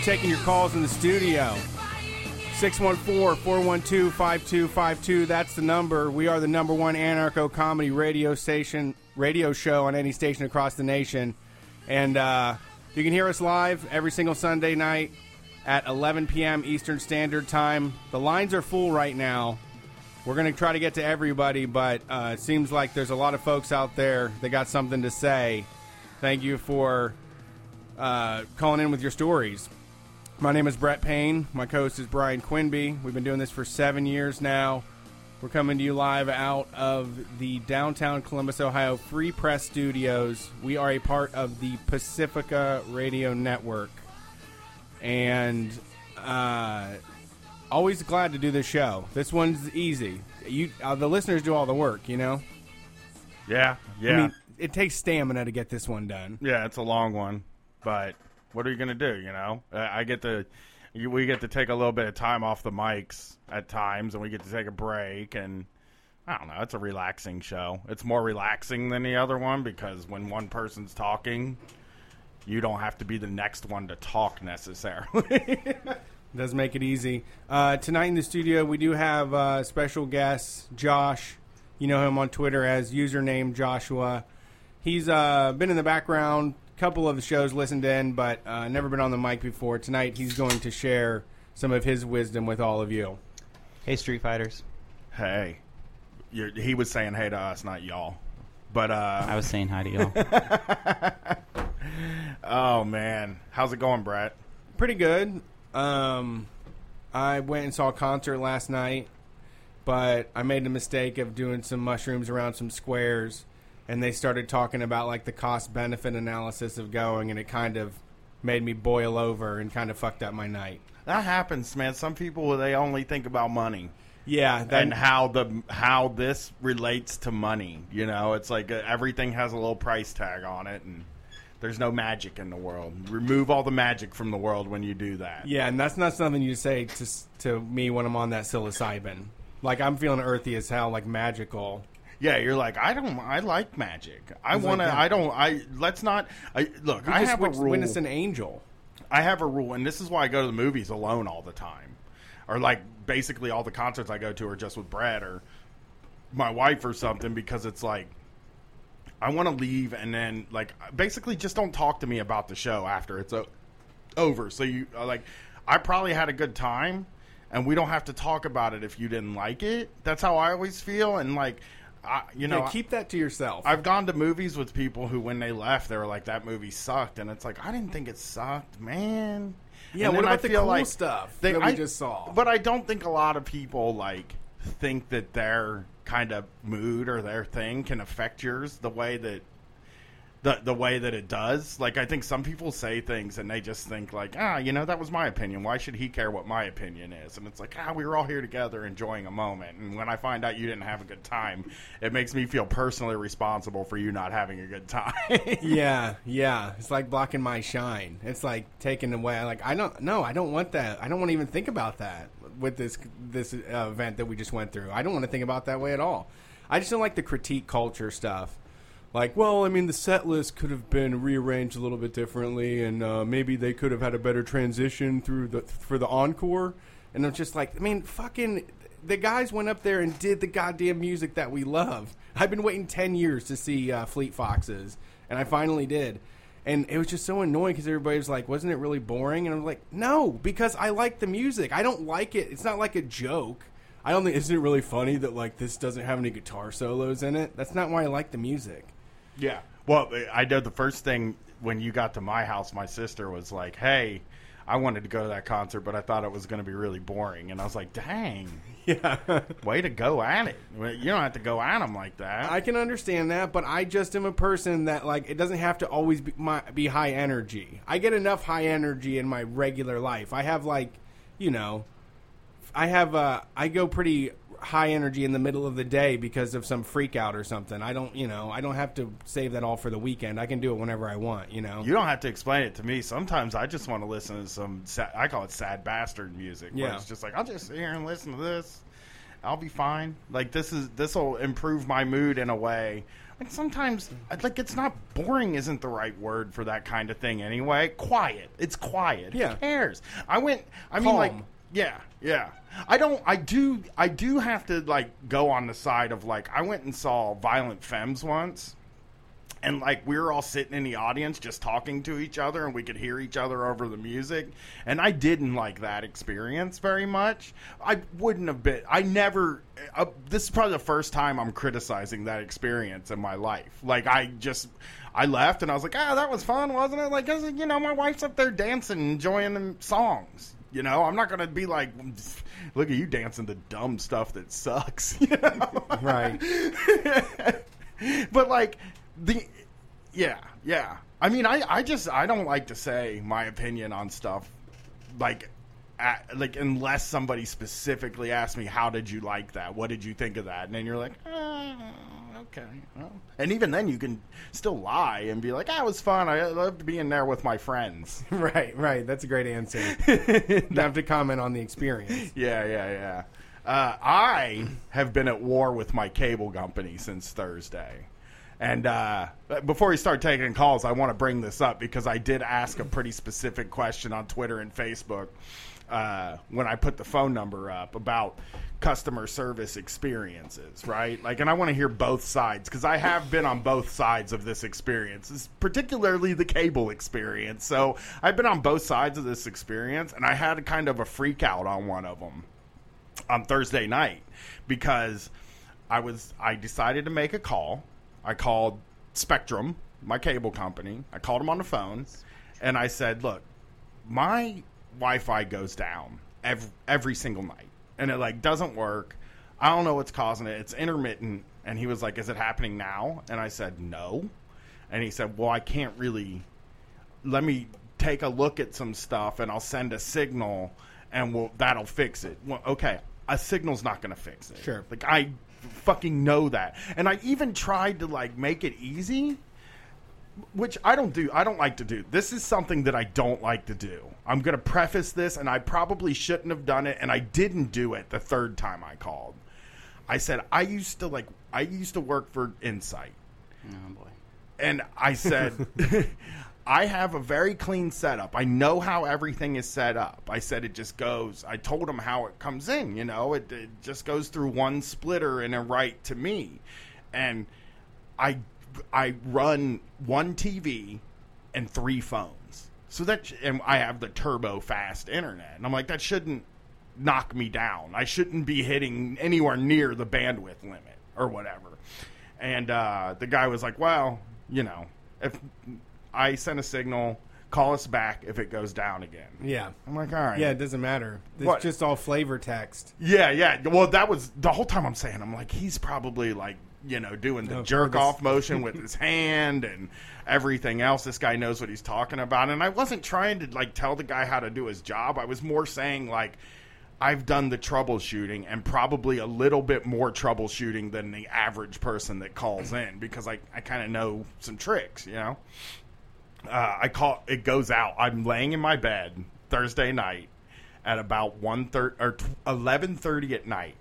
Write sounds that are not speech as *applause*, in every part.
taking your calls in the studio. 614-412-5252. That's the number. We are the number one anarcho comedy radio station, radio show on any station across the nation. And uh, you can hear us live every single Sunday night at 11 p.m. Eastern Standard Time. The lines are full right now. We're going to try to get to everybody, but uh, it seems like there's a lot of folks out there that got something to say. Thank you for uh, calling in with your stories. My name is Brett Payne. My co-host is Brian Quinby. We've been doing this for seven years now. We're coming to you live out of the downtown Columbus, Ohio Free Press Studios. We are a part of the Pacifica Radio Network, and uh, always glad to do this show. This one's easy. You, uh, the listeners, do all the work. You know. Yeah, yeah, I mean, it takes stamina to get this one done. yeah. It's a long one, but what are you gonna do? You know, I get to, we get to take a little bit of time off the mics at times, and we get to take a break, and I don't know. It's a relaxing show. It's more relaxing than the other one because when one person's talking, you don't have to be the next one to talk necessarily. *laughs* does make it easy. Uh, tonight in the studio, we do have uh, special guest Josh. You know him on Twitter as username Joshua. He's uh, been in the background, couple of the shows listened in, but uh, never been on the mic before. Tonight, he's going to share some of his wisdom with all of you. Hey, Street Fighters. hey, You're, he was saying hey to us, not y'all. But uh, I was saying hi to y'all. *laughs* oh man, how's it going, Brett? Pretty good. Um, I went and saw a concert last night, but I made the mistake of doing some mushrooms around some squares, and they started talking about like the cost benefit analysis of going, and it kind of made me boil over and kind of fucked up my night. That happens, man. Some people they only think about money. Yeah, that, and how the how this relates to money. You know, it's like uh, everything has a little price tag on it, and there's no magic in the world. Remove all the magic from the world when you do that. yeah, and that's not something you say to to me when I'm on that psilocybin. Like I'm feeling earthy as hell, like magical. Yeah, you're like I don't. I like magic. I He's like want to. that. I don't. I let's not. I look. I just have a rule. witnessed an angel. I have a rule, and this is why I go to the movies alone all the time, or like basically all the concerts I go to are just with Brad or my wife or something because it's like I want to leave and then like basically just don't talk to me about the show after it's o- over. So you uh, like I probably had a good time, and we don't have to talk about it if you didn't like it. That's how I always feel, and like I, you know, yeah, keep that to yourself. I've gone to movies with people who, when they left, they were like, "That movie sucked," and it's like, I didn't think it sucked, man. Yeah, And what about I the feel cool like stuff they- that we I- just saw? But I don't think a lot of people like think that their kind of mood or their thing can affect yours the way that the the way that it does. Like I think some people say things and they just think like, ah, you know, that was my opinion. Why should he care what my opinion is? And it's like, ah, we were all here together enjoying a moment. And when I find out you didn't have a good time, it makes me feel personally responsible for you not having a good time. *laughs* yeah, yeah. It's like blocking my shine. It's like taking away. Like I don't. No, I don't want that. I don't want to even think about that with this this uh, event that we just went through. I don't want to think about that way at all. I just don't like the critique culture stuff. Like, well, I mean, the set list could have been rearranged a little bit differently, and uh, maybe they could have had a better transition through the for the encore. And I'm just like, I mean, fucking, the guys went up there and did the goddamn music that we love. I've been waiting ten years to see uh, Fleet Foxes, and I finally did. And it was just so annoying because everybody was like, "Wasn't it really boring?" And I'm like, "No, because I like the music. I don't like it. It's not like a joke. I don't think *laughs* isn't it really funny that like this doesn't have any guitar solos in it. That's not why I like the music. Yeah. Well, I know the first thing when you got to my house, my sister was like, "Hey, I wanted to go to that concert, but I thought it was going to be really boring." And I was like, "Dang, *laughs* Yeah, way to go at it! You don't have to go at them like that." I can understand that, but I just am a person that like it doesn't have to always be, my, be high energy. I get enough high energy in my regular life. I have like, you know, I have uh, I go pretty high energy in the middle of the day because of some freak out or something. I don't, you know, I don't have to save that all for the weekend. I can do it whenever I want, you know. you don't have to explain it to me. Sometimes I just want to listen to some. Sad, I call it sad bastard music. where Yeah. it's just like I'll just sit here and listen to this. I'll be fine. Like this is this will improve my mood in a way Like sometimes, like, it's not boring, isn't the right word for that kind of thing anyway. Quiet. It's quiet. Yeah. Who cares? I went, I mean, like, Calm. Yeah, yeah. I don't, I do, I do have to, like, go on the side of, like, I went and saw Violent Femmes once and like we were all sitting in the audience just talking to each other and we could hear each other over the music and i didn't like that experience very much. I wouldn't have been i never uh, this is probably the first time i'm criticizing that experience in my life. Like i just i left and i was like ah that was fun wasn't it? Like, you know my wife's up there dancing enjoying the songs you know, I'm not gonna be like, *laughs* look at you dancing to dumb stuff that sucks. *laughs* You know? Right. *laughs* but like the yeah yeah i mean i i just i don't like to say my opinion on stuff like at, like unless somebody specifically asks me how did you like that what did you think of that and then you're like uh, okay well. and even then you can still lie and be like ah, it was fun i loved being there with my friends *laughs* Right, right. That's a great answer. *laughs* you have to comment on the experience. *laughs* yeah yeah yeah uh, i have been at war with my cable company since thursday and uh, before we start taking calls, I want to bring this up because I did ask a pretty specific question on Twitter and Facebook uh, when I put the phone number up about customer service experiences, right? Like, and I want to hear both sides because I have been on both sides of this experience, particularly the cable experience. So I've been on both sides of this experience, and I had kind of a freak out on one of them on Thursday night because I was I decided to make a call. I called Spectrum, my cable company. I called them on the phone and I said, "Look, my Wi-Fi goes down every, every single night and it like doesn't work. I don't know what's causing it. It's intermittent." And he was like, "Is it happening now?" And I said, "No." And he said, "Well, I can't really let me take a look at some stuff and I'll send a signal and we'll that'll fix it. Well, okay, a signal's not going to fix it. Sure. Like I fucking know that. And I even tried to like make it easy, which I don't do. I don't like to do. This is something that I don't like to do. I'm going to preface this and I probably shouldn't have done it and I didn't do it the third time I called. I said I used to like I used to work for Insight Oh boy. and I said, *laughs* I have a very clean setup. I know how everything is set up. I said it just goes. I told him how it comes in. You know, it, it just goes through one splitter and a right to me, and I I run one TV and three phones. So that and I have the turbo fast internet, and I'm like that shouldn't knock me down. I shouldn't be hitting anywhere near the bandwidth limit or whatever. And uh, the guy was like, "Well, you know, if I send a signal, call us back if it goes down again." Yeah. I'm like, "All right, Yeah, it doesn't matter. It's What? just all flavor text. yeah, yeah." Well, that was the whole time I'm saying. I'm like, he's probably like, you know, doing the No, jerk off motion with *laughs* his hand and everything else. This guy knows what he's talking about, and I wasn't trying to like tell the guy how to do his job. I was more saying like. I've done the troubleshooting and probably a little bit more troubleshooting than the average person that calls in because I, I kind of know some tricks, you know? Uh, I call it goes out. I'm laying in my bed Thursday night at about one thirty or eleven thirty at night,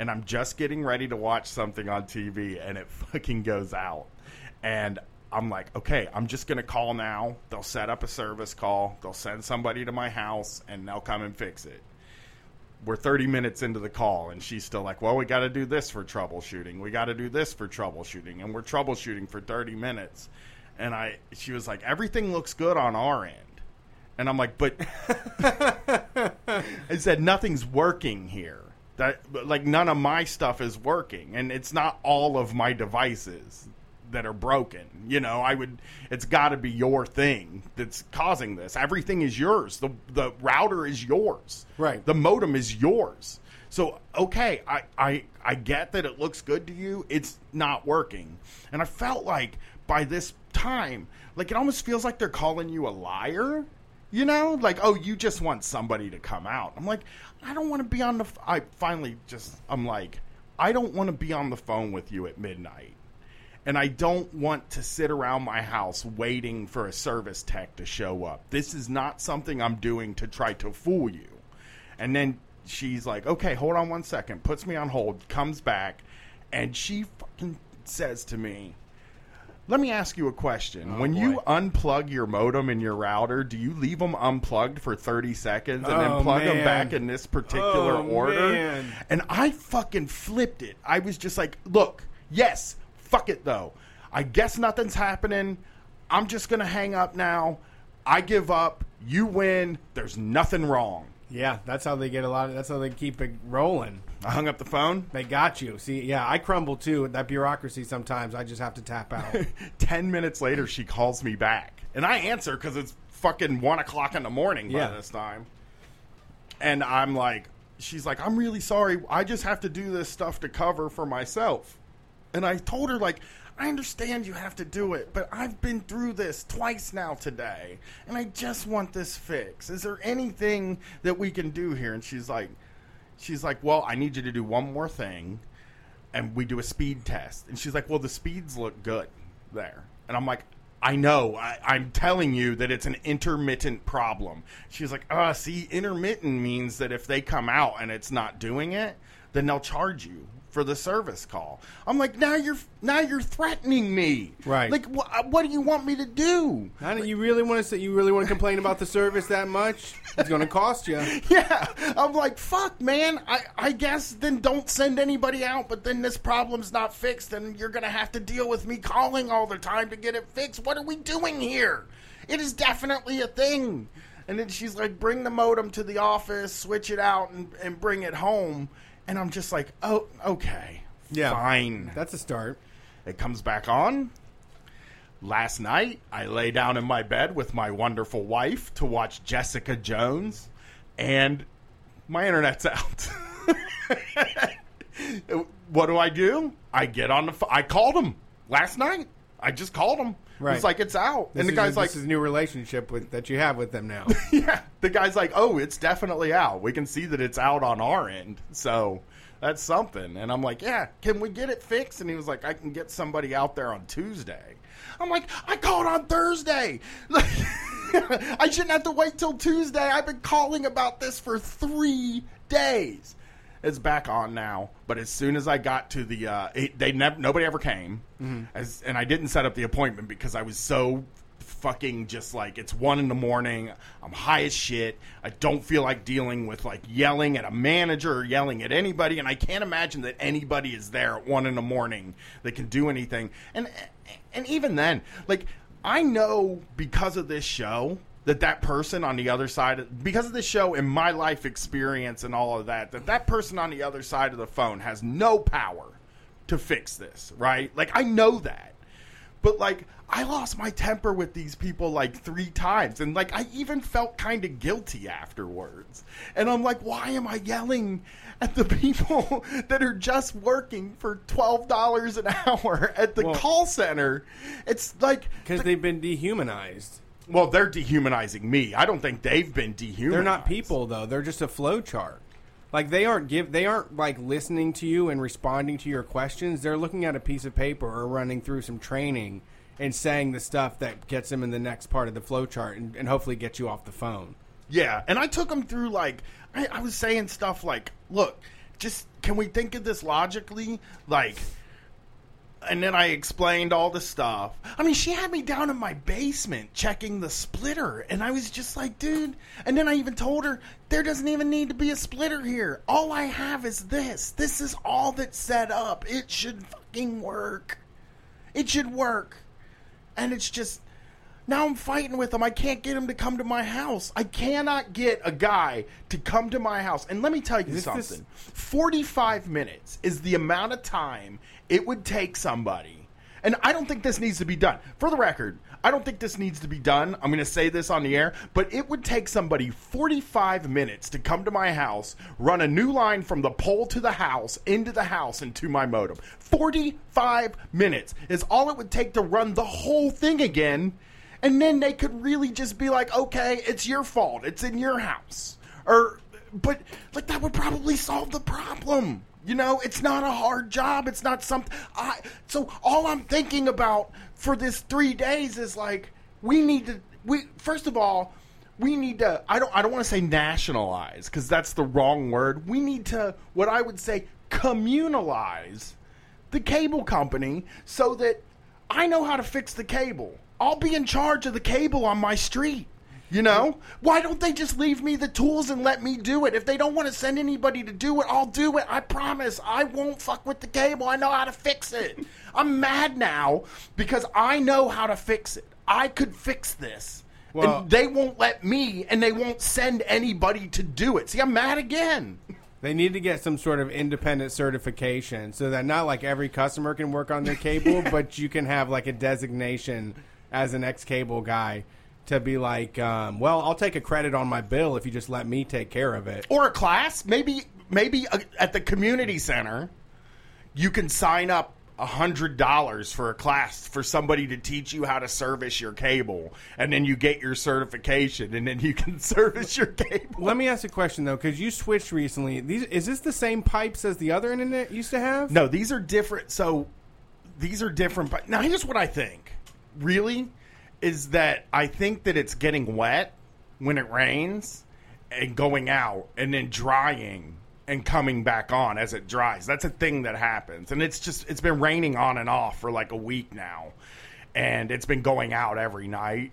and I'm just getting ready to watch something on TV, and it *laughs* fucking goes out, and I'm like, okay, I'm just gonna call now. They'll set up a service call. They'll send somebody to my house, and they'll come and fix it. We're 30 minutes into the call and she's still like well we got to do this for troubleshooting. We got to do this for troubleshooting and we're troubleshooting for 30 minutes. And i she was like everything looks good on our end. And i'm like but *laughs* i said nothing's working here that like none of my stuff is working and it's not all of my devices that are broken you know? I would it's got to be your thing that's causing this. Everything is yours. The the router is yours. Right. the modem is yours. So okay i i i get that it looks good to you. It's not working. And i felt like by this time like it almost feels like they're calling you a liar you know? Like oh you just want somebody to come out. I'm like i don't want to be on the f- i finally just i'm like i don't want to be on the phone with you at midnight and I don't want to sit around my house waiting for a service tech to show up. This is not something I'm doing to try to fool you. And then she's like, okay, hold on one second, puts me on hold, comes back, and she fucking says to me, Let me ask you a question. Oh, when you unplug your modem and your router, do you leave them unplugged for 30 seconds and Oh, then plug them back in this particular Oh, order? man. And I fucking flipped it. I was just like, look, yes, fuck it though. I guess nothing's happening. I'm just going to hang up now. I give up. You win. There's nothing wrong. Yeah, that's how they get a lot. Of, that's how they keep it rolling. I hung up the phone. They got you. See, yeah, I crumble too. That bureaucracy. Sometimes I just have to tap out. *laughs* 10 minutes later, she calls me back. And I answer because it's fucking 1 o'clock in the morning Yeah. by this time. And I'm like, she's like, I'm really sorry. I just have to do this stuff to cover for myself. And I told her, like, I understand you have to do it, but I've been through this twice now today, and I just want this fix. Is there anything that we can do here? And she's like, she's like, well, I need you to do one more thing, and we do a speed test. And she's like, well, the speeds look good there. And I'm like, I know. I, I'm telling you that it's an intermittent problem. She's like, uh, see, intermittent means that if they come out and it's not doing it, then they'll charge you for the service call. I'm like, now you're now you're threatening me. Right. Like, wh- what do you want me to do? How do you really want to say? You really want to complain about the service that much? It's going to cost you. *laughs* Yeah, I'm like, fuck, man. I, I guess then don't send anybody out, but then this problem's not fixed, and you're gonna have to deal with me calling all the time to get it fixed. What are we doing here? It is definitely a thing. And then she's like, bring the modem to the office, switch it out, and, and bring it home. And I'm just like, oh, okay, Yeah, fine. That's a start. It comes back on. Last night, I lay down in my bed with my wonderful wife to watch Jessica Jones, and my internet's *laughs* out. what do I do? I get on the. Ph- I called him last night. I just called him. Right. It's like it's out, This and the guy's a, like, "This is a new relationship with that you have with them now." *laughs* yeah. The guy's like, oh, it's definitely out. We can see that it's out on our end. So that's something. And I'm like, yeah, can we get it fixed? And he was like, I can get somebody out there on Tuesday. I'm like, I called on Thursday. *laughs* I shouldn't have to wait till Tuesday. I've been calling about this for three days. It's back on now, but as soon as I got to the, uh, it, they never, nobody ever came, as, and I didn't set up the appointment because I was so fucking just like it's one in the morning. I'm high as shit. I don't feel like dealing with like yelling at a manager or yelling at anybody, and I can't imagine that anybody is there at one in the morning that can do anything. And and even then, like I know because of this show that that person on the other side because of the show and my life experience and all of that that that person on the other side of the phone has no power to fix this right like i know that but like I lost my temper with these people like three times and like I even felt kind of guilty afterwards. And I'm like, why am I yelling at the *laughs* people that are just working for $12 an *laughs* hour at the Well- call center? It's like Because they've been dehumanized. Well, they're dehumanizing me. I don't think they've been dehumanized. They're not people though. They're just a flow chart. Like they aren't give they aren't like listening to you and responding to your questions. They're looking at a piece of paper or running through some training and saying the stuff that gets them in the next part of the flow chart and, and hopefully get you off the phone. Yeah, and I took them through like I, I was saying stuff like, "Look, just can we think of this logically?" Like, and then I explained all the stuff. I mean, she had me down in my basement checking the splitter, and I was just like, "Dude!" And then I even told her there doesn't even need to be a splitter here. All I have is this. This is all that's set up. It should fucking work. It should work. And it's just now I'm fighting with him. I can't get him to come to my house. I cannot get a guy to come to my house. And let me tell you this- something. 45 minutes is the amount of time it would take somebody. And I don't think this needs to be done. For the record, I don't think this needs to be done. I'm going to say this on the air, but it would take somebody 45 minutes to come to my house, run a new line from the pole to the house, into the house, and to my modem. 45 minutes is all it would take to run the whole thing again. And then they could really just be like, okay, it's your fault. It's in your house. Or, but, like, that would probably solve the problem. You know, it's not a hard job. It's not something. I so all I'm thinking about for this three days is like we need to. We first of all, we need to. I don't. I don't want to say nationalize because that's the wrong word. We need to. What I would say communalize the cable company so that I know how to fix the cable. I'll be in charge of the cable on my street. You know? Why don't they just leave me the tools and let me do it? If they don't want to send anybody to do it, I'll do it. I promise. I won't fuck with the cable. I know how to fix it. *laughs* I'm mad now because I know how to fix it. I could fix this. Well- and they won't let me and they won't send anybody to do it. See, I'm mad again. They need to get some sort of independent certification so that not like every customer can work on their cable, *laughs* but you can have like a designation as an ex cable guy to be like, um, well, I'll take a credit on my bill if you just let me take care of it. or a class maybe maybe uh at the community center you can sign up a hundred dollars for a class for somebody to teach you how to service your cable and then you get your certification and then you can *laughs* service your cable Let me ask a question though, because you switched recently. These is this the same pipes as the other internet used to have? no these are different so these are different but now here's what i think really is that i think that it's getting wet when it rains and going out and then drying and coming back on as it dries. That's a thing that happens. And it's just it's been raining on and off for like a week now. And it's been going out every night.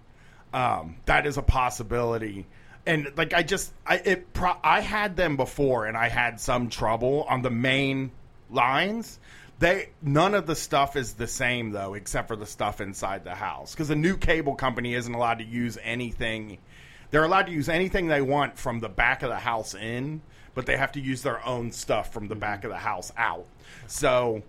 Um, that is a possibility. And like i just i it pro- i had them before and i had some trouble on the main lines they none of the stuff is the same though except for the stuff inside the house because a new cable company isn't allowed to use anything they're allowed to use anything they want from the back of the house in but they have to use their own stuff from the mm-hmm. back of the house out so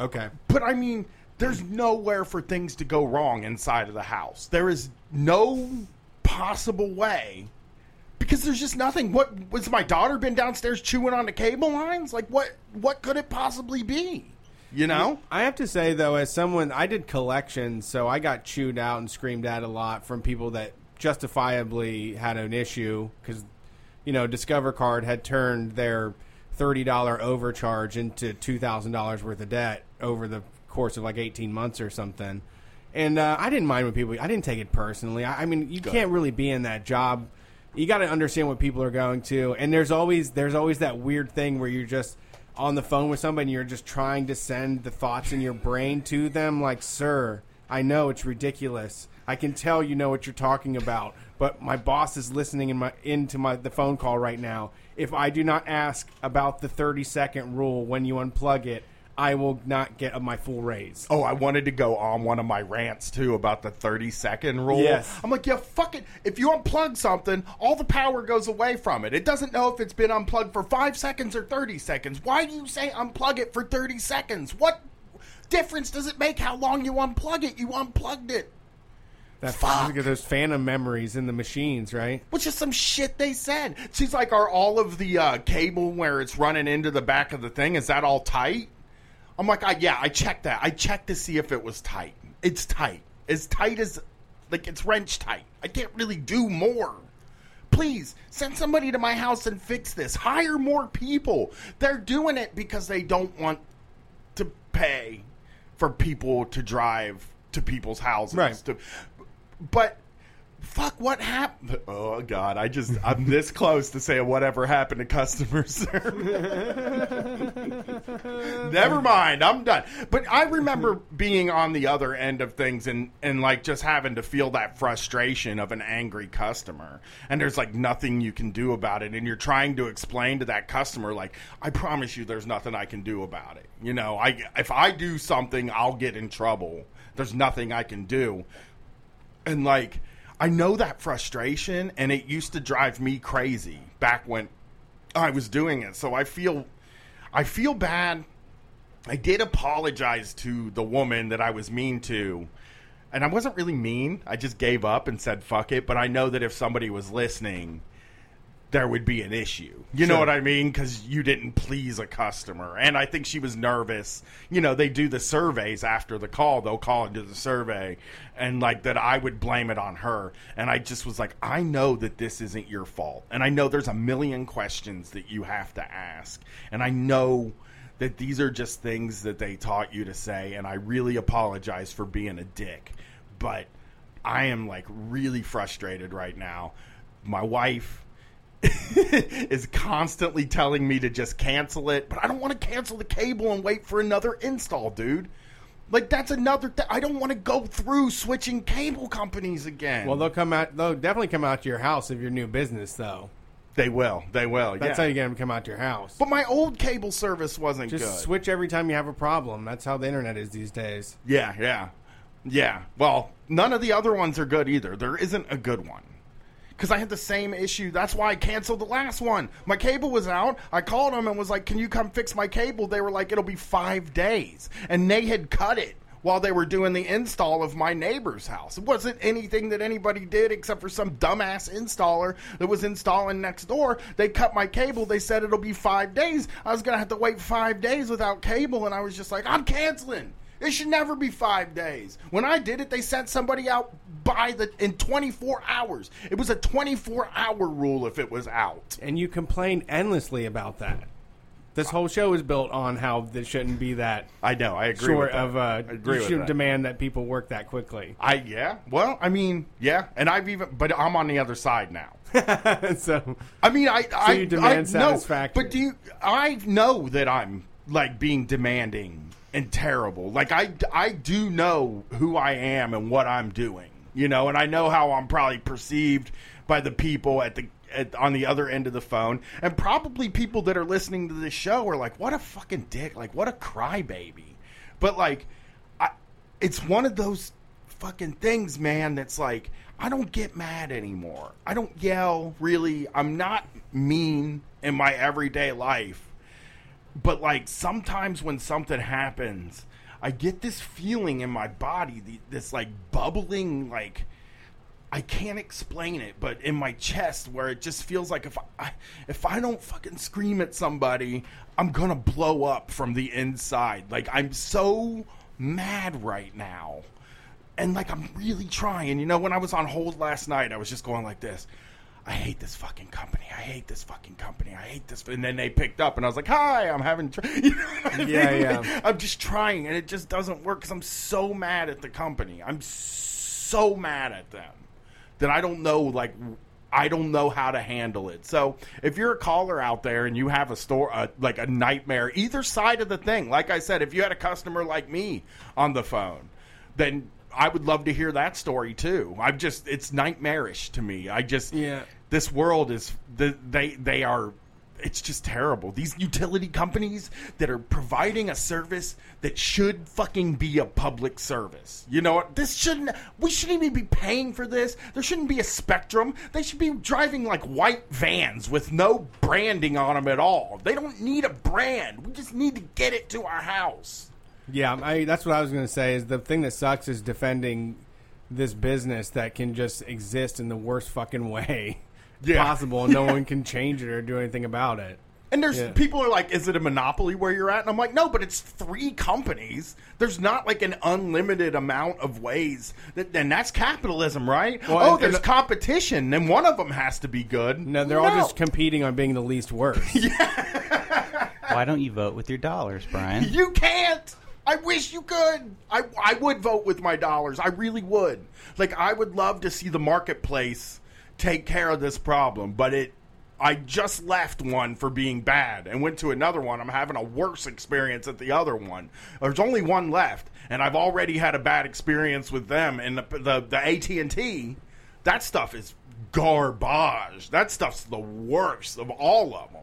Okay. but I mean, there's nowhere for things to go wrong inside of the house. There is no possible way because there's just nothing. What was my daughter been downstairs chewing on the cable lines? Like what? What could it possibly be? You know? I have to say though, as someone I did collections, so I got chewed out and screamed at a lot from people that justifiably had an issue because, you know, Discover Card had turned their thirty dollar overcharge into two thousand dollars worth of debt over the course of like eighteen months or something. And uh, I didn't mind when people. I didn't take it personally. I, I mean, you can't really be in that job. You got to understand what people are going to. And there's always there's always that weird thing where you're just on the phone with somebody and you're just trying to send the thoughts in your brain to them like sir i know it's ridiculous. I can tell you know what you're talking about but my boss is listening in my into my the phone call right now. If i do not ask about the 30 second rule when you unplug it i will not get my full raise Oh, I wanted to go on one of my rants too about the 30 second rule. Yes. I'm like, yeah, fuck it. If you unplug something, all the power goes away from it. It doesn't know if it's been unplugged for five seconds or 30 seconds. Why do you say unplug it for 30 seconds? What difference does it make how long you unplug it? You unplugged it. that's Fuck. there's phantom memories in the machines right Which is some shit they said. She's like, are all of the uh, cable where it's running into the back of the thing, is that all tight? I'm like, I, yeah, I checked that. I checked to see if it was tight. It's tight. As tight as, like, it's wrench tight. I can't really do more. Please send somebody to my house and fix this. Hire more people. They're doing it because they don't want to pay for people to drive to people's houses. Right. To, but fuck, what happened? Oh God, I just I'm this *laughs* close to saying whatever happened to customer *laughs* service. Never mind, I'm done. But I remember *laughs* being on the other end of things and and like just having to feel that frustration of an angry customer, and there's like nothing you can do about it, and you're trying to explain to that customer like, I promise you, there's nothing I can do about it. You know, I if I do something, I'll get in trouble. There's nothing I can do and like I know that frustration and it used to drive me crazy back when I was doing it. So I feel I feel bad. I did apologize to the woman that I was mean to. And I wasn't really mean. I just gave up and said fuck it, but I know that if somebody was listening there would be an issue. You know what I mean? Because you didn't please a customer. And I think she was nervous. You know, they do the surveys after the call. They'll call and do the survey. And like that, I would blame it on her. And I just was like, I know that this isn't your fault. And I know there's a million questions that you have to ask. And I know that these are just things that they taught you to say. And I really apologize for being a dick. But I am like really frustrated right now. My wife *laughs* is constantly telling me to just cancel it, but I don't want to cancel the cable and wait for another install, dude. Like that's another. Th- I don't want to go through switching cable companies again. Well, they'll come out. They'll definitely come out to your house if you're new business, though. they will. They will. That's yeah. how you get them to come out to your house. But my old cable service wasn't Just good. switch every time you have a problem. That's how the internet is these days. Yeah, yeah, yeah. Well, none of the other ones are good either. There isn't a good one. Because I had the same issue. That's why I canceled the last one. My cable was out. I called them and was like, "Can you come fix my cable?" They were like, "It'll be five days," and they had cut it while they were doing the install of my neighbor's house. It wasn't anything that anybody did except for some dumbass installer that was installing next door. They cut my cable. They said it'll be five days. I was gonna have to wait five days without cable, and I was just like, "I'm canceling." It should never be five days. When I did it, they sent somebody out by the in 24 hours. It was a 24 hour rule if it was out. And you complain endlessly about that. This whole show is built on how this shouldn't be that I know. I agree. short with that. of. Uh, I agree you shouldn't that. demand that people work that quickly. I yeah. Well, I mean, yeah. And I've even, but I'm on the other side now. *laughs* so I mean, I I you demand I, no, but do you? I know that I'm like being demanding and terrible. Like I I do know who I am and what I'm doing. You know, and I know how I'm probably perceived by the people at the at, on the other end of the phone, and probably people that are listening to this show are like, "What a fucking dick! Like, what a crybaby!" But like, I, it's one of those fucking things, man. That's like, I don't get mad anymore. I don't yell. Really, I'm not mean in my everyday life. But like sometimes when something happens, I get this feeling in my body, the, this like bubbling, like I can't explain it, but in my chest, where it just feels like if I if I don't fucking scream at somebody, I'm gonna blow up from the inside. Like I'm so mad right now, and like I'm really trying. You know, when I was on hold last night, I was just going like this. I hate this fucking company. I hate this fucking company. I hate this. And then they picked up, and I was like, "Hi, I'm having." Tr-. *laughs* You know I Yeah, mean? yeah. I'm just trying, and it just doesn't work because I'm so mad at the company. I'm so mad at them that I don't know, like, I don't know how to handle it. So if you're a caller out there and you have a store, uh, like a nightmare, either side of the thing, like I said, if you had a customer like me on the phone, then I would love to hear that story too. I'm just, it's nightmarish to me. I just, Yeah. This world is, the, they, they are, it's just terrible. These utility companies that are providing a service that should fucking be a public service. You know what? This shouldn't, we shouldn't even be paying for this. There shouldn't be a spectrum. They should be driving like white vans with no branding on them at all. They don't need a brand. We just need to get it to our house. Yeah, I, that's what I was going to say. Is the thing that sucks is defending this business that can just exist in the worst fucking way *laughs* Yeah. possible, and no one *laughs* can change it or do anything about it. And there's Yeah. people are like, is it a monopoly where you're at? And I'm like, no, but it's three companies. There's not like an unlimited amount of ways. That, and that's capitalism, right? Well, oh, and- there's and- competition, then one of them has to be good. No, they're all just competing on being the least worst. *laughs* Why don't you vote with your dollars, Brian? You can't. I wish you could. I, I would vote with my dollars. I really would. Like I would love to see the marketplace take care of this problem, but it I just left one for being bad and went to another one. I'm having a worse experience at the other one. There's only one left, and I've already had a bad experience with them. And the the, the AT and T, that stuff is garbage. That stuff's the worst of all of them.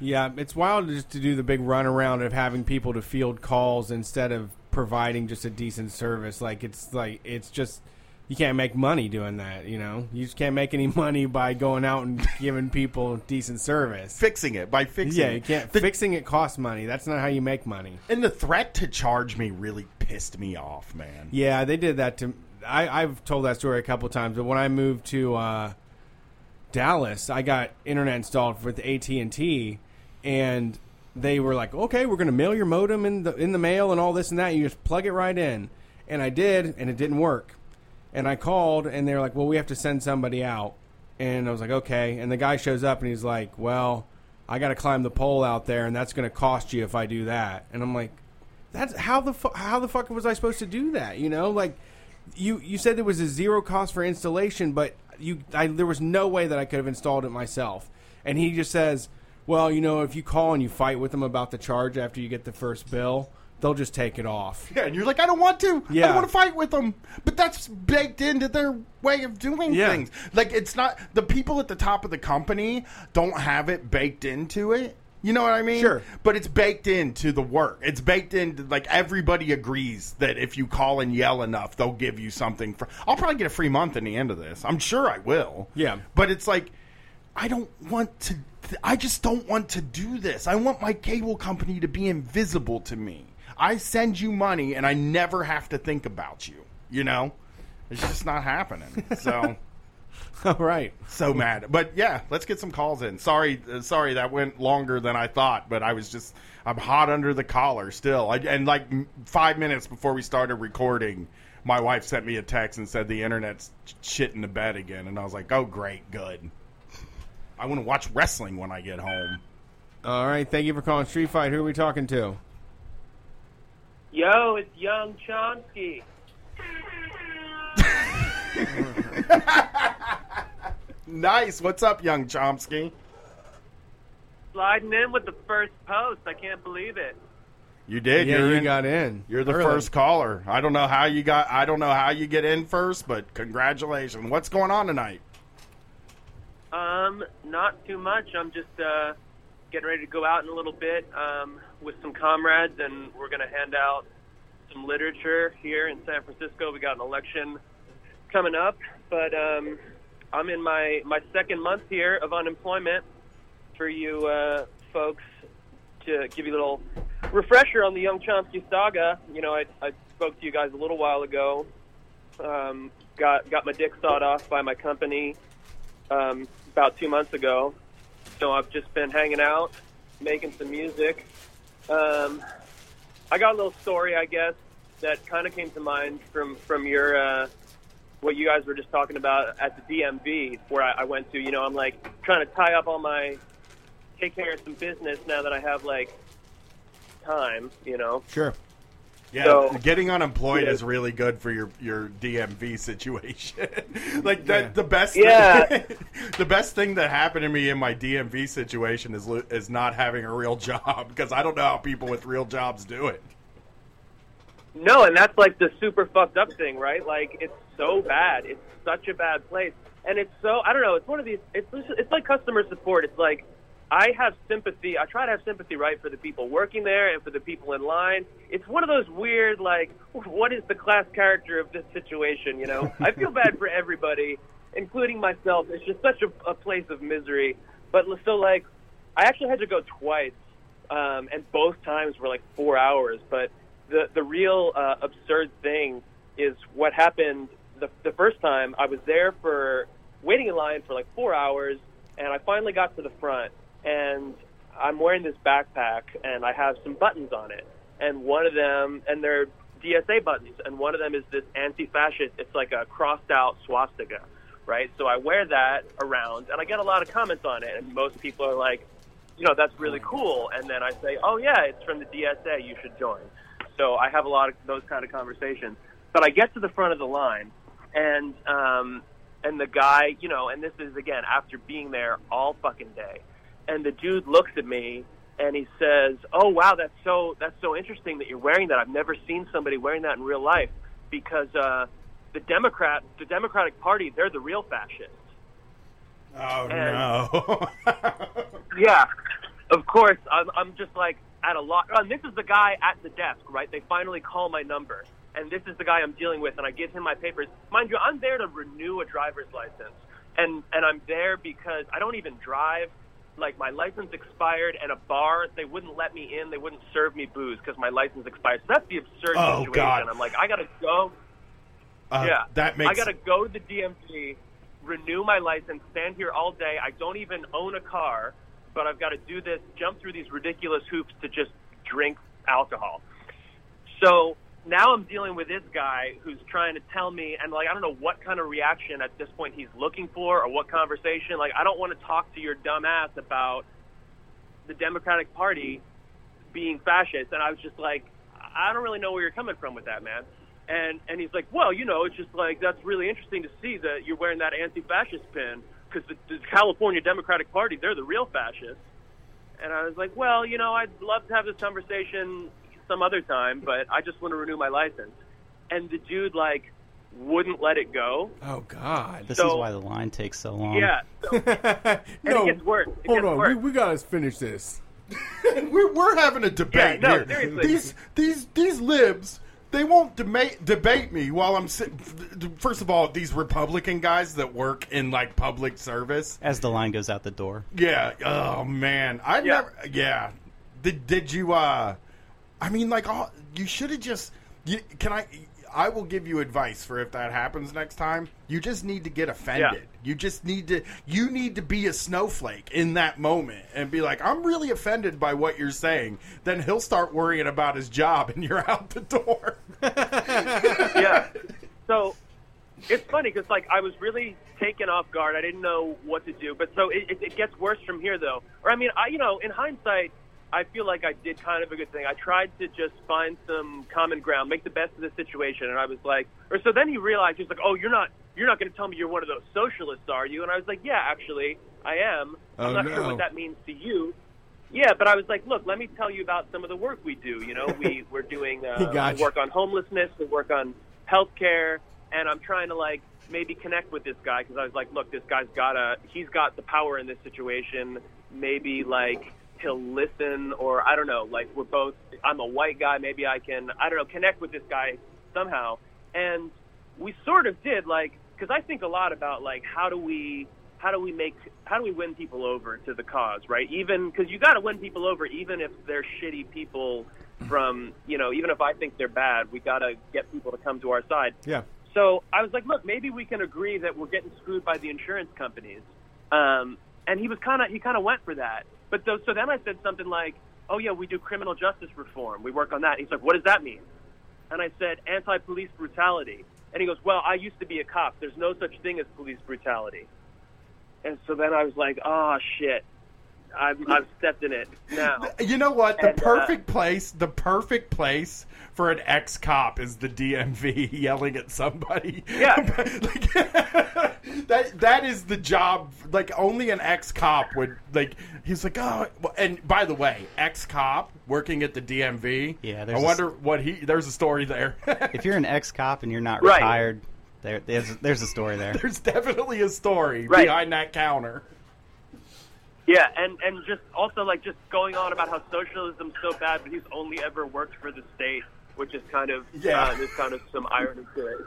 Yeah, it's wild just to do the big runaround of having people to field calls instead of providing just a decent service. Like it's like it's just you can't make money doing that. You know, you just can't make any *laughs* money by going out and giving people decent service. Fixing it by fixing Yeah, you can't. The- fixing it costs money. That's not how you make money. And the threat to charge me really pissed me off, man. Yeah, they did that to. I, I've told that story a couple times, but when I moved to uh, Dallas, I got internet installed with AT and T, and they were like, "Okay, we're going to mail your modem in the in the mail and all this and that. You just plug it right in." And I did, and it didn't work. And I called, and they're like, "Well, we have to send somebody out." And I was like, "Okay." And the guy shows up, and he's like, "Well, I got to climb the pole out there, and that's going to cost you if I do that." And I'm like, that's how the fu- how the fuck was I supposed to do that? You know, like you you said there was a zero cost for installation, but you I, there was no way that I could have installed it myself. And he just says, "Well, you know, if you call and you fight with them about the charge after you get the first bill, they'll just take it off. Yeah, and you're like, I don't want to. Yeah. I don't want to fight with them. But that's baked into their way of doing Yeah. things. Like it's not the people at the top of the company don't have it baked into it. You know what I mean? Sure. But it's baked into the work. It's baked into like everybody agrees that if you call and yell enough, they'll give you something for I'll probably get a free month in the end of this. I'm sure I will. Yeah. But it's like I don't want to I just don't want to do this. I want my cable company to be invisible to me. I send you money and I never have to think about you, you know? It's just not happening. So *laughs* All right. so mad. But yeah, let's get some calls in. Sorry, uh, sorry that went longer than I thought, but I was just I'm hot under the collar still. I, and like five minutes before we started recording, my wife sent me a text and said the internet's shit in the bed again, and I was like, oh great, good. I want to watch wrestling when I get home. All right. Thank you for calling Street Fight. Who are we talking to? Yo, it's Young Chomsky. *laughs* Nice. What's up, young Chomsky? Sliding in with the first post. I can't believe it. You did. yeah, you're you in- got in. You're the Early. first caller. I don't know how you got. I don't know how you get in first, but congratulations. What's going on tonight? Um, not too much. I'm just uh, getting ready to go out in a little bit um, with some comrades, and we're going to hand out some literature here in San Francisco. We got an election coming up, but um, I'm in my my second month here of unemployment. For you uh, folks, to give you a little refresher on the Young Chomsky saga, you know, I, I spoke to you guys a little while ago. Um, got got my dick sawed off by my company um, about two months ago. So I've just been hanging out, making some music. Um, I got a little story, I guess, that kind of came to mind from from your uh, what you guys were just talking about at the DMV, where I, I went to. You know, I'm like trying to tie up all my take care of some business now that I have like time. You know, Sure. Yeah, So- getting unemployed Yeah. is really good for your your DMV situation. *laughs* like that, Yeah. the best. Yeah. *laughs* the best thing that happened to me in my DMV situation is is not having a real *laughs* job because I don't know how people with real jobs do it. No, and that's like the super fucked up thing, right? Like it's so bad. It's such a bad place, and it's so I don't know. It's one of these. It's it's like customer support. It's like I have sympathy. I try to have sympathy, right, for the people working there and for the people in line. It's one of those weird, like, what is the class character of this situation? You know, I feel *laughs* bad for everybody, including myself. It's just such a, a place of misery. But so, like, I actually had to go twice, um, and both times were like four hours. But the the real uh, absurd thing is what happened the the first time. I was there for waiting in line for like four hours, and I finally got to the front, and I'm wearing this backpack, and I have some buttons on it, and one of them, and they're DSA buttons, and one of them is this anti-fascist. It's like a crossed out swastika, right? So I wear that around, and I get a lot of comments on it, and most people are like, you know, that's really cool. And then I say, oh yeah, it's from the DSA. You should join. So I have a lot of those kind of conversations. But I get to the front of the line, and um, and the guy, you know, and this is again after being there all fucking day, and the dude looks at me and he says, "Oh wow, that's so that's so interesting that you're wearing that. I've never seen somebody wearing that in real life because uh, the Democrat, the Democratic Party, they're the real fascists." Oh And- no! *laughs* Yeah, of course. I'm, I'm just like at a lot. And this is the guy at the desk, right? They finally call my number, and this is the guy I'm dealing with, and I give him my papers. Mind you, I'm there to renew a driver's license, and and I'm there because I don't even drive. Like my license expired, and a bar they wouldn't let me in. They wouldn't serve me booze because my license expired. So that's the absurd Oh, situation. God. I'm like, I gotta go. Uh, yeah, that makes I gotta go to the DMV, renew my license, stand here all day. I don't even own a car, but I've got to do this, jump through these ridiculous hoops to just drink alcohol. So now I'm dealing with this guy who's trying to tell me, and like I don't know what kind of reaction at this point he's looking for or what conversation. Like I don't want to talk to your dumb ass about the Democratic Party being fascist, and I was just like, I don't really know where you're coming from with that, man. And and he's like, well, you know, it's just like that's really interesting to see that you're wearing that anti-fascist pin because the, the California Democratic Party, they're the real fascists. And I was like, well, you know, I'd love to have this conversation some other time, but I just want to renew my license." And the dude like wouldn't let it go. Oh God. This So- is why the line takes so long. Yeah. *laughs* So, *laughs* no, it gets worse. It hold gets on. worse. We, we gotta finish this. *laughs* we're, we're having a debate Yeah, no, here. seriously. These these these libs. They won't debate debate me while I'm sitting. First of all, these Republican guys that work in like public service. As the line goes out the door. Yeah. Oh man, I Yeah. never. Yeah. Did did you? uh I mean, like, all, you should have just. You, can I? I will give you advice for if that happens next time. You just need to get offended. You just need to. You need to be a snowflake in that moment and be like, "I'm really offended by what you're saying." Then he'll start worrying about his job, and you're *laughs* out the door. *laughs* yeah. So it's funny because like I was really taken off guard. I didn't know what to do. But so it, it, it gets worse from here though. Or I mean, I you know, in hindsight, I feel like I did kind of a good thing. I tried to just find some common ground, make the best of the situation, and I was like, or so then he realized he's like, oh, you're not. You're not going to tell me you're one of those socialists, are you? And I was like, yeah, actually, I am. I'm Oh, not sure what that means to you. Yeah, but I was like, look, let me tell you about some of the work we do. You know, we *laughs* we're doing uh, we work on homelessness, we work on healthcare, and I'm trying to like maybe connect with this guy because I was like, look, this guy's got a he's got the power in this situation. Maybe like he'll listen, or I don't know. Like we're both. I'm a white guy. Maybe I can. I don't know. Connect with this guy somehow, and we sort of did. Like because I think a lot about like how do we how do we make how do we win people over to the cause right even because you got to win people over even if they're shitty people from you know even if i think they're bad we got to get people to come to our side Yeah. so i was like look maybe we can agree that we're getting screwed by the insurance companies um, and he was kind of he kind of went for that but though, so then i said something like oh yeah we do criminal justice reform we work on that he's like what does that mean and I said anti-police brutality. And he goes, "Well, I used to be a cop. There's no such thing as police brutality." And so then I was like, "Oh shit, I've I've stepped in it now." You know what? The And, uh, perfect place, the perfect place for an ex cop is the DMV *laughs* yelling at somebody. Yeah. *laughs* like, *laughs* that that is the job. Like only an ex cop would like. He's like, oh, and by the way, ex cop working at the DMV. Yeah, I there's a wonder what he. There's a story there. If you're an ex cop and you're not Right. retired, there, there's, there's a story there. there's definitely a story Right. behind that counter. Yeah, and and just also like just going on about how socialism's so bad, but he's only ever worked for the state, which is kind of Yeah. uh, there's kind of some irony to it.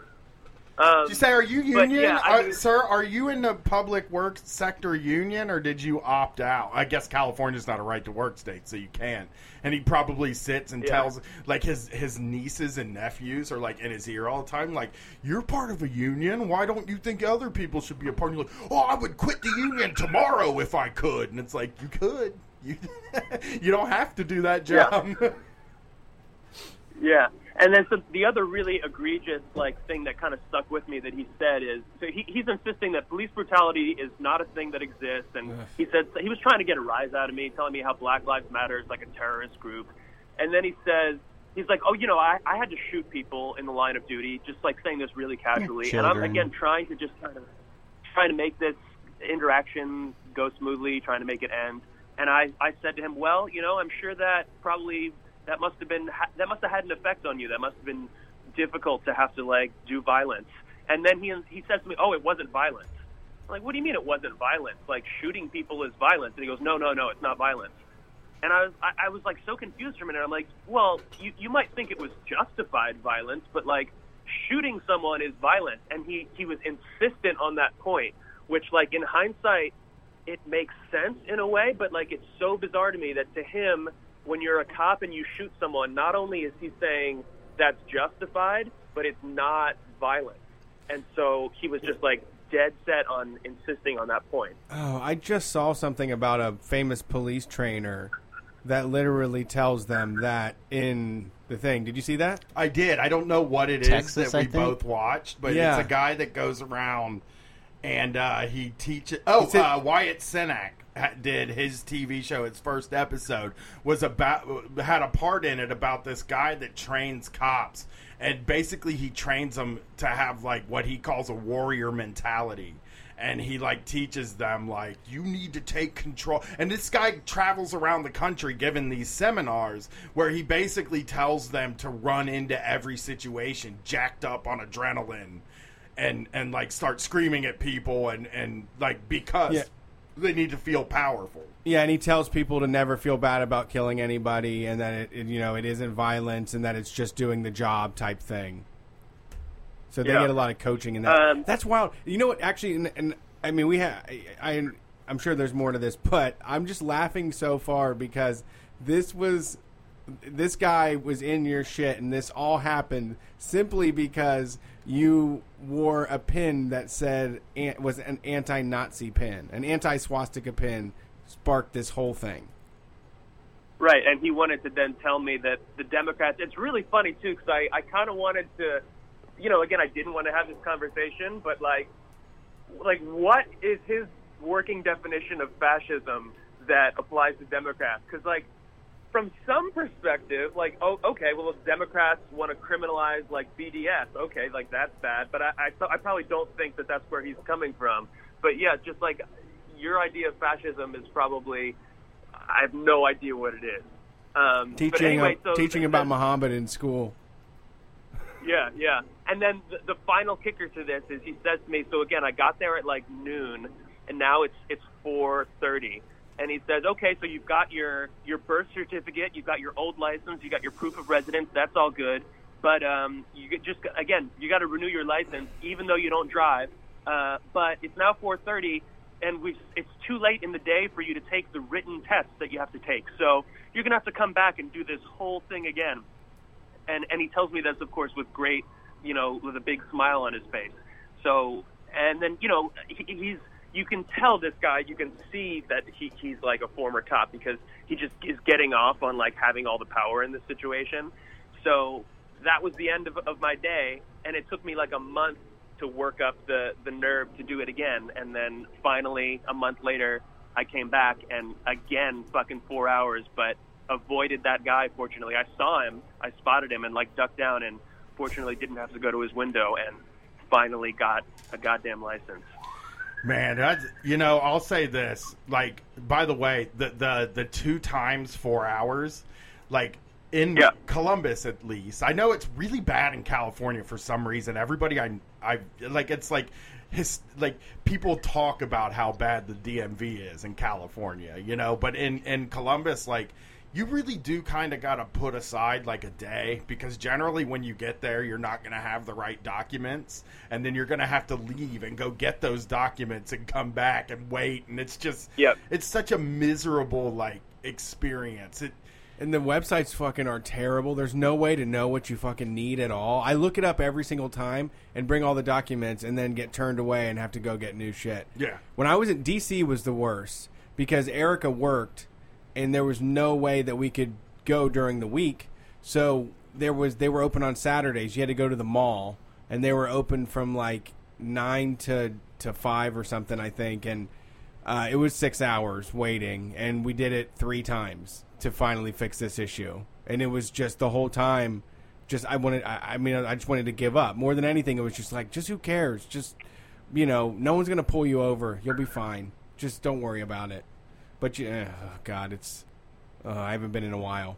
Um, Did you say, are you union, yeah, I mean- sir? Are you in the public work sector union, or did you opt out? I guess California's not a right to work state, so you can't. And he probably sits and Yeah. tells, like his his nieces and nephews are like in his ear all the time, like, "You're part of a union. Why don't you think other people should be a part?" And you're like, "Oh, I would quit the union tomorrow if I could." And it's like, you could. You *laughs* you don't have to do that Yeah. job. *laughs* Yeah, and then so the other really egregious like thing that kind of stuck with me that he said is so he, he's insisting that police brutality is not a thing that exists, and he said he was trying to get a rise out of me, telling me how Black Lives Matter is like a terrorist group, and then he says he's like, oh, you know, I, I had to shoot people in the line of duty, just like saying this really casually, and I'm again trying to just kind of trying to make this interaction go smoothly, trying to make it end. And I, I said to him, well, you know, I'm sure that probably that must have been that must have had an effect on you. That must have been difficult to have to like do violence. And then he he says to me, oh, it wasn't violence. I'm like, what do you mean it wasn't violence? Like shooting people is violence. And he goes, no, no, no, it's not violence. And I was I, I was like so confused for a minute. I'm like, well, you you might think it was justified violence, but like shooting someone is violence. And he he was insistent on that point, which like in hindsight, it makes sense in a way, but like it's so bizarre to me that to him, when you're a cop and you shoot someone, not only is he saying that's justified, but it's not violent. And so he was just like dead set on insisting on that point. Oh, I just saw something about a famous police trainer that literally tells them that in the thing. Did you see that? I did. I don't know what it is Texas, that we both watched, but Yeah. it's a guy that goes around and uh, he teaches. Oh, He said- uh, Wyatt Cenac ha- did his TV show. Its first episode was about had a part in it about this guy that trains cops, and basically he trains them to have like what he calls a warrior mentality and he like teaches them like you need to take control and this guy travels around the country giving these seminars where he basically tells them to run into every situation jacked up on adrenaline and and like start screaming at people and and like because Yeah. They need to feel powerful Yeah, and he tells people to never feel bad about killing anybody, and that it, it you know it isn't violence, and that it's just doing the job type thing. So they Yeah. get a lot of coaching in that. Um, That's wild. You know what? Actually, and, and I mean, we have. I, I I'm sure there's more to this, but I'm just laughing so far because this was this guy was in your shit, and this all happened simply because you wore a pin that said was an anti-Nazi pin, an anti-swastika pin, sparked this whole thing. Right, and he wanted to then tell me that the Democrats. It's really funny too, because I, I kind of wanted to, you know, again, I didn't want to have this conversation, but like, like what is his working definition of fascism that applies to Democrats? Because like, from some perspective, like, oh, okay, well, if Democrats want to criminalize like BDS, okay, like that's bad, but I, I, I probably don't think that that's where he's coming from. But yeah, just like your idea of fascism is probably, I have no idea what it is. Um, Teaching anyway, so teaching about Muhammad in school. yeah, yeah. And then the, the final kicker to this is he says to me, so again, I got there at like noon, and now it's it's 4:30, and he says, okay, so you've got your your birth certificate, you've got your old license, you got your proof of residence, that's all good, but um, you just again, you got to renew your license, even though you don't drive. Uh, but it's now 4:30, and we it's too late in the day for you to take the written tests that you have to take. So you're gonna have to come back and do this whole thing again and and he tells me this, of course, with great, you know, with a big smile on his face. So, and then you know, he, he's you can tell this guy, you can see that he he's like a former cop because he just is getting off on like having all the power in this situation. So that was the end of, of my day, and it took me like a month to work up the the nerve to do it again, and then finally a month later, I came back and again fucking four hours, but avoided that guy. Fortunately, I saw him, I spotted him, and like ducked down, and fortunately didn't have to go to his window, and finally got a goddamn license. Man, that's, you know, I'll say this. Like, by the way, the the the two times four hours, like in Yeah. Columbus at least. I know it's really bad in California for some reason. Everybody I I like it's like his like people talk about how bad the DMV is in California, you know, but in in Columbus like you really do kind of got to put aside like a day because generally when you get there you're not going to have the right documents and then you're going to have to leave and go get those documents and come back and wait and it's just Yep. it's such a miserable like experience it And the websites fucking are terrible. There's no way to know what you fucking need at all. I look it up every single time and bring all the documents and then get turned away and have to go get new shit. Yeah. When I was in DC was the worst because Erica worked and there was no way that we could go during the week. So there was they were open on Saturdays. You had to go to the mall and they were open from like 9 to to 5 or something I think and uh, it was six hours waiting, and we did it three times to finally fix this issue. And it was just the whole time, just I wanted. I, I mean, I just wanted to give up. More than anything, it was just like, just who cares? Just you know, no one's gonna pull you over. You'll be fine. Just don't worry about it. But you, oh God, it's. Uh, I haven't been in a while.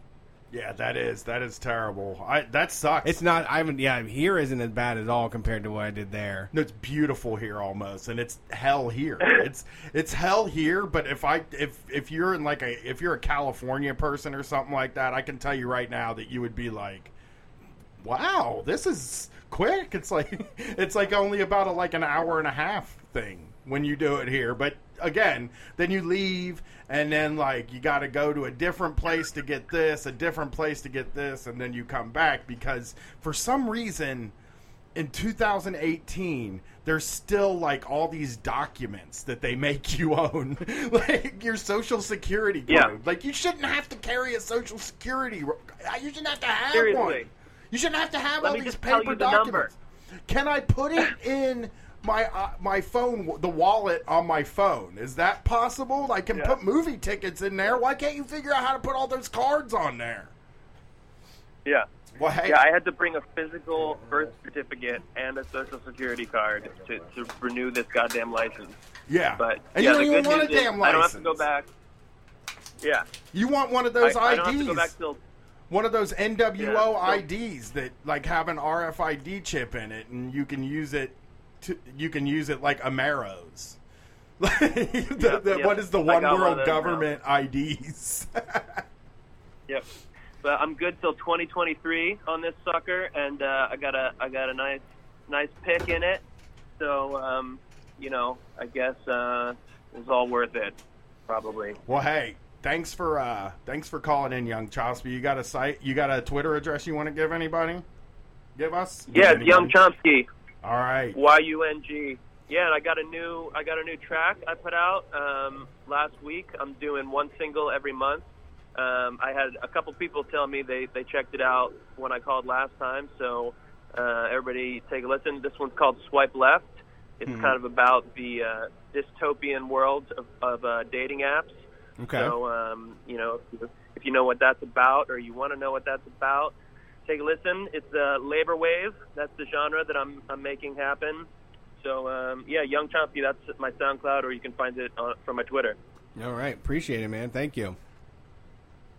yeah that is that is terrible i that sucks It's not. I haven't. Yeah, here isn't as bad at all compared to what I did there. No, it's beautiful here almost, and it's hell here. *laughs* It's it's hell here. But if I if if you're in like a if you're a California person or something like that, I can tell you right now that you would be like, "Wow, this is quick." It's like *laughs* it's like only about a, like an hour and a half thing when you do it here. But again, then you leave, and then like you got to go to a different place to get this, a different place to get this, and then you come back because for some reason in 2018 there's still like all these documents that they make *laughs* you own *laughs* like your social security card Yeah. like you shouldn't have to carry a social security uh, you shouldn't have to have Seriously. one you shouldn't have to have Let all these paper the number. documents can i put it in my uh, my phone the wallet on my phone is that possible i can Yeah. put movie tickets in there why can't you figure out how to put all those cards on there Yeah. Well, hey, Yeah, I had to bring a physical birth certificate and a social security card to, to renew this goddamn license. yeah. But and yeah, you don't even want a damn I don't have to go back. Yeah, You want one of those I, I IDs? don't have to go back till one of those NWO Yeah, so- IDs that like have an RFID chip in it, and you can use it. To, you can use it like Amaros. *laughs* the, the, yep. What is the one got one of world those now. government IDs? *laughs* Yep. But I'm good till 2023 on this sucker, and uh, I got a I got a nice nice pick in it. So um, you know, I guess uh, it was all worth it, probably. well, hey, thanks for uh, thanks for calling in, Yung Chomsky. You got a site? You got a Twitter address you want to give anybody? Give us? Yeah, it's Young? Chomsky, All right. Y U N G. Yeah, and I got a new I got a new track I put out um, last week. I'm doing one single every month. Um, I had a couple people tell me they they checked it out when I called last time. So uh, everybody take a listen. This one's called Swipe Left. It's kind of about the uh, dystopian world of, of uh, dating apps. Okay. So, um, you know, if you, if you know what that's about or you want to know what that's about, take a listen. It's uh, Labor Wave. That's the genre that I'm, I'm making happen. So, um, yeah, Yung Chomsky, that's my SoundCloud, or you can find it on, from my Twitter. All right. Appreciate it, man. Thank you.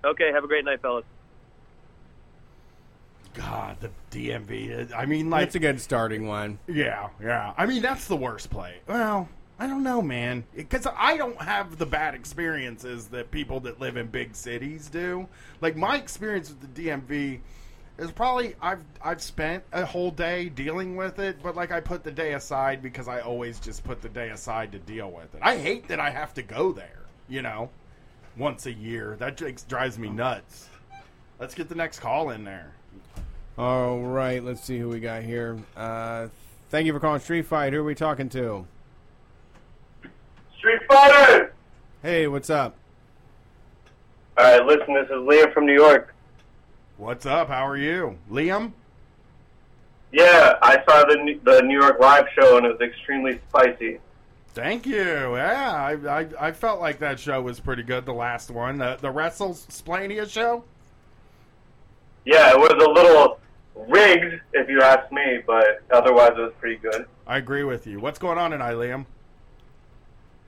Okay, have a great night, fellas. God, the DMV. I mean, like That's a good starting one. Yeah, yeah. I mean, that's the worst play. Well, I don't know, man, because I don't have the bad experiences that people that live in big cities do. Like my experience with the DMV is probably I've I've spent a whole day dealing with it, but like I put the day aside because I always just put the day aside to deal with it. I hate that I have to go there, you know, once a year. That just drives me nuts. Let's get the next call in there. All right. Let's see who we got here. Uh, thank you for calling Street Fight. Who are we talking to? Street Fighter! Hey, what's up? Alright, listen, this is Liam from New York. What's up? How are you, Liam? Yeah, I saw the New- the New York live show and it was extremely spicy. Thank you. Yeah, I, I I felt like that show was pretty good. The last one, the the Wrestle Splania show. Yeah, it was a little rigged, if you ask me, but otherwise it was pretty good. I agree with you. What's going on tonight, Liam?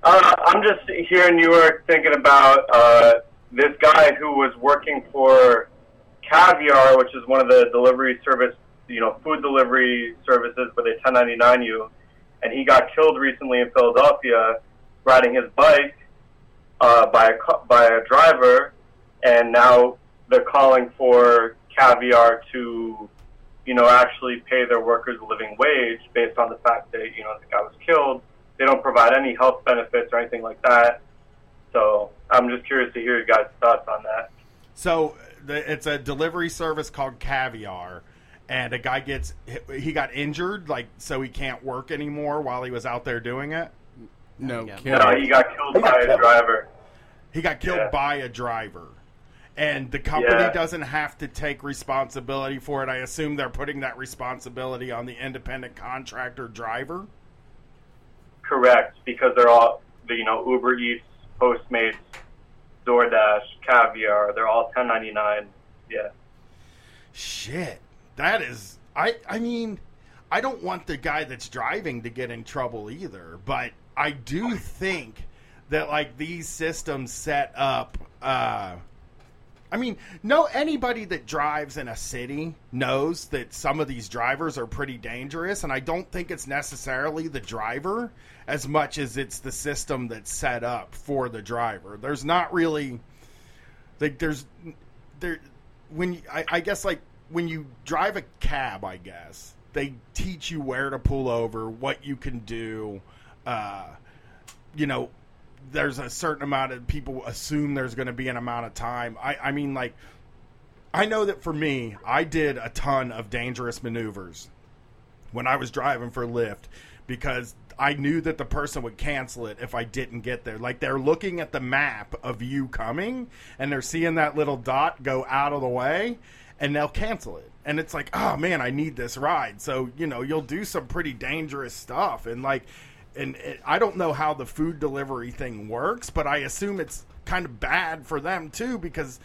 Uh, I'm just here in New York thinking about uh, this guy who was working for Caviar, which is one of the delivery service, you know, food delivery services where they 1099 you, and he got killed recently in Philadelphia riding his bike uh, by a by a driver, and now they're calling for Caviar to, you know, actually pay their workers a living wage based on the fact that you know the guy was killed. They don't provide any health benefits or anything like that. So I'm just curious to hear your guys' thoughts on that. So it's a delivery service called Caviar, and a guy gets he got injured, like so he can't work anymore while he was out there doing it. No, kidding. No, he got killed by a driver. He got killed Yeah. by a driver. And the company Yeah. doesn't have to take responsibility for it. I assume they're putting that responsibility on the independent contractor driver. Correct, because they're all, the, you know, Uber Eats, Postmates, DoorDash, Caviar. They're all 1099. Yeah. Shit. That is I I mean, I don't want the guy that's driving to get in trouble either, but I do think that like these systems set up uh I mean, no anybody that drives in a city knows that some of these drivers are pretty dangerous and I don't think it's necessarily the driver as much as it's the system that's set up for the driver. There's not really like there's there when I, I guess like when you drive a cab, I guess they teach you where to pull over, what you can do. Uh, you know, there's a certain amount of people assume there's going to be an amount of time. I, I mean, like, I know that for me, I did a ton of dangerous maneuvers when I was driving for Lyft because I knew that the person would cancel it if I didn't get there. Like they're looking at the map of you coming and they're seeing that little dot go out of the way and they'll cancel it. And it's like, oh man, I need this ride. So, you know, you'll do some pretty dangerous stuff. And like, and it, I don't know how the food delivery thing works, but I assume it's kind of bad for them too because,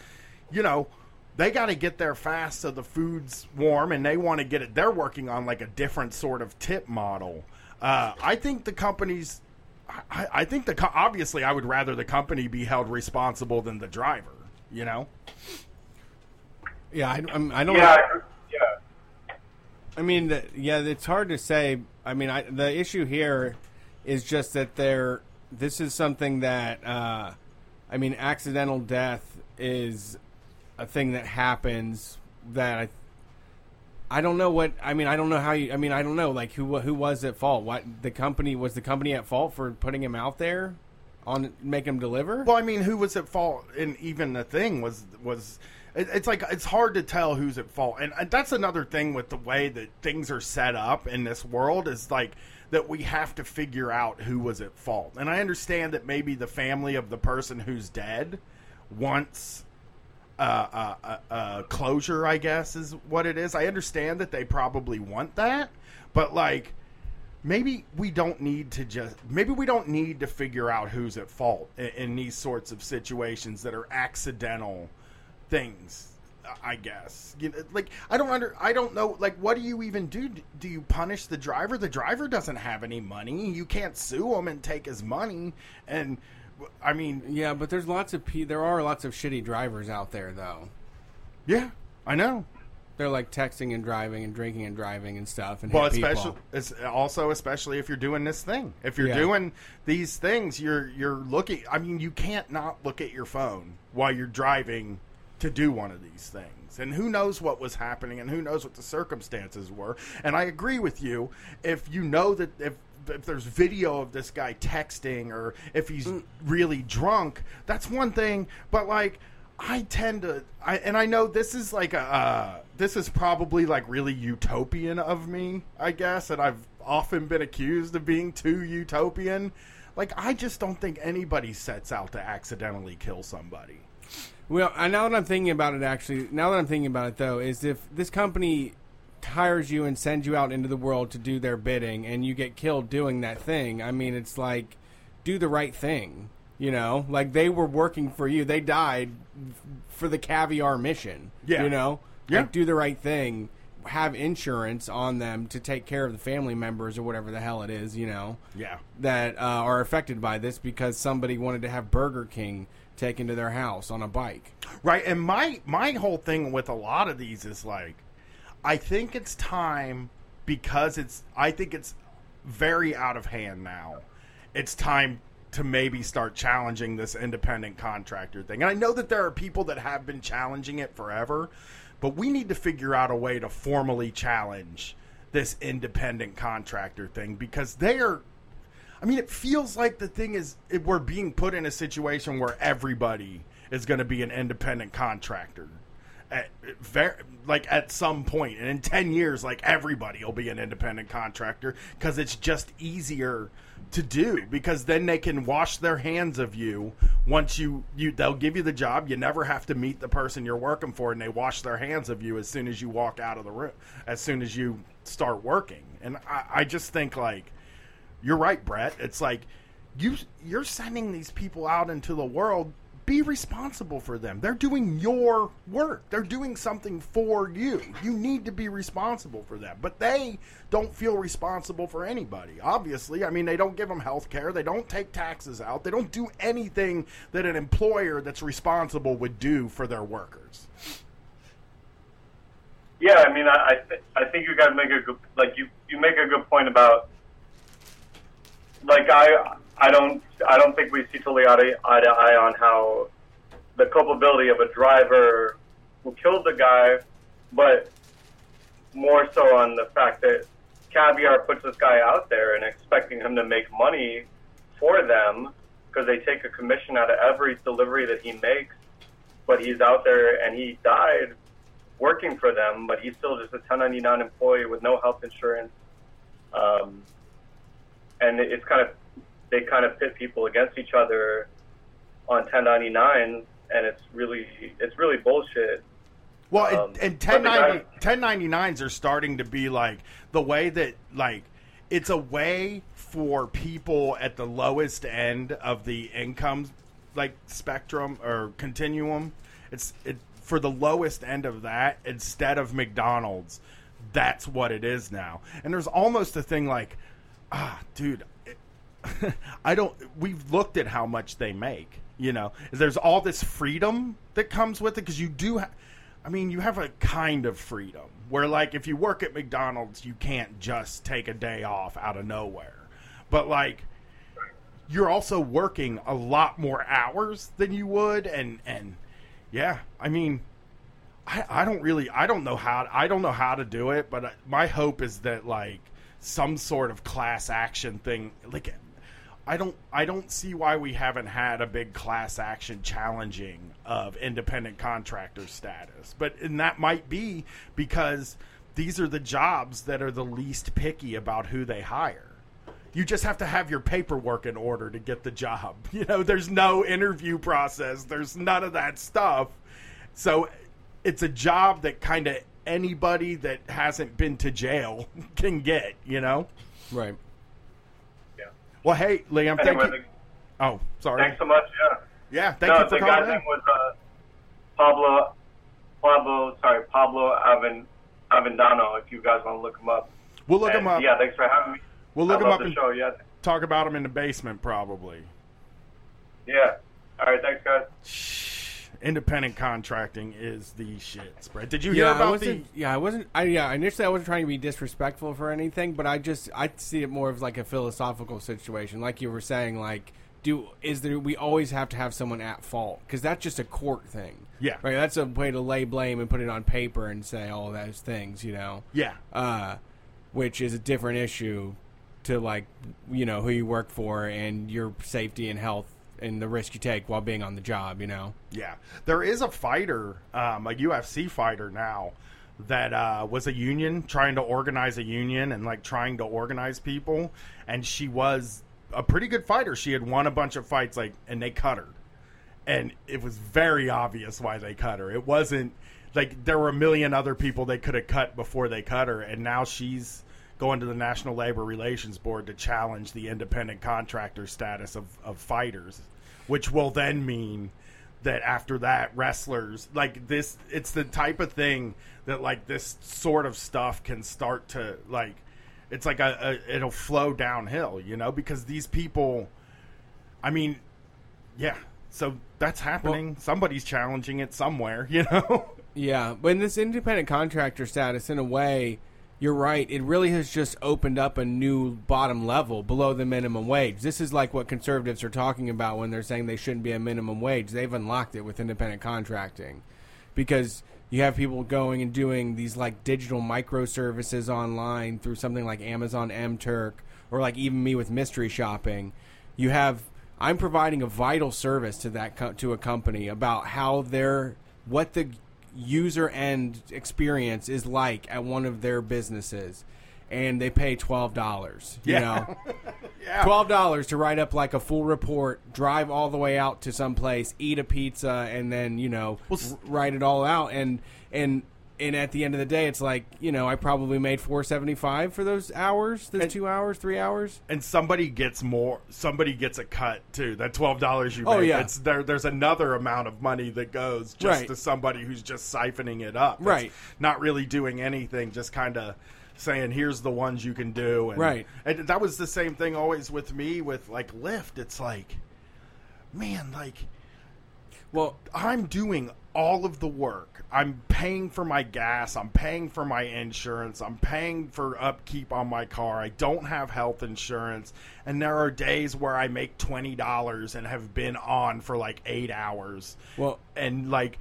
you know, they got to get there fast so the food's warm, and they want to get it. They're working on like a different sort of tip model. Uh, I think the companies. I, I think the co- obviously I would rather the company be held responsible than the driver. You know. Yeah, I, I'm, I don't. Yeah, I- yeah. I mean, the, yeah, it's hard to say. I mean, I, the issue here is just that there. This is something that. Uh, I mean, accidental death is a thing that happens. That I. I don't know what. I mean, I don't know how you. I mean, I don't know. Like, who who was at fault? What the company was the company at fault for putting him out there, on make him deliver? Well, I mean, who was at fault? And even the thing was was it, it's like it's hard to tell who's at fault, and, and that's another thing with the way that things are set up in this world is like that we have to figure out who was at fault. And I understand that maybe the family of the person who's dead wants uh, uh, uh, uh, closure, I guess, is what it is. I understand that they probably want that, but like maybe we don't need to just maybe we don't need to figure out who's at fault in, in these sorts of situations that are accidental things. I guess you know, like I don't under I don't know like what do you even do? Do you punish the driver? The driver doesn't have any money. You can't sue him and take his money. And I mean, yeah, but there's lots of pe- there are lots of shitty drivers out there though. yeah, I know. They're like texting and driving and drinking and driving and stuff. And Well, especially it's also especially if you're doing this thing. If you're Yeah. doing these things, you're you're looking. I mean, you can't not look at your phone while you're driving to do one of these things. And who knows what was happening, and who knows what the circumstances were. And I agree with you. If you know that if if there's video of this guy texting, or if he's really drunk, that's one thing. But like. I tend to, I, and I know this is like a, uh, this is probably like really utopian of me, I guess, and I've often been accused of being too utopian. Like, I just don't think anybody sets out to accidentally kill somebody. Well, now that I'm thinking about it, actually, now that I'm thinking about it, though, is if this company hires you and sends you out into the world to do their bidding, and you get killed doing that thing, I mean, it's like do the right thing. You know, like they were working for you. They died for the caviar mission. Yeah. You know, Yeah. Like, do the right thing. Have insurance on them to take care of the family members or whatever the hell it is. You know. Yeah. that uh, are affected by this because somebody wanted to have Burger King taken to their house on a bike. Right. And my my whole thing with a lot of these is like I think it's time because it's I think it's very out of hand now. It's time to maybe start challenging this independent contractor thing. And I know that there are people that have been challenging it forever, but we need to figure out a way to formally challenge this independent contractor thing because they are I mean, it feels like the thing is we're being put in a situation where everybody is going to be an independent contractor. At, like at some point, and in ten years, like everybody will be an independent contractor because it's just easier to do. Because then they can wash their hands of you once you you they'll give you the job. You never have to meet the person you're working for, and they wash their hands of you as soon as you walk out of the room, as soon as you start working. And I, I just think like you're right, Brett. It's like you you're sending these people out into the world. Be responsible for them. They're doing your work. They're doing something for you. You need to be responsible for them. But they don't feel responsible for anybody. Obviously, I mean, they don't give them health care. They don't take taxes out. They don't do anything that an employer that's responsible would do for their workers. Yeah, I mean, I I, I think you guys make a good like you you make a good point about like I I don't I don't think we see totally eye to, eye to eye on how the culpability of a driver who killed the guy, but more so on the fact that Caviar puts this guy out there and expecting him to make money for them because they take a commission out of every delivery that he makes. But he's out there and he died working for them, but he's still just a 1099 employee with no health insurance. Um, and it's kind of they kind of pit people against each other on 1099, and it's really it's really bullshit. Well, Um, and, and but 1090, guy- 1099s are starting to be like the way that like it's a way for people at the lowest end of the income like spectrum or continuum. It's it for the lowest end of that instead of McDonald's. That's what it is now. And there's almost a thing like, ah, dude, *laughs* I don't. We've looked at how much they make. You know, there's all this freedom that comes with it because you do. Ha- I mean, you have a kind of freedom where, like, if you work at McDonald's, you can't just take a day off out of nowhere. But like, you're also working a lot more hours than you would, and and yeah, I mean, I, I don't really I don't know how I don't know how to do it, but uh, my hope is that like some sort of class action thing like I don't I don't see why we haven't had a big class action challenging of independent contractor status. But and that might be because these are the jobs that are the least picky about who they hire. You just have to have your paperwork in order to get the job. *laughs* You know, there's no interview process. There's none of that stuff. So it's a job that kind of anybody that hasn't been to jail *laughs* can get, you know? Right. Well, hey, Liam, thank Anyway, you. the- Oh, sorry. thanks so much. Yeah. Yeah, thank no, you for the guy's calling. name was uh, Pablo. Pablo, sorry, Pablo Aven, Avendano. If you guys want to look him up. We'll look And, him up. Yeah, thanks for having me. We'll look I him up the and show. Yeah. talk about him in the basement, probably. Yeah. All right. Thanks, guys. Independent contracting is the shit, spread. Did you hear Yeah, about the? Yeah, I wasn't. I yeah. Initially, I wasn't trying to be disrespectful for anything, but I just I see it more of like a philosophical situation, like you were saying. Like, do is there? We always have to have someone at fault because that's just a court thing. Yeah. right. That's a way to lay blame and put it on paper and say all those things. You know. Yeah, uh, which is a different issue to like you know who you work for and your safety and health and the risk you take while being on the job. You know. yeah. There is a fighter, um, a UFC fighter now, that uh, was a union trying to organize a union and like trying to organize people, and she was a pretty good fighter. She had won a bunch of fights, like, and they cut her. and it was very obvious why they cut her. It wasn't like there were a million other people they could have cut before they cut her, and now she's going to the National Labor Relations Board to challenge the independent contractor status of, of fighters, which will then mean that after that wrestlers like this it's the type of thing that like this sort of stuff can start to like it's like a, a it'll flow downhill you know because these people i mean yeah so that's happening. Somebody's challenging it somewhere *laughs* you know? Yeah, but in this independent contractor status, in a way, you're right. It really has just opened up a new bottom level below the minimum wage. This is like what conservatives are talking about when they're saying they shouldn't be a minimum wage. They've unlocked it with independent contracting because you have people going and doing these like digital microservices online through something like Amazon M Turk or like even me with mystery shopping. You have I'm providing a vital service to that co- to a company about how their what the user end experience is like at one of their businesses and they pay twelve dollars. You Yeah. know, *laughs* yeah twelve dollars to write up like a full report, drive all the way out to some place, eat a pizza, and then you know Well, write it all out. And and and at the end of the day, it's like you know I probably made four seventy five for those hours, those And- two hours, three hours. and somebody gets more somebody gets a cut too that $12 you Oh, make yeah. it's there there's another amount of money that goes just Right. to somebody who's just siphoning it up It's Right. not really doing anything just kind of saying here's the ones you can do and, Right. and that was the same thing always with me with like Lyft it's like man like Well, I'm doing all of the work. I'm paying for my gas. I'm paying for my insurance. I'm paying for upkeep on my car. I don't have health insurance. And there are days where I make $20 and have been on for like eight hours. Well- and like,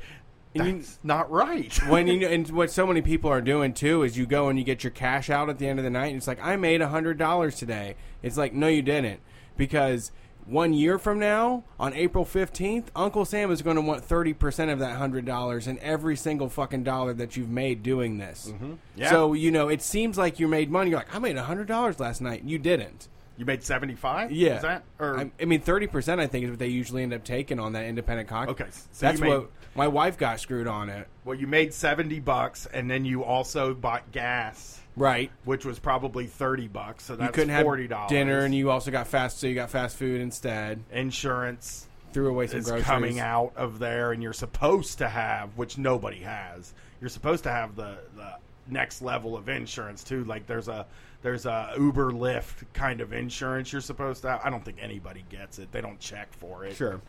you- that's not right. *laughs* when you *laughs* and what so many people are doing too is you go and you get your cash out at the end of the night and it's like I made a hundred dollars today. It's like no, you didn't because one year from now on April fifteenth, Uncle Sam is going to want thirty percent of that hundred dollars and every single fucking dollar that you've made doing this. Mm-hmm. Yeah. So you know it seems like you made money. You're like I made a hundred dollars last night. And you didn't. you made 75? Yeah, Is that? Or, I, I mean, thirty percent. I think is what they usually end up taking on that independent contract. Okay, so that's made- what my wife got screwed on it. well, you made 70 bucks and then you also bought gas. Right. Which was probably thirty bucks, so that's you couldn't have forty dollars. dinner, and you also got fast. So you got fast food instead. insurance. Threw away some is groceries. coming out of there, and you're supposed to have, which nobody has. You're supposed to have the the next level of insurance too. Like there's a there's a Uber Lyft kind of insurance you're supposed to. have. I don't think anybody gets it. They don't check for it. Sure.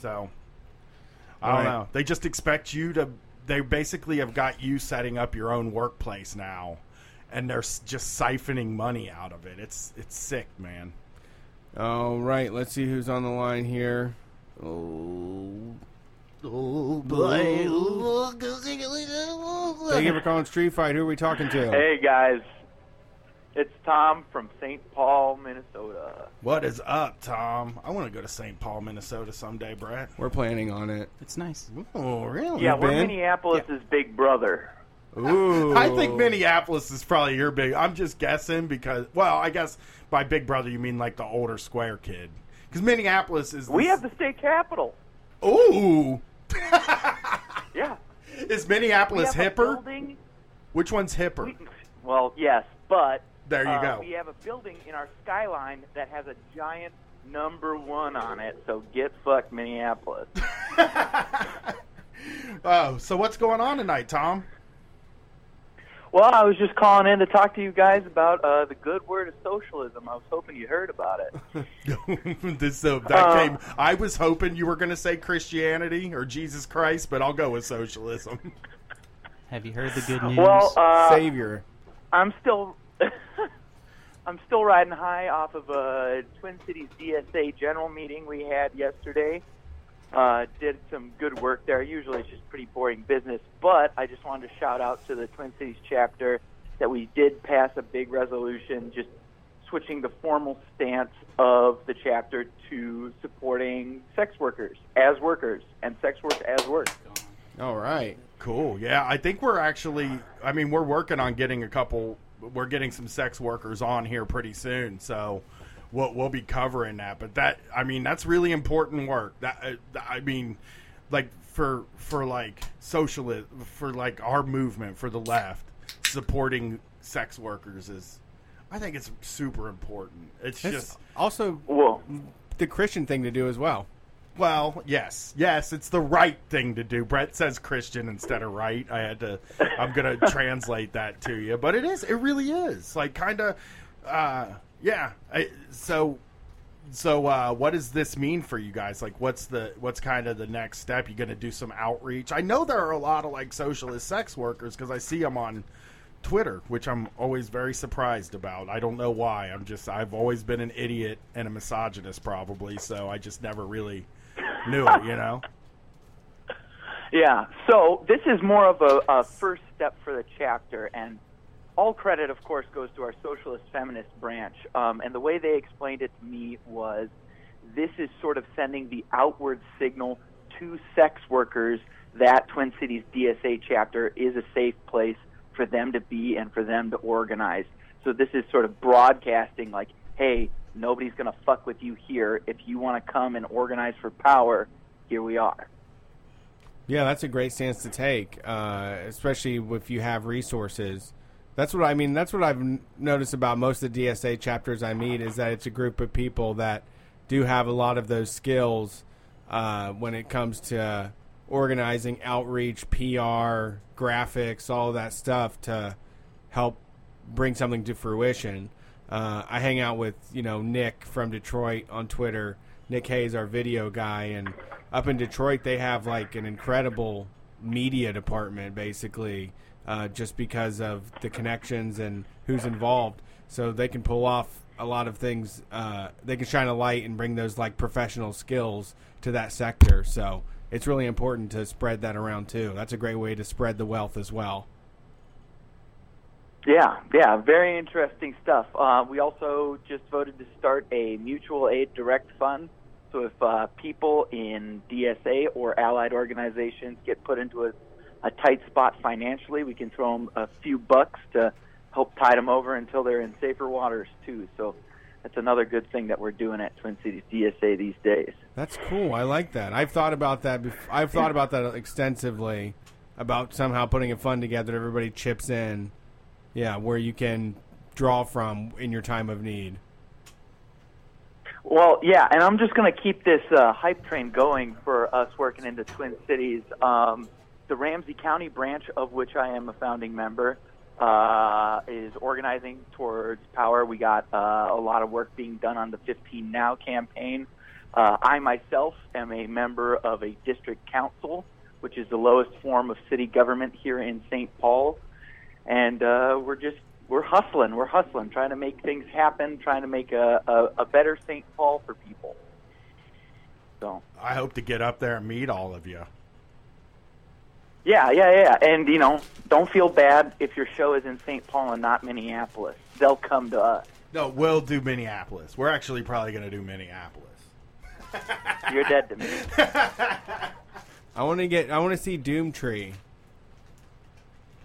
So I don't know. They just expect you to. They basically have got you setting up your own workplace now, and they're just siphoning money out of it. It's it's sick, man. All right, let's see who's on the line here. Oh, oh boy. Thank you for calling Street Fight. Who are we talking to? Hey guys, it's Tom from St. Paul, Minnesota. What is up, Tom? I want to go to St. Paul, Minnesota someday, Brett. We're planning on it. It's nice. Oh, really? Yeah, we're been? Minneapolis' big brother. Ooh. I think Minneapolis is probably your big. I'm just guessing because, well, I guess by big brother you mean like the older square kid. Because Minneapolis is. We the- have the state capital. Ooh, *laughs* Yeah. is Minneapolis hipper? building. Which one's hipper? We, well, yes, but There you uh, go. We have a building in our skyline that has a giant number one on it. So get fucked, Minneapolis. *laughs* oh, so what's going on tonight, Tom? Well, I was just calling in to talk to you guys about uh, the good word of socialism. I was hoping you heard about it. *laughs* this so that Uh, came. I was hoping you were going to say Christianity or Jesus Christ, but I'll go with socialism. *laughs* Have you heard the good news? Well, uh, Savior. I'm still *laughs* I'm still riding high off of a Twin Cities DSA general meeting we had yesterday. Uh, did some good work there. Usually it's just pretty boring business, but I just wanted to shout out to the Twin Cities chapter that we did pass a big resolution just switching the formal stance of the chapter to supporting sex workers as workers and sex work as work. All right. Cool. Yeah, I think we're actually. I mean, we're working on getting a couple. We're getting some sex workers on here pretty soon, so we'll we'll be covering that. But that, I mean, that's really important work. That uh, I mean, like for for like socialist for like our movement for the left, supporting sex workers is. I think it's super important. It's It's just also Well, the Christian thing to do as well. Well, yes, yes, it's the right thing to do. Brett says Christian instead of right. I had to. I'm gonna *laughs* translate that to you, but it is. It really is. Like kind of. Uh, yeah. I, so. So, uh, what does this mean for you guys? Like, what's the what's kind of the next step? You to do some outreach? I know there are a lot of like socialist sex workers because I see them on Twitter, which I'm always very surprised about. I don't know why. I'm just I've always been an idiot and a misogynist probably, so I just never really knew it, you know. *laughs* Yeah. So this is more of a, a first step for the chapter, and all credit, of course, goes to our socialist feminist branch. Um, and the way they explained it to me was, this is sort of sending the outward signal to sex workers that Twin Cities DSA chapter is a safe place for them to be and for them to organize. So this is sort of broadcasting, like, hey, nobody's going to fuck with you here. If you want to come and organize for power, here we are. Yeah, that's a great stance to take, uh, especially if you have resources. That's what I mean. That's what I've noticed about most of the DSA chapters I meet is that it's a group of people that do have a lot of those skills uh, when it comes to organizing, outreach, PR, graphics, all that stuff to help bring something to fruition. Uh, I hang out with you know Nick from Detroit on Twitter. Nick Hayes, our video guy, and up in Detroit they have like an incredible media department, basically, uh, just because of the connections and who's involved. So they can pull off a lot of things. Uh, they can shine a light and bring those like professional skills to that sector. So it's really important to spread that around too. That's a great way to spread the wealth as well. Yeah, yeah, very interesting stuff. Uh, we also just voted to start a mutual aid direct fund. So if uh, people in DSA or allied organizations get put into a, a tight spot financially, we can throw them a few bucks to help tide them over until they're in safer waters too. So that's another good thing that we're doing at Twin Cities DSA these days. That's cool. I like that. I've thought about that. Bef- I've thought about that extensively. About somehow putting a fund together, everybody chips in. Yeah, where you can draw from in your time of need. Well, yeah, and I'm just going to keep this uh, hype train going for us working in the Twin Cities. Um, the Ramsey County branch, of which I am a founding member, uh, is organizing towards power. We got uh, a lot of work being done on the 15 Now campaign. Uh, I myself am a member of a district council, which is the lowest form of city government here in St. Paul, and uh, we're just we're hustling. We're hustling, trying to make things happen, trying to make a, a, a better St. Paul for people. So I hope to get up there and meet all of you. Yeah, yeah, yeah, and you know, don't feel bad if your show is in St. Paul and not Minneapolis. They'll come to us. No, we'll do Minneapolis. We're actually probably going to do Minneapolis. *laughs* You're dead to me. *laughs* I want to get. I want to see Doomtree.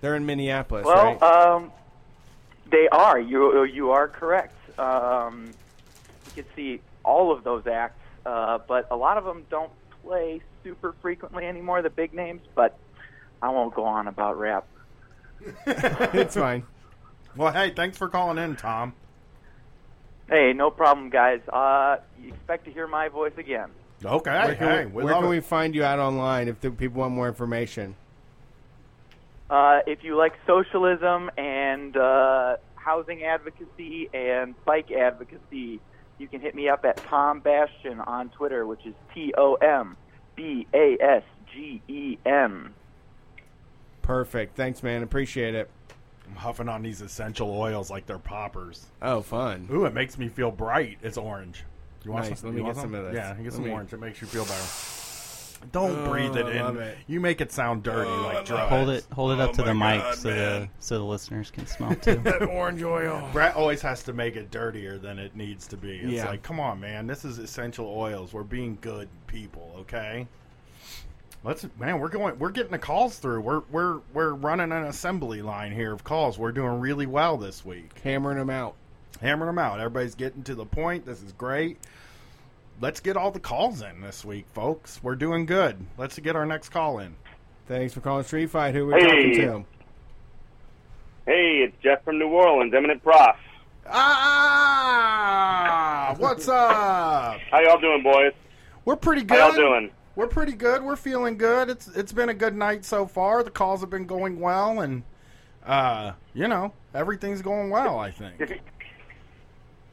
They're in Minneapolis, Well, right? um, they are. You you are correct. Um, you can see all of those acts, uh, but a lot of them don't play super frequently anymore. The big names, but I won't go on about rap. *laughs* it's fine. Well, hey, thanks for calling in, Tom. Hey, no problem, guys. Uh, you expect to hear my voice again. Okay, Where can, hey, we, we where can we find you out online if the people want more information? Uh, if you like socialism and uh, housing advocacy and bike advocacy, you can hit me up at Tom Bastion on Twitter, which is T O M B A S G E N. Perfect. Thanks, man. Appreciate it. I'm huffing on these essential oils like they're poppers. Oh, fun. Ooh, it makes me feel bright. It's orange. You want Nice. some? Let me get some of this. Yeah, get Let some me- orange. It makes you feel better. Don't Oh, breathe it oh, in. it. You make it sound dirty Oh, like drugs. Hold it, hold it up Oh to the mic God, so man. the so the listeners can smell *laughs* too. That orange oil. Brett always has to make it dirtier than it needs to be. It's Yeah. like, come on, man. This is essential oils. We're being good people, okay? Let's man, we're going we're getting the calls through. We're we're we're running an assembly line here of calls. We're doing really well this week. Hammering them out. Hammering them out. Everybody's getting to the point. This is great. Let's get all the calls in this week, folks. We're doing good. Let's get our next call in. Thanks for calling Street Fight. Who are we Hey. talking to? Hey, it's Jeff from New Orleans, Eminent Prof. Ah, what's up? How y'all doing, boys? We're pretty good. How y'all doing? We're pretty good. We're feeling good. It's it's been a good night so far. The calls have been going well, and uh, you know everything's going well. I think. If you,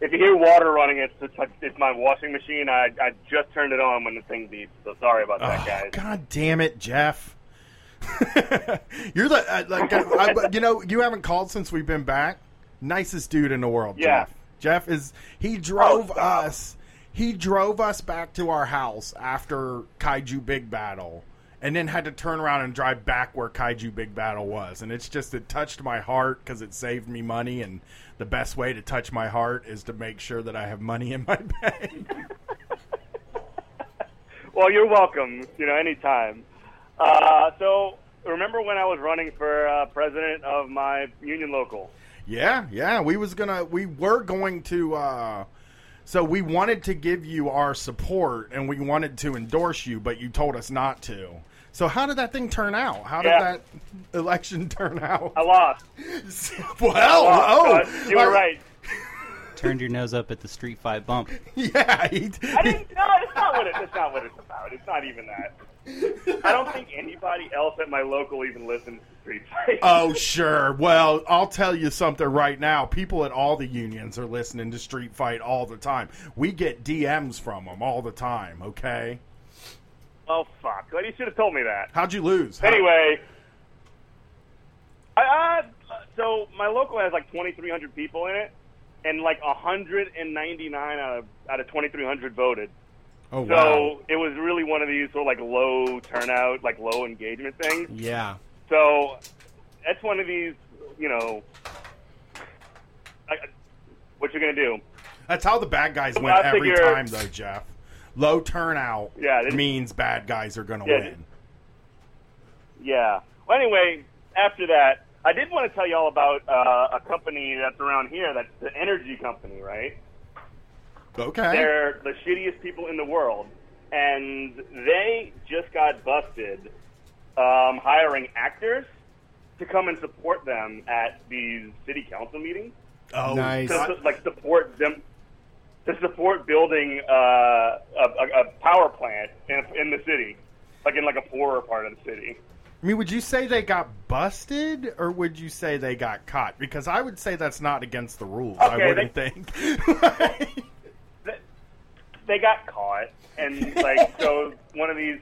if you hear water running, it's it's, it's my washing machine. I I just turned it on when the thing beeped. So sorry about that, Oh, guys. God damn it, Jeff! *laughs* You're the uh, like uh, I, you know you haven't called since we've been back. Nicest dude in the world, Yeah. Jeff. Jeff is he drove Oh, us. He drove us back to our house after Kaiju Big Battel, and then had to turn around and drive back where Kaiju Big Battel was. And it's just it touched my heart because it saved me money. And the best way to touch my heart is to make sure that I have money in my *laughs* bank. Well, you're welcome. You know, anytime. Uh, so remember when I was running for uh, president of my union local? Yeah, yeah. We was gonna we were going to uh so we wanted to give you our support and we wanted to endorse you, but you told us not to. So how did that thing turn out? How did Yeah. that *laughs* election turn out? I lost. *laughs* well, I oh, lost. you were I- right. *laughs* Turned your nose up at the street fight bump. Yeah, he, I didn't. No, it's not what it, it's not what it's about. It's not even that. I don't think anybody else at my local even listens to Street Fight. Oh, sure. Well, I'll tell you something right now. People at all the unions are listening to Street Fight all the time. We get DMs from them all the time, okay? oh fuck! Well, you should have told me that. How'd you lose? Anyway, I, uh, so my local has like 2,300 people in it, and like 199 out of out of 2,300 voted. Oh, So wow. it was really one of these sort of like low turnout, like low engagement things. Yeah. So that's one of these, you know, I, what you're gonna do? That's how the bad guys win I every figure- time, though, Jeff. Low turnout Yeah, means bad guys are going to Yeah. win. Yeah. Well, anyway, after that, I did want to tell you all about uh, a company that's around here. That's the energy company, right? Okay. They're the shittiest people in the world, and they just got busted um, hiring actors to come and support them at these city council meetings. oh, Nice. To, to, like support them. to support building uh, a, a, a power plant in, in the city, like in like a poorer part of the city. I mean, would you say they got busted, or would you say they got caught? Because I would say that's not against the rules. I Okay, wouldn't they- think. *laughs* They- got caught, and like *laughs* so, one of these,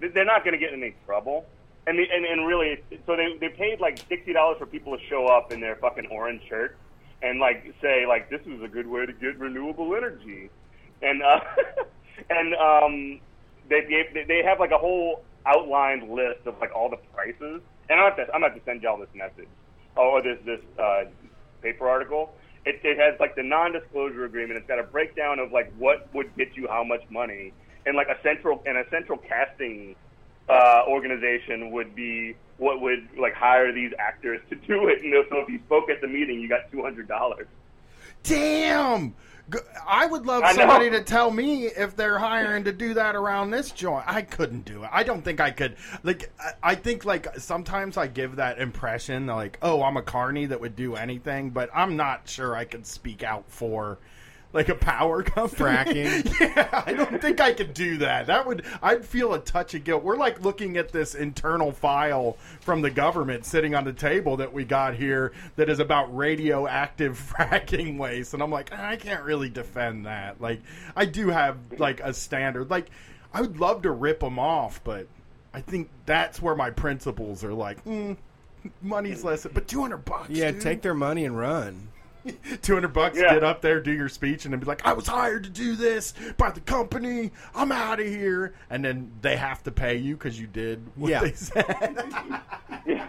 they're not going to get in any trouble. And, the, and and really, so they they paid like sixty dollars for people to show up in their fucking orange shirt and like say like this is a good way to get renewable energy, and uh, *laughs* and um, they they they have like a whole outlined list of like all the prices. And I'm not to, I'm not to send y'all this message or this this uh, paper article. It, it has like the non-disclosure agreement. It's got a breakdown of like what would get you how much money, and like a central and a central casting uh, organization would be what would like hire these actors to do it. And so if you spoke at the meeting, you got two hundred dollars. Damn! I would love I somebody to tell me if they're hiring to do that around this joint. I couldn't do it. I don't think I could. Like, I- I think like sometimes I give that impression, like, oh, I'm a carny that would do anything, but I'm not sure I could speak out for. Like a power company, Fracking. *laughs* yeah, I don't think I could do that. That would I'd feel a touch of guilt. We're like looking at this internal file from the government sitting on the table that we got here that is about radioactive *laughs* fracking waste, and I'm like, I can't really defend that. Like, I do have like a standard. Like, I would love to rip them off, but I think that's where my principles are. Like, mm, money's less, but 200 bucks. Yeah, dude. take their money and run. *laughs* 200 bucks Yeah. get up there do your speech and then be like i was hired to do this by the company i'm out of here and then they have to pay you because you did what Yeah. they said *laughs* yeah.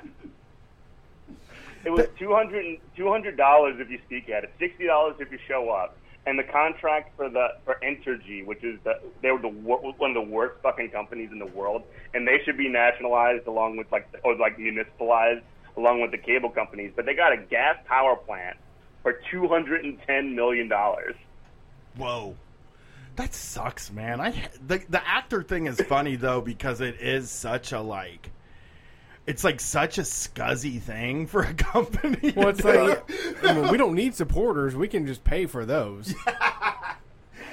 It was two hundred two hundred dollars if you speak at it, sixty dollars if you show up, and the contract for the for Entergy, which is the they were the wor- one of the worst fucking companies in the world, and they should be nationalized along with like or like municipalized along with the cable companies, but they got a gas power plant for two hundred and ten million dollars. whoa that sucks man i the, the actor thing is funny though because it is such a like it's like such a scuzzy thing for a *laughs* company Well, it's like I mean, we don't need supporters. We can just pay for those. *laughs*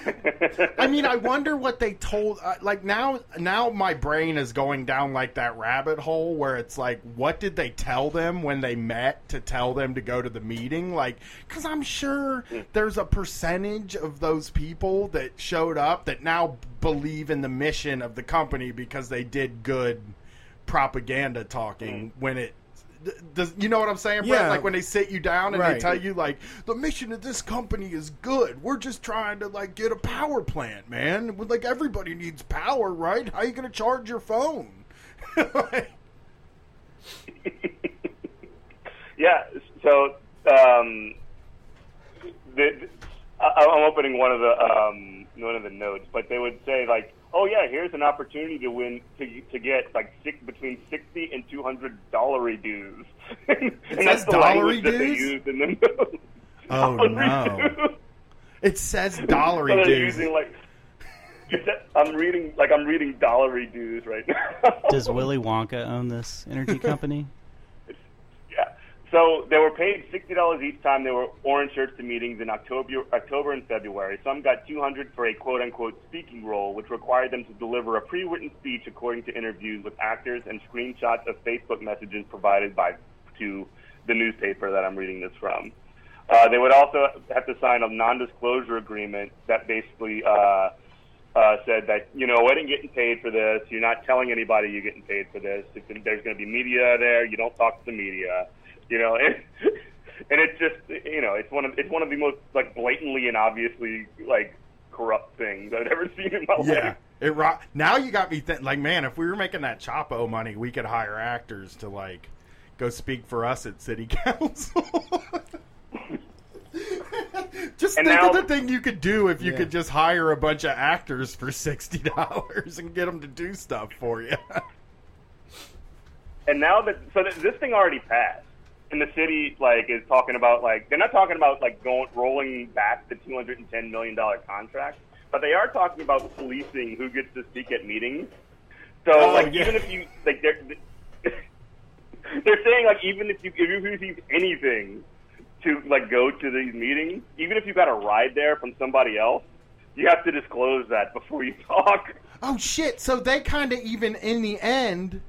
*laughs* I mean, I wonder what they told. Uh, like now, now my brain is going down like that rabbit hole where it's like, what did they tell them when they met to tell them to go to the meeting? Like, because I'm sure there's a percentage of those people that showed up that now believe in the mission of the company because they did good propaganda talking when it. Does you know what I'm saying, Brett? Yeah. Like when they sit you down and they tell you like the mission of this company is good. We're just trying to like get a power plant, man. Like everybody needs power, right? How you gonna charge your phone? Like, *laughs* Yeah. So um, the, I, I'm opening one of the um, one of the notes, but they would say like, "Oh yeah, here's an opportunity to win to to get like six, between sixty and two hundred dollary dues." *laughs* and says that's the dollary language that they dues? used in the note. *laughs* Oh, no. dues. it says So dollary they're dues. using like. I'm reading like I'm reading dollary dues right now. Does Willy Wonka own this energy company? *laughs* So they were paid sixty dollars each time they were orange shirts to meetings in October, October and February. Some got two hundred for a quote unquote speaking role, which required them to deliver a pre-written speech according to interviews with actors and screenshots of Facebook messages provided by to the newspaper that I'm reading this from. Uh, they would also have to sign a non-disclosure agreement that basically uh, uh, said that you know, I didn't getting paid for this. You're not telling anybody you're getting paid for this. If there's going to be media there, you don't talk to the media. You know, and, *laughs* and it's just you know, it's one of it's one of the most like blatantly and obviously like corrupt things I've ever *laughs* seen in my Yeah. life. It ro- now you got me thinking like man if we were making that Chapo money we could hire actors to like go speak for us at city *laughs* council. just And think now- of the thing you could do if you Yeah. could just hire a bunch of actors for sixty dollars and get them to do stuff for you. And now that so th- this thing already passed, and the city like is talking about like they're not talking about like going rolling back the two hundred and ten million dollar contract, but they are talking about policing who gets to speak at meetings. So Oh, like yeah. even if you like they're *laughs* they're saying like even if you if you receive anything to like go to these meetings, even if you got a ride there from somebody else, you have to disclose that before you talk. Oh shit! So they kind of even in the end,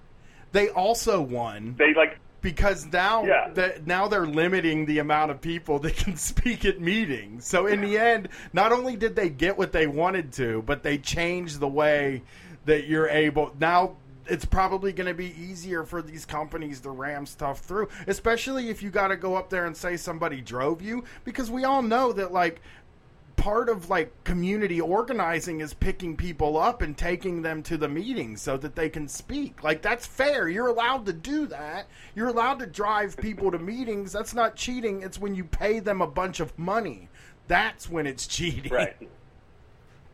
they also won They like because now Yeah. that now they're limiting the amount of people *laughs* that can speak at meetings. So in the end, not only did they get what they wanted to, but they changed the way that you're able now. It's probably going to be easier for these companies to ram stuff through, especially if you got to go up there and say somebody drove you, because we all know that like part of like community organizing is picking people up and taking them to the meetings so that they can speak. Like that's fair. You're allowed to do that. You're allowed to drive people to meetings. That's not cheating. It's when you pay them a bunch of money. That's when it's cheating. right.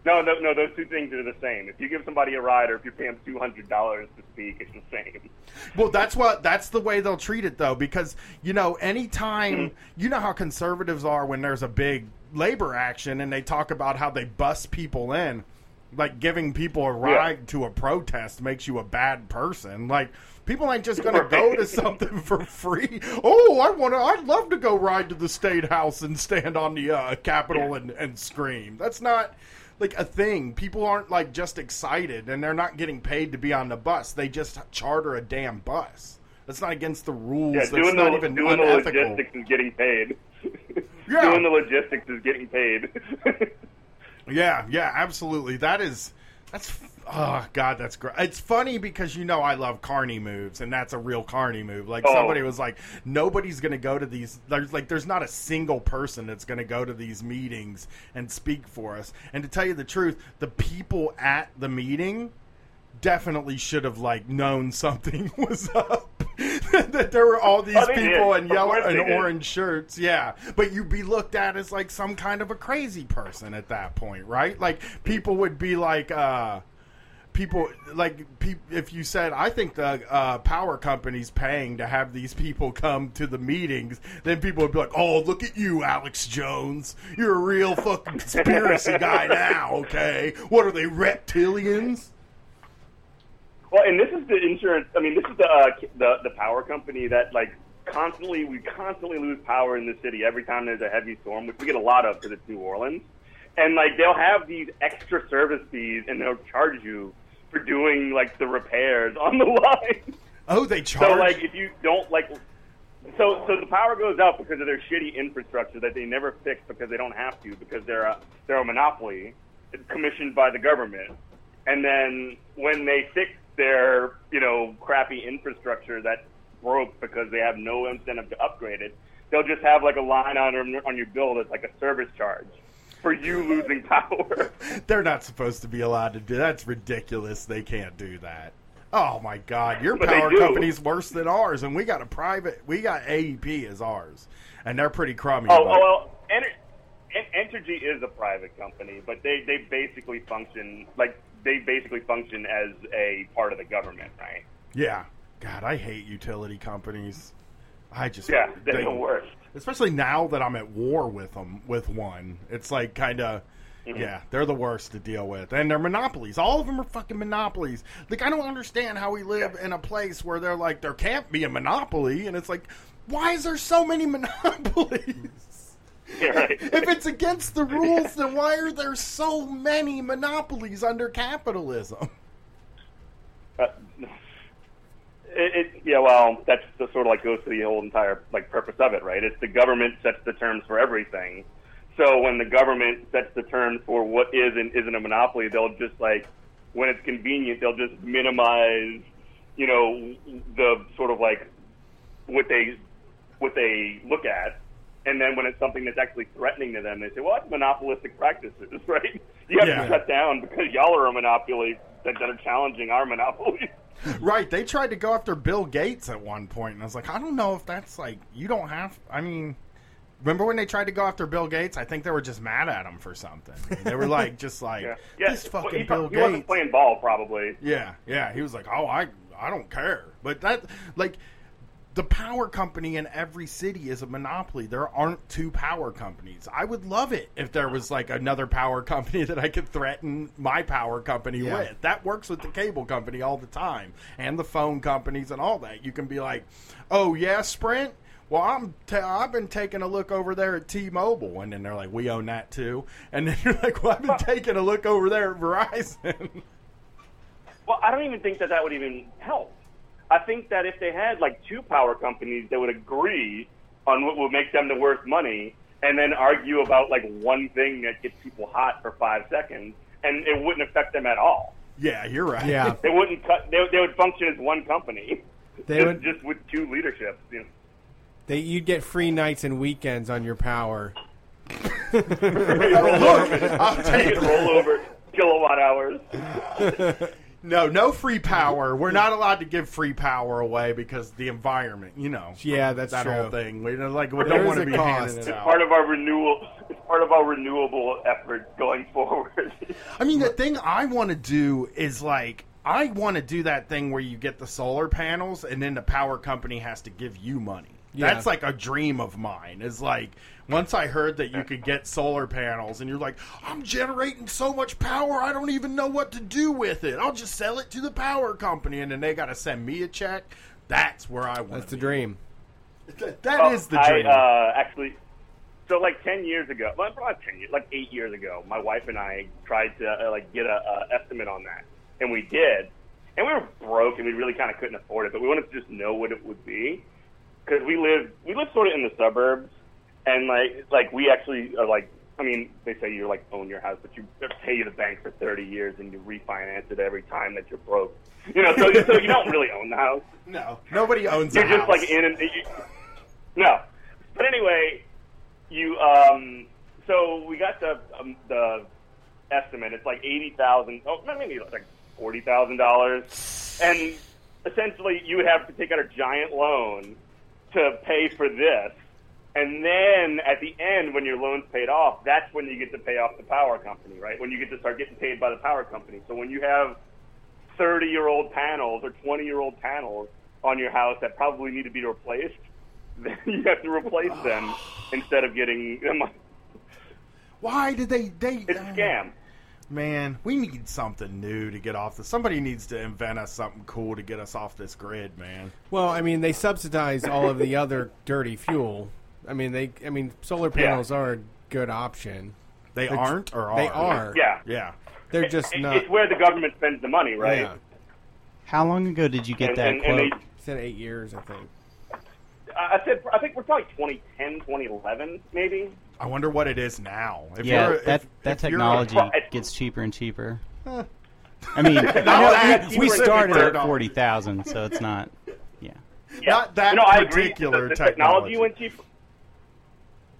No, no, no. Those two things are the same. If you give somebody a ride, or if you pay them two hundred dollars to speak, it's the same. Well, that's what that's the way they'll treat it though, because you know, anytime hmm. you know how conservatives are when there's a big labor action and they talk about how they bust people in, like giving people a ride to a protest makes you a bad person. Like people ain't just gonna go to *laughs* something for free. Oh, I wanna, I'd love to go ride to the state house and stand on the uh, Capitol and, and scream. That's not like a thing. People aren't like just excited and they're not getting paid to be on the bus. They just charter a damn bus. That's not against the rules. Yeah, That's doing not the even doing the unethical. logistics is getting paid. *laughs* Yeah. Doing the logistics is getting paid. *laughs* Yeah, yeah, absolutely. That is that's oh god, that's great. It's funny because you know I love carny moves, and that's a real carny move. Like Oh. somebody was like, nobody's gonna go to these. There's like there's not a single person that's gonna go to these meetings and speak for us. And to tell you the truth, the people at the meeting definitely should have like known something *laughs* was up. *laughs* that there were all these Oh, people did. in yellow and orange shirts, yeah. But you'd be looked at as like some kind of a crazy person at that point, right? Like people would be like, uh, people like pe- if you said, I think the uh, power company's paying to have these people come to the meetings, then people would be like, oh, look at you, Alex Jones, you're a real fucking conspiracy guy *laughs* now, okay? What are they reptilians? Well, and this is the insurance. I mean, this is the uh, the the power company that like constantly we constantly lose power in the city every time there's a heavy storm, which we get a lot of because it's New Orleans. And like they'll have these extra service fees, and they'll charge you for doing like the repairs on the *laughs* line. Oh, they charge. So like if you don't like so so the power goes out because of their shitty infrastructure that they never fix because they don't have to because they're a they're a monopoly commissioned by the government. And then when they fix their, you know, crappy infrastructure that broke because they have no incentive to upgrade it, they'll just have like a line on on your bill that's like a service charge for you losing *laughs* power. They're not supposed to be allowed to do that's ridiculous. They can't do that. Oh my god, your But power company's worse than ours and we got a private we got AEP as ours. And they're pretty crummy. Oh, oh well, Ener- En- Entergy is a private company, but they, they basically function like they basically function as a part of the government, right? Yeah. God, I hate utility companies. I just Yeah, they're they- the worst. Especially now that I'm at war with them with one. It's like kind of Mm-hmm. yeah, they're the worst to deal with. And they're monopolies. All of them are fucking monopolies. Like I don't understand how we live in a place where they're like there can't be a monopoly and it's like why is there so many *laughs* monopolies? Yeah, right. *laughs* if it's against the rules, then why are there so many monopolies under capitalism? Uh, it, it, yeah, well, that's the sort of like goes to the whole entire like purpose of it, right? It's the government sets the terms for everything. So when the government sets the terms for what is and isn't a monopoly, they'll just like when it's convenient, they'll just minimize, you know, the sort of like what they what they look at. And then when it's something that's actually threatening to them, they say, "Well, that's monopolistic practices, *laughs* right? You have Yeah. to shut down because y'all are a monopoly that, that are challenging our monopoly." *laughs* Right, they tried to go after Bill Gates at one point, and I was like, I don't know if that's like you don't have. I mean, remember when they tried to go after Bill Gates? I think they were just mad at him for something. They were *laughs* like, just like Yeah, yeah. this well, fucking he, Bill he wasn't playing ball, probably. Yeah, yeah, he was like, oh, I, I don't care. But that, like, the power company in every city is a monopoly. There aren't two power companies. I would love it if there was like another power company *laughs* that I could threaten my power company Yeah. with. That works with the cable company all the time and the phone companies and all that. You can be like, "Oh yeah, Sprint, well, I'm ta- I've been taking a look over there at T-Mobile, and then they're like, we own that too, and then *laughs* you're like, well, I've been taking a look over there at Verizon. Well, I don't even think that that would even help. I think that if they had like two power companies that would agree on what would make them the worst money, and then argue about like one thing that gets people hot for five seconds, and it wouldn't affect them at all. yeah, you're right. Yeah. They wouldn't cut. They, they would function as one company. They just, would- just with two leaderships. You know. They, you'd get free nights and weekends on your power. *laughs* I'll take You could roll over kilowatt hours. *laughs* No, no free power. We're not allowed to give free power away because the environment, you know. Yeah, that's that true. whole thing. We don't like we There don't is want a to be cost. handing it It's out. Part of our renewal. It's part of our renewable effort going *laughs* forward. I mean, the thing I want to do is like I want to do that thing where you get the solar panels and then the power company has to give you money. Yeah. That's like a dream of mine. Is like once I heard that you could get solar panels and you're like, I'm generating so much power, I don't even know what to do with it. I'll just sell it to the power company and then they got to send me a check. That's where I want. That's the dream. That is Oh, the dream. I uh, actually, so like ten years ago, well, not ten years, like eight years ago, my wife and I tried to uh, like get a, a estimate on that, and we did, and we were broke and we really kind of couldn't afford it, but we wanted to just know what it would be because we live we live sort of in the suburbs, and like like we actually are like. I mean, they say you like own your house, but you pay the bank for 30 years and you refinance it every time that you're broke. You know, so, so you don't really own the house. no, nobody owns. You're just house. like in and you, no. But anyway, you um. So we got the um, the estimate. It's like eighty thousand. Oh, maybe it's like forty thousand dollars. And essentially, you would have to take out a giant loan to pay for this. And then at the end, when your loan's paid off, that's when you get to pay off the power company, right? When you get to start getting paid by the power company. So when you have 30 year old panels or 20 year old panels on your house that probably need to be replaced, *laughs* then you have to replace them *sighs* instead of getting them. Why did they? They It's a scam. Man, we need something new to get off the. Somebody needs to invent us something cool to get us off this grid, man. Well, I mean, they subsidize all of the *laughs* other dirty fuel. I mean, they. I mean, solar Yeah. panels are a good option. They They're- aren't, or are They are. Yeah. Yeah. They're just It- not. It's where the government spends the money, right? Yeah. How long ago did you get And, that and, and they, Said eight years, I think. I said, I think we're probably 2010, 2011, maybe. I wonder what it is now. If yeah, you're, if- that that if you're- technology *laughs* gets cheaper and cheaper. I mean, *laughs* Not that we, we started at forty thousand, so it's not. Yeah, Yeah. Not that no, I particular The, the technology. technology went cheaper.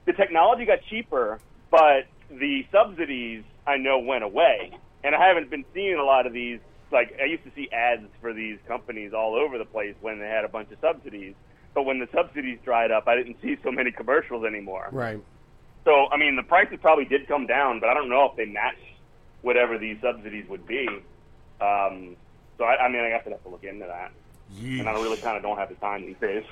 The technology got cheaper, but the subsidies I know went away, and I haven't been seeing a lot of these. Like I used to see ads for these companies all over the place when they had a bunch of subsidies, but when the subsidies dried up, I didn't see so many commercials anymore. Right. So I mean, the prices probably did come down, but I don't know if they match whatever these subsidies would be. Um, so I, I mean, I guess I'd have to look into that, and I really kind of don't have the time these days.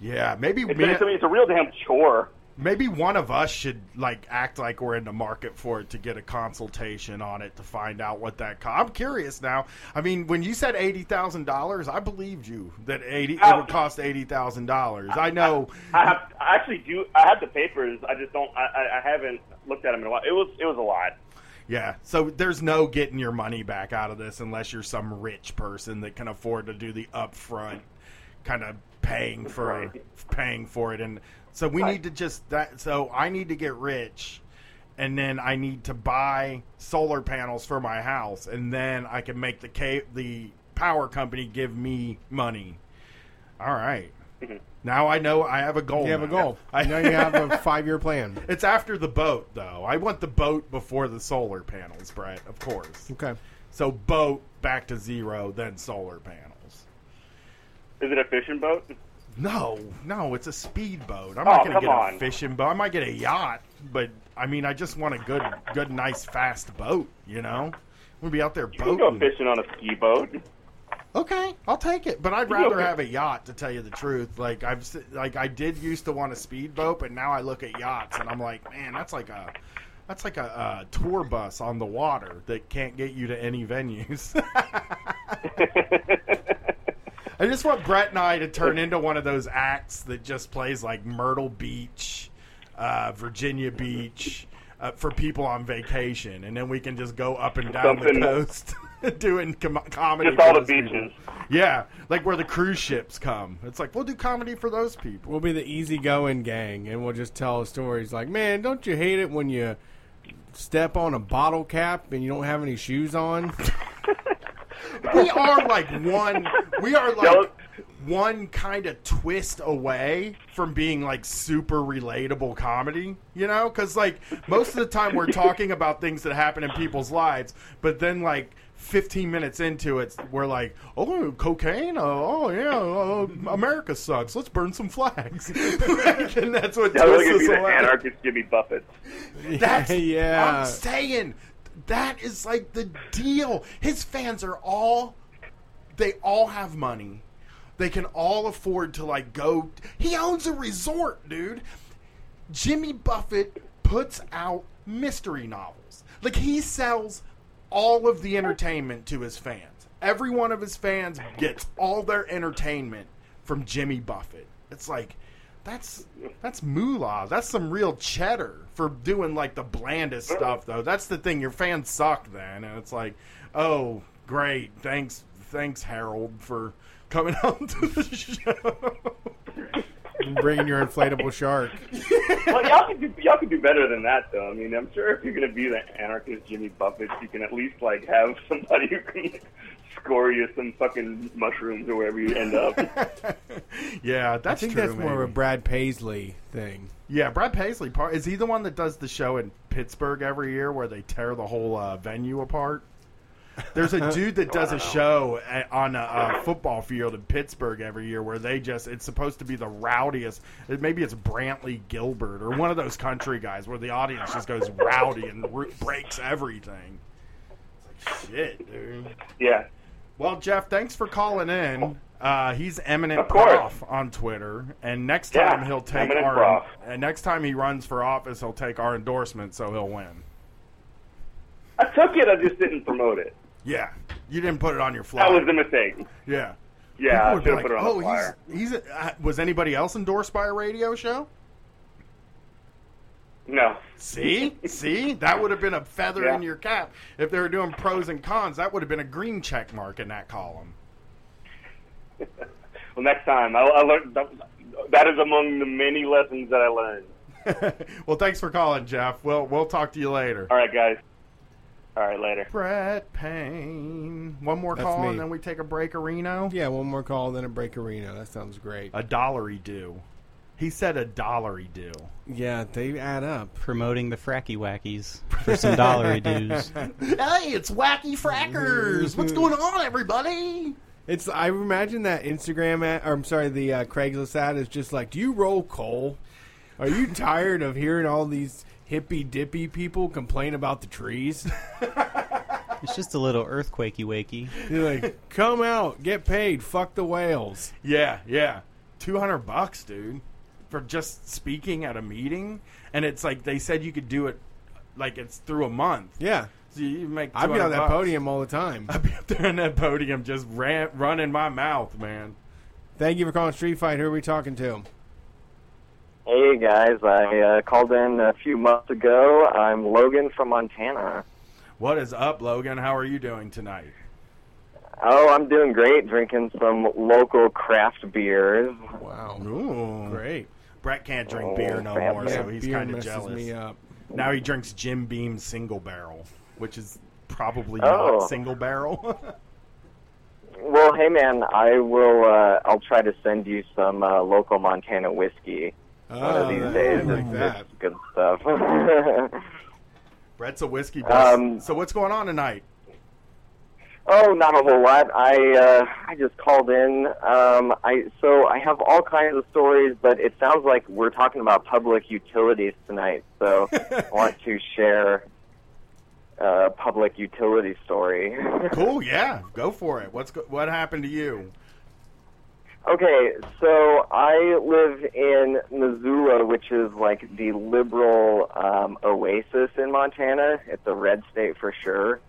Yeah, maybe It's, me, it's, it's a real damn chore. Maybe one of us should like act like we're in the market for it to get a consultation on it to find out what that. Co- I'm curious now. I mean, when you said eighty thousand dollars, I believed you that eighty it Oh. would uh, cost eighty thousand dollars. I know. I have I actually do. I have the papers. I just don't. I, I- I haven't looked at them in a while. It was it was a lot. Yeah, so there's no getting your money back out of this unless you're some rich person that can afford to do the upfront kind of paying for Right. paying for it and so we need to just that so I need to get rich and then I need to buy solar panels for my house and then I can make the ca- the power company give me money. All right. Mm-hmm. Now I know I have a goal. You have a goal. *laughs* I know you have a five-year plan. *laughs* It's after the boat, though. I want the boat before the solar panels, Brett. Of course. Okay. So boat back to zero, then solar panels. Is it a fishing boat? No, no, it's a speedboat. I'm Oh, not going to get on. a fishing boat. I might get a yacht, but I mean, I just want a good, good, nice, fast boat. You know, we'll be out there You can go fishing on a ski boat. Okay, I'll take it, but I'd rather have a yacht to tell you the truth. Like I've like I did used to want a speedboat, but now I look at yachts and I'm like, man, that's like a that's like a, a tour bus on the water that can't get you to any venues. *laughs* *laughs* I just want Brett and I to turn into one of those acts that just plays like Myrtle Beach, uh, Virginia Beach. Uh, for people on vacation, and then we can just go up and down Something- the coast *laughs* doing com- comedy. Just all for the those people. beaches. Yeah, like where the cruise ships come. It's like we'll do comedy for those people. We'll be the easygoing gang, and we'll just tell stories like, "Man, don't you hate it when you step on a bottle cap and you don't have any shoes on?" *laughs* *laughs* we are like one. We are like Don't- one kind of twist away from being like super relatable comedy. You know, because like most of the time we're talking *laughs* about things that happen in people's lives, but then like. 15 minutes into it, we're like, oh, cocaine? Oh, oh yeah, uh, America sucks. Let's burn some flags. *laughs* Like, and that's what That was twists gonna be us the away. anarchist Jimmy Buffett. That's yeah. I'm saying that is like the deal. His fans are all they all have money. They can all afford to like go he owns a resort, dude. Jimmy Buffett puts out mystery novels. Like he sells all of the entertainment to his fans. Every one of his fans gets all their entertainment from Jimmy Buffett. It's like that's that's moolah. That's some real cheddar for doing like the blandest stuff though. That's the thing. Your fans suck then, and it's like, oh great, thanks, thanks Harold for coming *laughs* out to the show. *laughs* and bringing your inflatable shark. well, y'all could do y'all could do better than that, though. I mean, I'm sure if you're gonna be the anarchist Jimmy Buffett, you can at least like have somebody who can score you some fucking mushrooms or wherever you end up. *laughs* yeah, I that's think true, that's more of a. Brad Paisley thing. Yeah, Brad Paisley. Part is he the one that does the show in Pittsburgh every year where they tear the whole uh, venue apart? There's a *laughs* dude that does a show at, on a, a football field in Pittsburgh every year where they just it's supposed to be the rowdiest. it- Maybe it's Brantley Gilbert or one of those country guys where the audience just goes rowdy and breaks everything. It's like shit, dude. yeah. Well, Jeff, thanks for calling in. Uh, he's eminent prof on Twitter, and next Yeah, time he'll take eminent our. prof. And next time he runs for office, he'll take our endorsement, so he'll win. I took it. I just didn't promote it. Yeah, you didn't put it on your flyer. That was the mistake. yeah. Yeah, I People would should be like, put it on oh, the flyer. he's he's. A, uh, was anybody else endorsed by a radio show? No. See, see, that would have been a feather Yeah. in your cap if they were doing pros and cons. That would have been a green check mark in that column. *laughs* Well, next time I, I learned that, that is among the many lessons that I learned. *laughs* well, thanks for calling, Jeff. We'll we'll talk to you later. All right, guys. All right, later. Brett Payne. One more That's call me. and then we take a break, Reno. Yeah, one more call, then a break arena. That sounds great. A dollary due. He said a dollary due. Yeah, they add up. Promoting the fracky wackies for some *laughs* dollary dues. hey, it's Wacky Frackers. What's going on, everybody? It's I imagine that Instagram ad, or I'm sorry, the uh, Craigslist ad is just like, do you roll coal? Are you tired of hearing all these hippy dippy people complain about the trees? *laughs* It's just a little earthquakey wakey. You're like, come out, get paid, fuck the whales. Yeah, yeah. 200 bucks, dude, for just speaking at a meeting. And it's like they said you could do it like it's through a month. Yeah, So you make I'd be on that bucks. podium all the time. I'd be up there on that podium just ran, running my mouth, man. Thank you for calling Street Fight. Who are we talking to? Hey guys, I uh, called in a few months ago. I'm Logan from Montana. What is up, Logan? How are you doing tonight? Oh, I'm doing great, drinking some local craft beers. Wow, Ooh. great. Brett can't drink Oh, beer no more, Yeah, so he's kind of messes jealous. me up. Now he drinks Jim Beam single barrel, which is probably Oh. not single barrel. *laughs* Well, hey man, I will. Uh, I'll try to send you some uh, local Montana whiskey one of these days. like It's- that. it's good stuff. *laughs* Brett's a whiskey buff. Um, so what's going on tonight? Oh, not a whole lot. I uh, I just called in. Um, I so I have all kinds of stories, but it sounds like we're talking about public utilities tonight. So I want to *laughs* share a public utility story. Cool, *laughs* yeah, go for it. What's go- what happened to you? Okay, so I live in Missoula, which is like the liberal um, oasis in Montana. It's a red state for sure,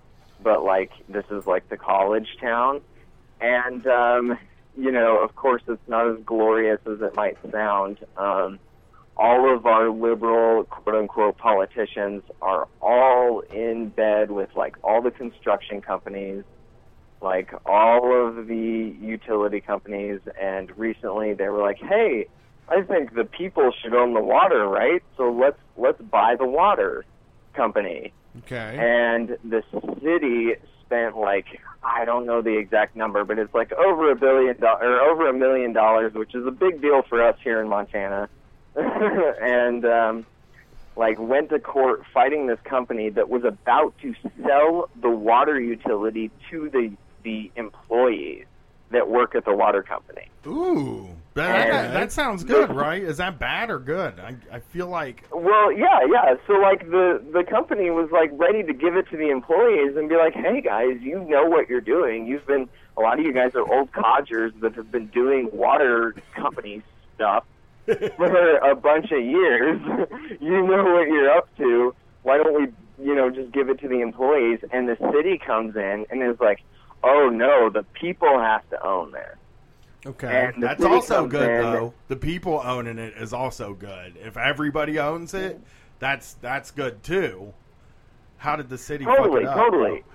but like this is like the college town. And um, you know, of course, it's not as glorious as it might sound. Um, all of our liberal, quote unquote, politicians are all in bed with like all the construction companies, like all of the utility companies, and recently they were like, "Hey, I think the people should own the water, right? So let's let's buy the water company." Okay. and the city spent like I don't know the exact number, but it's like over a billion do- or over a million dollars, which is a big deal for us here in Montana. *laughs* and um, like went to court fighting this company that was about to sell the water utility to the the employees that work at the water company. Ooh, that, that, that sounds good, right? Is that bad or good? I, I feel like Well, yeah, yeah. So like the the company was like ready to give it to the employees and be like, "Hey guys, you know what you're doing. You've been a lot of you guys are old codgers that have been doing water company stuff for a bunch of years. *laughs* you know what you're up to. Why don't we, you know, just give it to the employees?" And the city comes in and is like, "Oh no, the people have to own this." Okay. And that's also good in- though. The people owning it is also good. If everybody owns it, that's that's good too. How did the city Totally, up? totally. *laughs*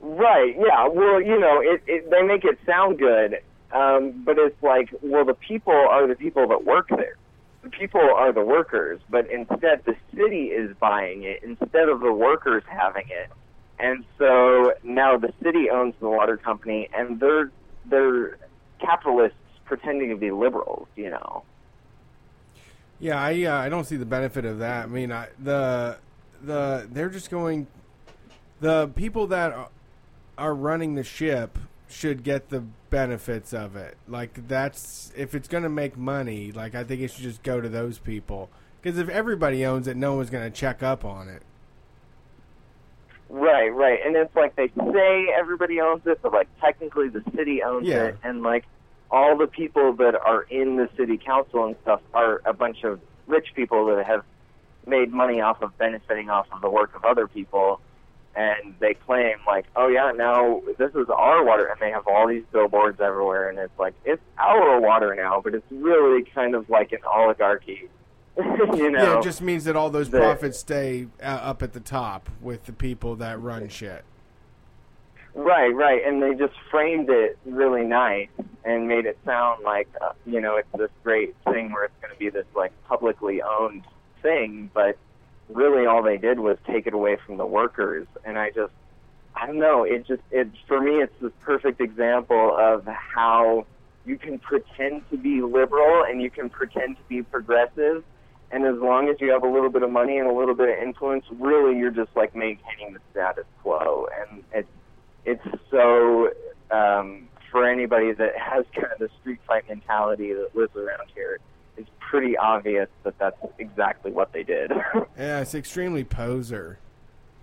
Right. Yeah. Well, you know, it, it they make it sound good, um, but it's like, well, the people are the people that work there. The people are the workers, but instead the city is buying it instead of the workers having it. And so now the city owns the water company, and they're they're capitalists pretending to be liberals. You know. Yeah, I uh, I don't see the benefit of that. I mean, I, the the they're just going. The people that are, are running the ship should get the benefits of it. Like that's if it's going to make money. Like I think it should just go to those people. Because if everybody owns it, no one's going to check up on it. Right, right. And it's like they say everybody owns it, but like technically the city owns Yeah. it and like all the people that are in the city council and stuff are a bunch of rich people that have made money off of benefiting off of the work of other people and they claim like, Oh yeah, now this is our water and they have all these billboards everywhere and it's like it's our water now, but it's really kind of like an oligarchy. *laughs* you know. Yeah, it just means that all those the- profits stay uh, up at the top with the people that run shit. Right, right, and they just framed it really nice and made it sound like uh, you know it's this great thing where it's going to be this like publicly owned thing, but really all they did was take it away from the workers, and I just I don't know, it just it for me it's this perfect example of how you can pretend to be liberal and you can pretend to be progressive. And as long as you have a little bit of money and a little bit of influence, really you're just like maintaining the status quo. And it's it's so um, for anybody that has kind of the street fight mentality that lives around here, it's pretty obvious that that's exactly what they did. *laughs* Yeah, it's extremely poser.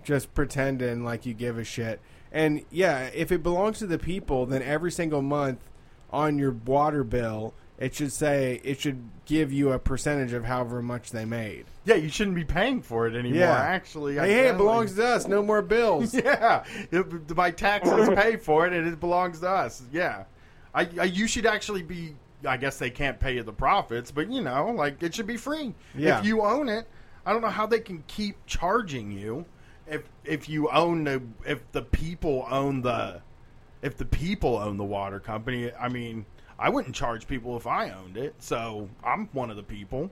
Just pretending like you give a shit. And yeah, if it belongs to the people, then every single month on your water bill, it should say it should give you a percentage of however much they made. Yeah, you shouldn't be paying for it anymore. Yeah. Actually, I Hey, hey, it belongs to us. No more bills. *laughs* Yeah, It- my taxes *coughs* pay for it, and it belongs to us. Yeah, I, I you should actually be. I guess they can't pay you the profits, but you know, like it should be free. Yeah. If you own it, I don't know how they can keep charging you if if you own the if the people own the if the people own the water company. I mean, I wouldn't charge people if I owned it, so I'm one of the people.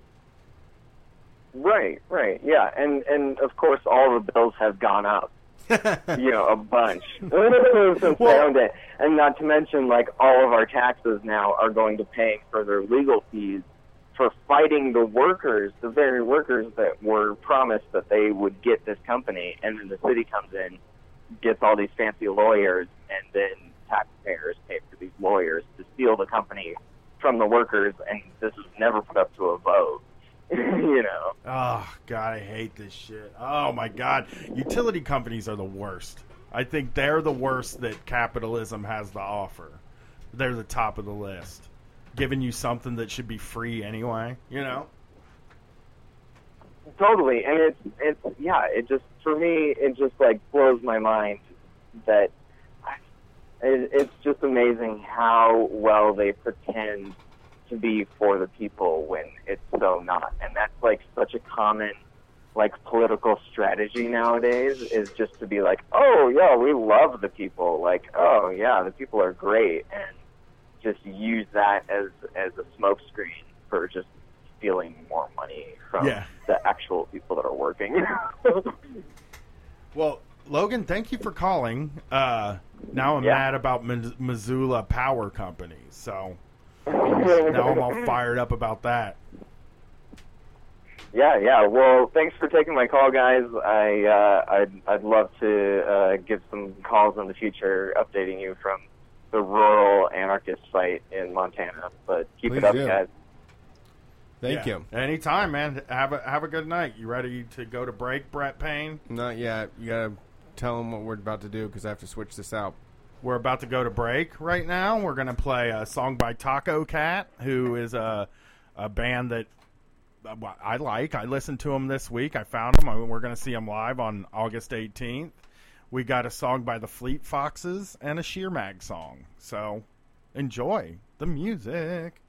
right, right, yeah, and and of course all the bills have gone up. *laughs* you know, a bunch *laughs* *laughs* since they owned it, and not to mention like all of our taxes now are going to pay for their legal fees for fighting the workers, the very workers that were promised that they would get this company, and then the city comes in, gets all these fancy lawyers, and then taxpayers pay for these lawyers to steal the company from the workers, and this was never put up to a vote. *laughs* you know. Oh God, I hate this shit. Oh my God, utility companies are the worst. I think they're the worst that capitalism has to offer. They're the top of the list, giving you something that should be free anyway. You know? Totally, and it's it's yeah. It just for me, it just like blows my mind that it, it's just amazing how well they pretend to be for the people when it's so not. And that's like such a common like political strategy nowadays is just to be like, oh yeah, we love the people. Like, oh yeah, the people are great, and just use that as as a smokescreen for just stealing more money from Yeah. the actual people that are working. *laughs* Well, Logan, thank you for calling. Uh, now I'm Yeah. mad about Mi- Missoula Power Company, so *laughs* now I'm all fired up about that. Yeah, yeah. Well, thanks for taking my call, guys. I uh, I'd I'd love to uh, give some calls in the future, updating you from the rural anarchist site in Montana. But keep Please it up, do. guys. Thank Yeah. you. Anytime, man. Have a have a good night. You ready to go to break, Brett Payne? Not yet. You gotta tell them what we're about to do because I have to switch this out. We're about to go to break right now. We're going to play a song by Tacocat, who is a a band that uh, I like. I listened to them this week. I found them. We're going to see them live on August 18th. We got a song by the Fleet Foxes and a Sheer Mag song. So enjoy the music.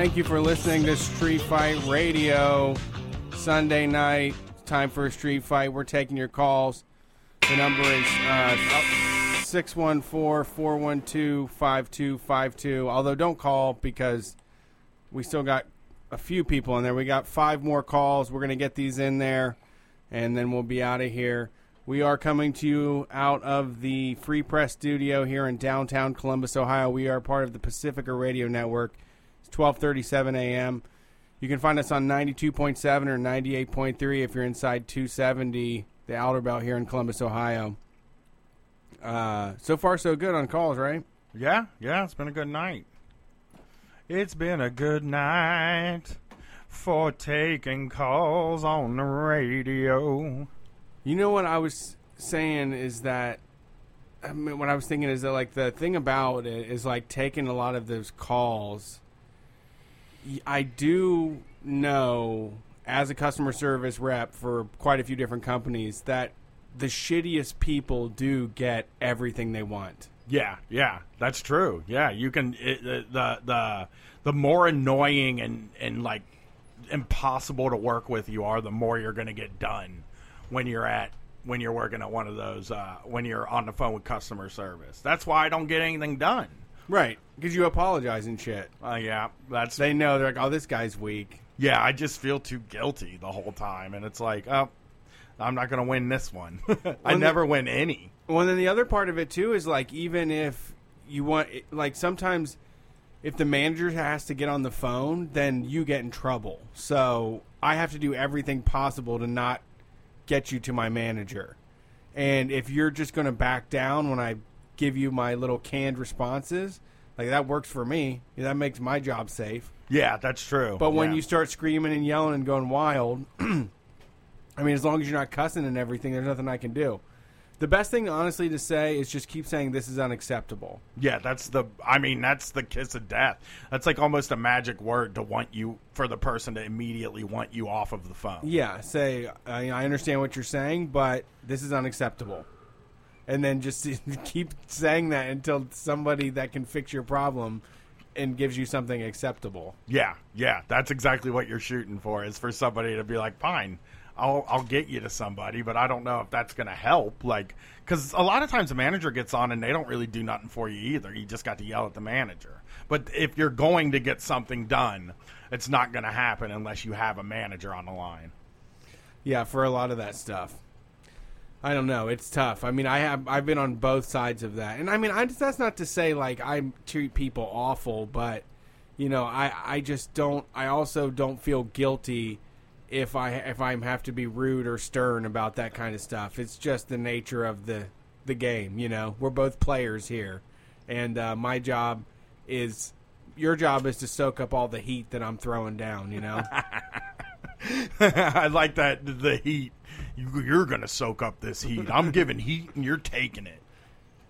Thank you for listening to Street Fight Radio. Sunday night, time for a street fight. We're taking your calls. The number is uh, 614 412 5252. Although, don't call because we still got a few people in there. We got five more calls. We're going to get these in there, and then we'll be out of here. We are coming to you out of the Free Press studio here in downtown Columbus, Ohio. We are part of the Pacifica Radio Network. It's 12:37 a.m. You can find us on 92.7 or 98.3 if you're inside 270, the outer belt here in Columbus, Ohio. Uh, so far, so good on calls, right? Yeah, yeah, it's been a good night. It's been a good night for taking calls on the radio. You know what I was saying is that I mean, what I was thinking is that like the thing about it is like taking a lot of those calls. I do know as a customer service rep for quite a few different companies that the shittiest people do get everything they want. Yeah, yeah, that's true. Yeah, you can it, the the the the more annoying and and like impossible to work with you are, the more you're going to get done when you're at when you're working at one of those uh, when you're on the phone with customer service. That's why I don't get anything done. Right, because you apologize and shit. Uh, yeah, that's They know they're like, oh, this guy's weak. yeah. I just feel too guilty the whole time, and it's like, oh, I'm not going to win this one. *laughs* I Well, never win any. Well, then the other part of it too is like even if you want, like sometimes if the manager has to get on the phone, then you get in trouble. So I have to do everything possible to not get you to my manager. And if you're just going to back down when I give you my little canned responses, like that works for me. That makes my job safe. Yeah, that's true. But when Yeah. you start screaming and yelling and going wild, *clears throat* I mean, as long as you're not cussing and everything, there's nothing I can do. The best thing, honestly, to say is just keep saying this is unacceptable. Yeah, that's the. I mean, that's the kiss of death. That's like almost a magic word to want you for the person to immediately want you off of the phone. Yeah, say I, I understand what you're saying, but this is unacceptable. And then just *laughs* keep saying that until somebody that can fix your problem and gives you something acceptable. Yeah, yeah, that's exactly what you're shooting for. Is for somebody to be like, fine, I'll I'll get you to somebody, but I don't know if that's going to help. Like, because a lot of times the manager gets on and they don't really do nothing for you either. You just got to yell at the manager. But if you're going to get something done, it's not going to happen unless you have a manager on the line. Yeah, for a lot of that stuff. I don't know. It's tough. I mean, I have I've been on both sides of that, and I mean, I just, that's not to say like I treat people awful, but you know, I I just don't. I also don't feel guilty if I if I have to be rude or stern about that kind of stuff. It's just the nature of the the game. You know, we're both players here, and uh, my job is your job is to soak up all the heat that I'm throwing down. You know. *laughs* I like that the heat. You, you're going to soak up this heat. I'm *laughs* giving heat, and you're taking it.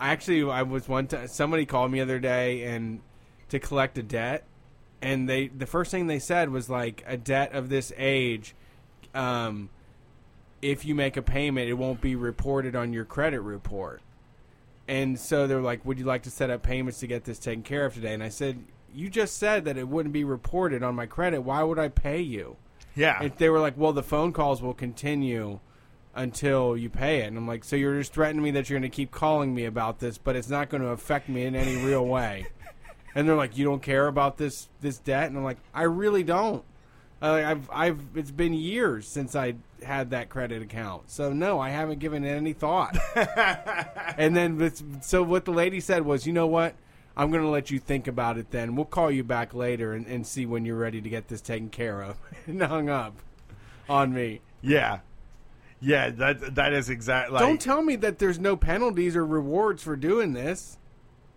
Actually, I was one time. Somebody called me the other day and to collect a debt, and they the first thing they said was like a debt of this age. Um, if you make a payment, it won't be reported on your credit report. And so they're like, "Would you like to set up payments to get this taken care of today?" And I said, "You just said that it wouldn't be reported on my credit. Why would I pay you?" Yeah. And they were like, "Well, the phone calls will continue until you pay it." And I'm like, "So you're just threatening me that you're going to keep calling me about this, but it's not going to affect me in any real way." *laughs* And they're like, "You don't care about this this debt?" And I'm like, "I really don't. Uh, I've I've it's been years since I had that credit account, so no, I haven't given it any thought." *laughs* and then so what the lady said was, "You know what?" I'm going to let you think about it then. We'll call you back later and, and see when you're ready to get this taken care of. *laughs* and hung up on me. Yeah. Yeah, that that is exactly like Don't tell me that there's no penalties or rewards for doing this.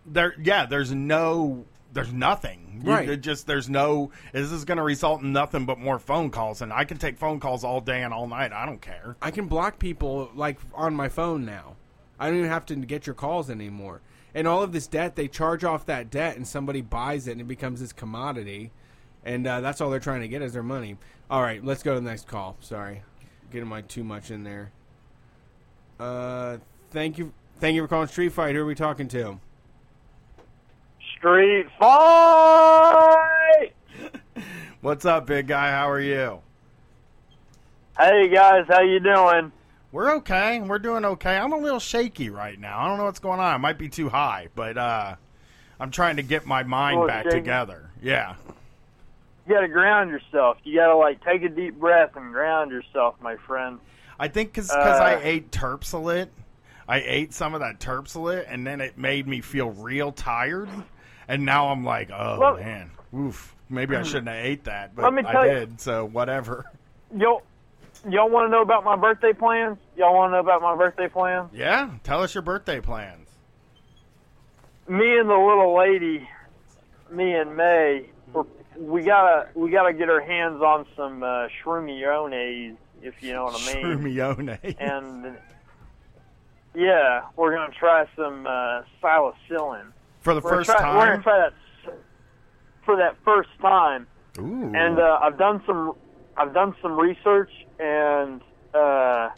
there yeah, there's no there's nothing. Right. it just there's no this is going to result in nothing but more phone calls and I can take phone calls all day and all night. I don't care. I can block people like on my phone now. I don't even have to get your calls anymore. And all of this debt, they charge off that debt, and somebody buys it, and it becomes this commodity. And uh, that's all they're trying to get is their money. All right, let's go to the next call. Sorry, getting my too much in there. Uh, thank you, thank you for calling Street Fight. Who are we talking to? Street fight. *laughs* What's up, big guy? How are you? Hey guys, how you doing? We're okay. We're doing okay. I'm a little shaky right now. I don't know what's going on. I might be too high, but uh, I'm trying to get my mind back shaky. together. Yeah. You gotta ground yourself. You gotta like take a deep breath and ground yourself, my friend. I think because Uh, I ate Terpsilit, I ate some of that Terpsilit, and then it made me feel real tired. And now I'm like, oh Well- man, oof. Maybe I shouldn't have ate that, but I tell you- did. So whatever. Y'all, y'all want to know about my birthday plans? Y'all want to know about my birthday plans? Yeah. Tell us your birthday plans. Me and the little lady, me and May, we gotta we gotta get our hands on some uh, shroomy if you know what I mean. Shroomione. And yeah, we're gonna try some uh, psilocybin. For the We're first try- We're gonna time. try that for that first time. Ooh. And uh, I've done some I've done some research and uh,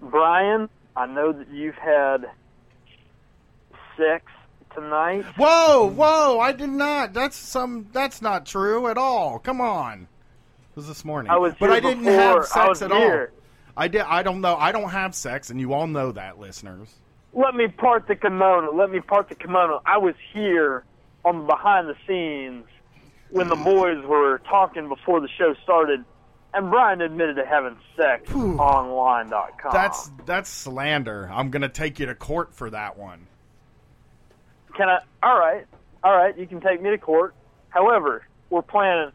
Brian, I know that you've had sex tonight. Whoa, whoa! I did not. That's some. That's not true at all. Come on. It was this morning. I was but I didn't have sex at here. all. I did. I don't know. I don't have sex, and you all know that, listeners. Let me part the kimono. Let me part the kimono. I was here on the behind the scenes when the boys were talking before the show started, and Brian admitted to having sex online.com. That's that's slander. I'm gonna take you to court for that one. Can I? All right, all right. You can take me to court. However, we're planning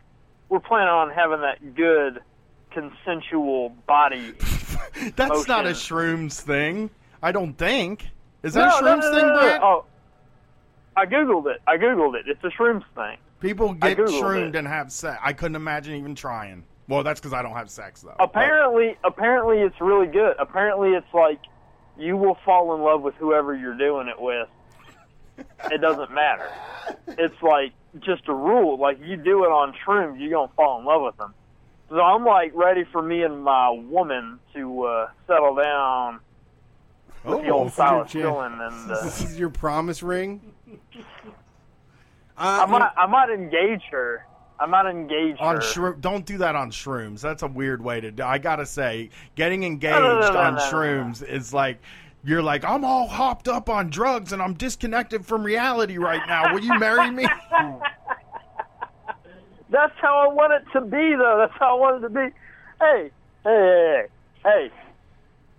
we're planning on having that good consensual body. *laughs* That's not a shrooms thing. I don't think. Is that no, a shrooms no, thing, no, no. Brett? Oh, I googled it. I googled it. It's a shrooms thing. People get shroomed it. and have sex. I couldn't imagine even trying. Well, that's because I don't have sex though. Apparently, apparently it's really good. Apparently, it's like you will fall in love with whoever you're doing it with. It doesn't matter. It's like just a rule. Like you do it on shrooms, you're gonna fall in love with them. So I'm like ready for me and my woman to uh, settle down with the Oh, old this is your Silas jam. And. *laughs* Uh, This is your promise ring. I might, I might engage her. I might engage on her. shroom, don't do that on shrooms. That's a weird way to do. I gotta say, getting engaged no, no, no, on shrooms is like you're like I'm all hopped up on drugs and I'm disconnected from reality right now. Will you marry me? *laughs* That's how I want it to be, though. That's how I want it to be. Hey, hey, hey, hey, hey.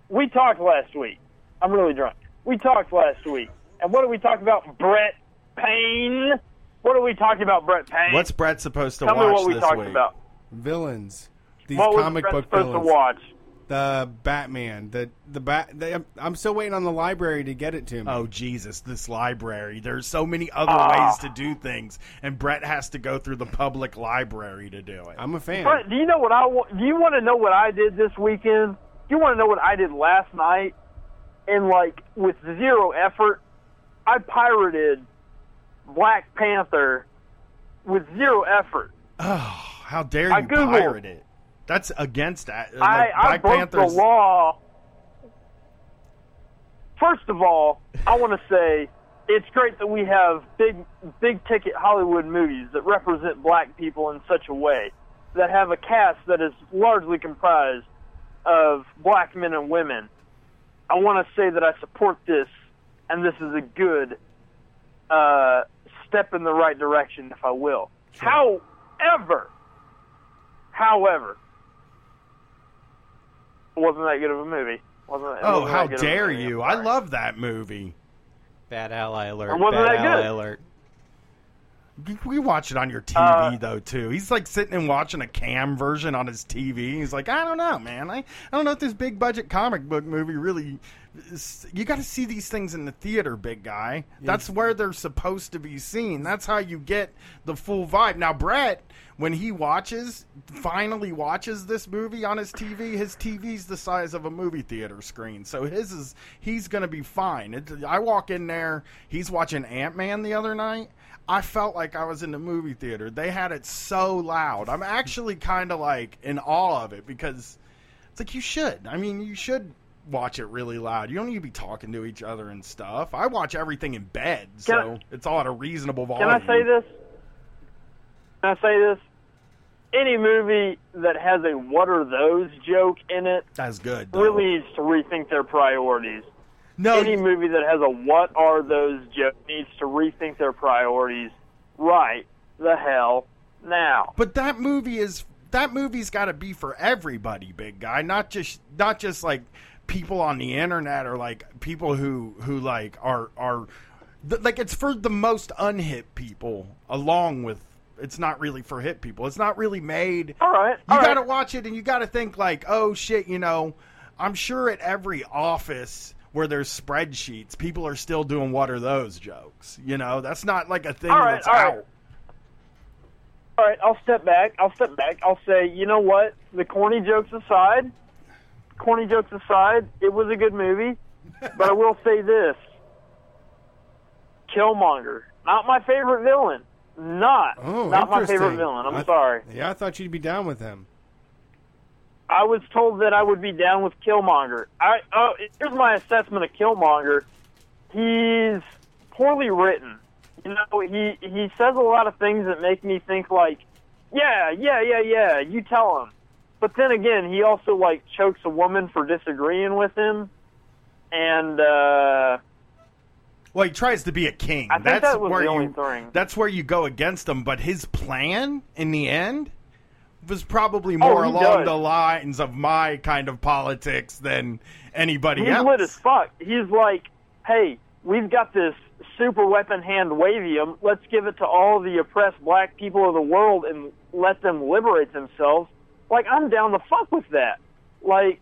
We talked last week. I'm really drunk. We talked last week. And what did we talk about? Brett Payne? What are we talking about, Brett Payne? What's Brett supposed to Tell me watch what we this talked week? about. Villains. These what was comic Brett book supposed villains. to watch? The Batman. The the bat. The, I'm- I'm still waiting on the library to get it to me. Oh Jesus! This library. There's so many other Ah. ways to do things, and Brett has to go through the public library to do it. I'm a fan. Brett, do you know what I wa- do you want to know what I did this weekend? Do you want to know what I did last night? And like with zero effort, I pirated Black Panther with zero effort. Oh, *sighs* how dare you I Googled- pirate it? That's against that. Like, I Black broke Panther's the law. First of all, I want to say it's great that we have big, big ticket Hollywood movies that represent black people in such a way that have a cast that is largely comprised of black men and women. I want to say that I support this, and this is a good uh, step in the right direction, if I will. However, however, it wasn't that good of a movie. Wasn't Oh, how that good of a dare you! I love that movie. Bad ally alert. It wasn't Bad that ally good. alert. We watch it on your TV Uh, though too. He's like sitting and watching a cam version on his TV. He's like, I don't know, man. I, I don't know if this big budget comic book movie really. You got to see these things in the theater, big guy. That's where they're supposed to be seen. That's how you get the full vibe. Now, Brett, when he watches, finally watches this movie on his TV, his TV's the size of a movie theater screen. So his is he's gonna be fine. It, I walk in there. He's watching Ant Man the other night. I felt like I was in the movie theater. They had it so loud. I'm actually kind of like in awe of it because it's like you should. I mean, you should watch it really loud. You don't need to be talking to each other and stuff. I watch everything in bed, so I- it's all at a reasonable volume. Can. I say this? Can I say this? any movie that has a "What are those?" joke in it That's good. Though. really needs to rethink their priorities. No, any movie that has a "What are those?" joke needs to rethink their priorities. Right the hell now. But that movie is that movie's got to be for everybody, big guy. Not just not just like people on the internet are like people who who like are are th- like it's for the most unhit people along with it's not really for hit people. It's not really made. All right, You all got to right. watch it and you got to think like, "Oh shit, you know, I'm sure at every office where there's spreadsheets, people are still doing what are those jokes. You know, that's not like a thing All right, that's all right. out. All right, I'll step back. I'll step back. I'll say, you know what? The corny jokes aside, corny jokes aside, it was a good movie. but I will say this: Killmonger, not my favorite villain. Not, Oh, not my favorite villain. I'm sorry. Yeah, I thought you'd be down with him. I was told that I would be down with Killmonger. I oh, here's my assessment of Killmonger. He's poorly written. You know, he he says a lot of things that make me think like, yeah, yeah, yeah, yeah. You tell him. But then again, he also like chokes a woman for disagreeing with him, and uh, Well, he tries to be a king. I think that's that was where the only you, thing. That's where you go against him. But his plan in the end was probably more Oh, along does. the lines of my kind of politics than anybody He's else. lit as fuck. He's like, hey, we've got this super weapon hand wavium. Let's give it to all the oppressed black people of the world and let them liberate themselves. Like, I'm down the fuck with that. Like,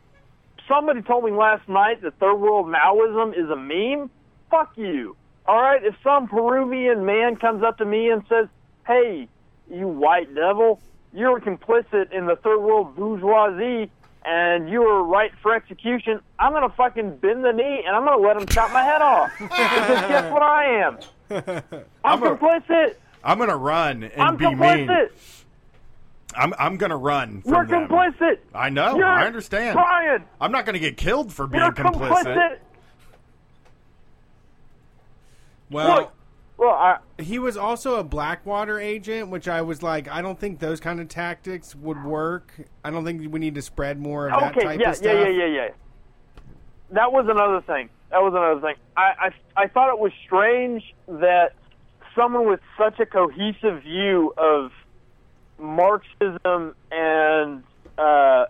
somebody told me last night that third world Maoism is a meme. Fuck you. All right, if some Peruvian man comes up to me and says, hey, you white devil, you're complicit in the third world bourgeoisie and you were right for execution, I'm gonna fucking bend the knee and I'm gonna let him chop my head off. because guess what I am? *laughs* I'm, I'm complicit. I'm gonna run and I'm be complicit. mean. I'm I'm gonna run from You're them. complicit. I know. You're I understand. I'm not gonna get killed for being You're complicit. complicit. Well, Look, well, I, he was also a Blackwater agent, which I was like, I don't think those kind of tactics would work. I don't think we need to spread more of that okay, type yeah, of stuff. yeah, yeah, yeah, yeah. That was another thing. That was another thing. I, I, I thought it was strange that someone with such a cohesive view of Marxism and uh,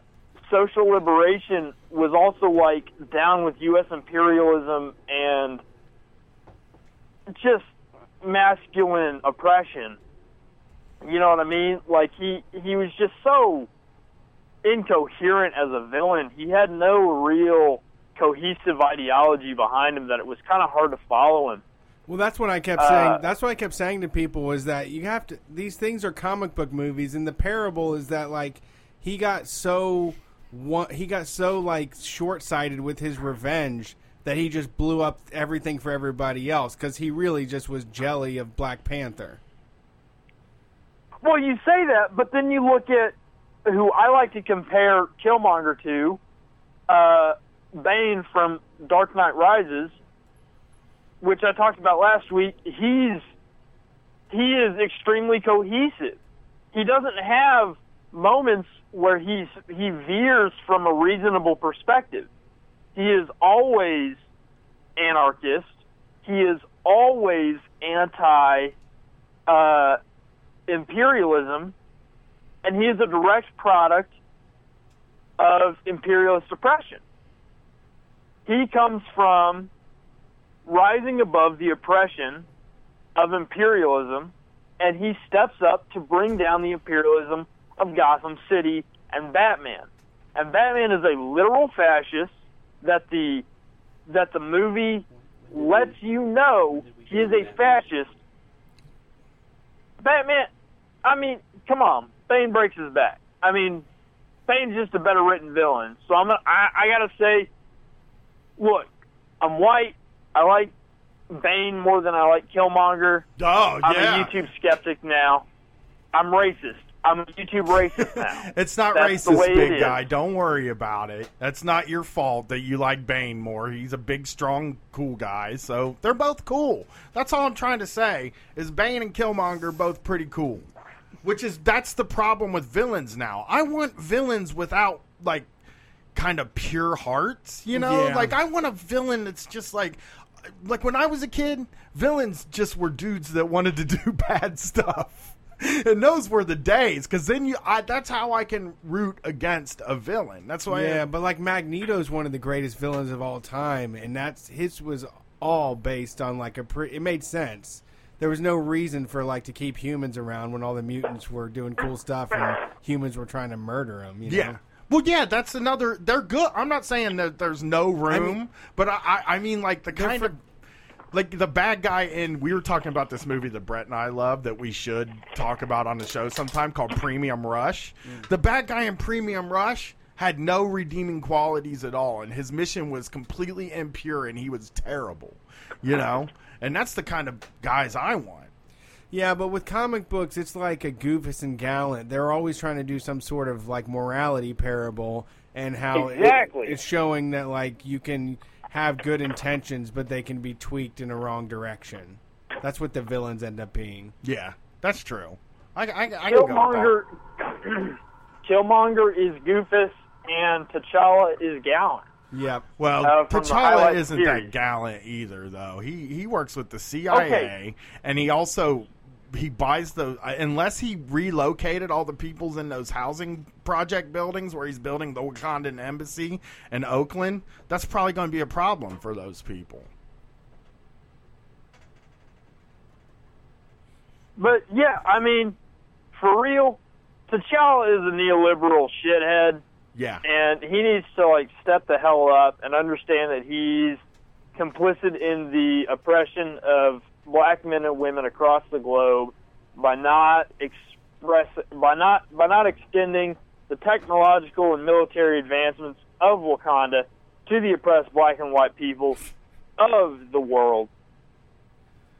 social liberation was also like down with U.S. imperialism and just masculine oppression. You know what I mean? Like he he was just so incoherent as a villain. He had no real cohesive ideology behind him that it was kind of hard to follow him. Well, that's what I kept Uh, saying. That's what I kept saying to people was that you have to. These things are comic book movies, and the parable is that like he got so one, he got so like short sighted with his revenge that he just blew up everything for everybody else because he really just was jelly of Black Panther. Well, you say that, but then you look at who I like to compare Killmonger to, uh, Bane from Dark Knight Rises, which I talked about last week. He's he is extremely cohesive. He doesn't have moments where he's he veers from a reasonable perspective. He is always anarchist. He is always anti uh, imperialism, and he is a direct product of imperialist oppression. He comes from rising above the oppression of imperialism, and he steps up to bring down the imperialism of Gotham City and Batman. And Batman is a literal fascist that the that the movie lets you know he is a fascist. Batman, I mean, come on, Bane breaks his back. I mean, Bane's just a better written villain. So I'm I, I gotta say, look, I'm white. I like Bane more than I like Killmonger. Oh yeah. I'm a YouTube skeptic now. I'm racist. I'm a YouTube racist now. *laughs* It's not That's racist, big is. guy. Don't worry about it. That's not your fault that you like Bane more. He's a big, strong, cool guy. So they're both cool. That's all I'm trying to say. Is Bane and Killmonger both pretty cool? Which is that's the problem with villains now. I want villains without like kind of pure hearts, you know? Yeah. Like I want a villain that's just like like when I was a kid, villains just were dudes that wanted to *laughs* do bad stuff. And those were the days cuz then you I, that's how I can root against a villain. That's why yeah, I, but like Magneto's one of the greatest villains of all time, and that's his was all based on like a pre. It made sense. There was no reason for like to keep humans around when all the mutants were doing cool stuff and humans were trying to murder them. You know? Yeah. Well, yeah, that's another. They're good. I'm not saying that there's no room, mean- but I, I, I mean like the kind for- of like the bad guy in. We were talking about this movie that Brett and I love that we should talk about on the show sometime called Premium Rush. The bad guy in Premium Rush had no redeeming qualities at all, and his mission was completely impure, and he was terrible. You know, and that's the kind of guys I want. Yeah, but with comic books, it's like a Goofus and Gallant. They're always trying to do some sort of like morality parable, and how it- Exactly. it's showing that like you can have good intentions, but they can be tweaked in a wrong direction. That's what the villains end up being. Yeah, that's true. I, I, I can go with that. Killmonger, *clears throat* Killmonger is Goofus, and T'Challa is Gallant. Yep. Well, Uh, T'Challa isn't series. that gallant either, though. He he works with the CIA, and he also he buys those unless he relocated all the peoples in those housing project buildings where he's building the Wakandan embassy in Oakland. That's probably going to be a problem for those people. But yeah, I mean, for real, T'Challa is a neoliberal shithead, Yeah, and he needs to like step the hell up and understand that he's complicit in the oppression of black men and women across the globe by not express by not by not extending the technological and military advancements of Wakanda to the oppressed black and white people of the world.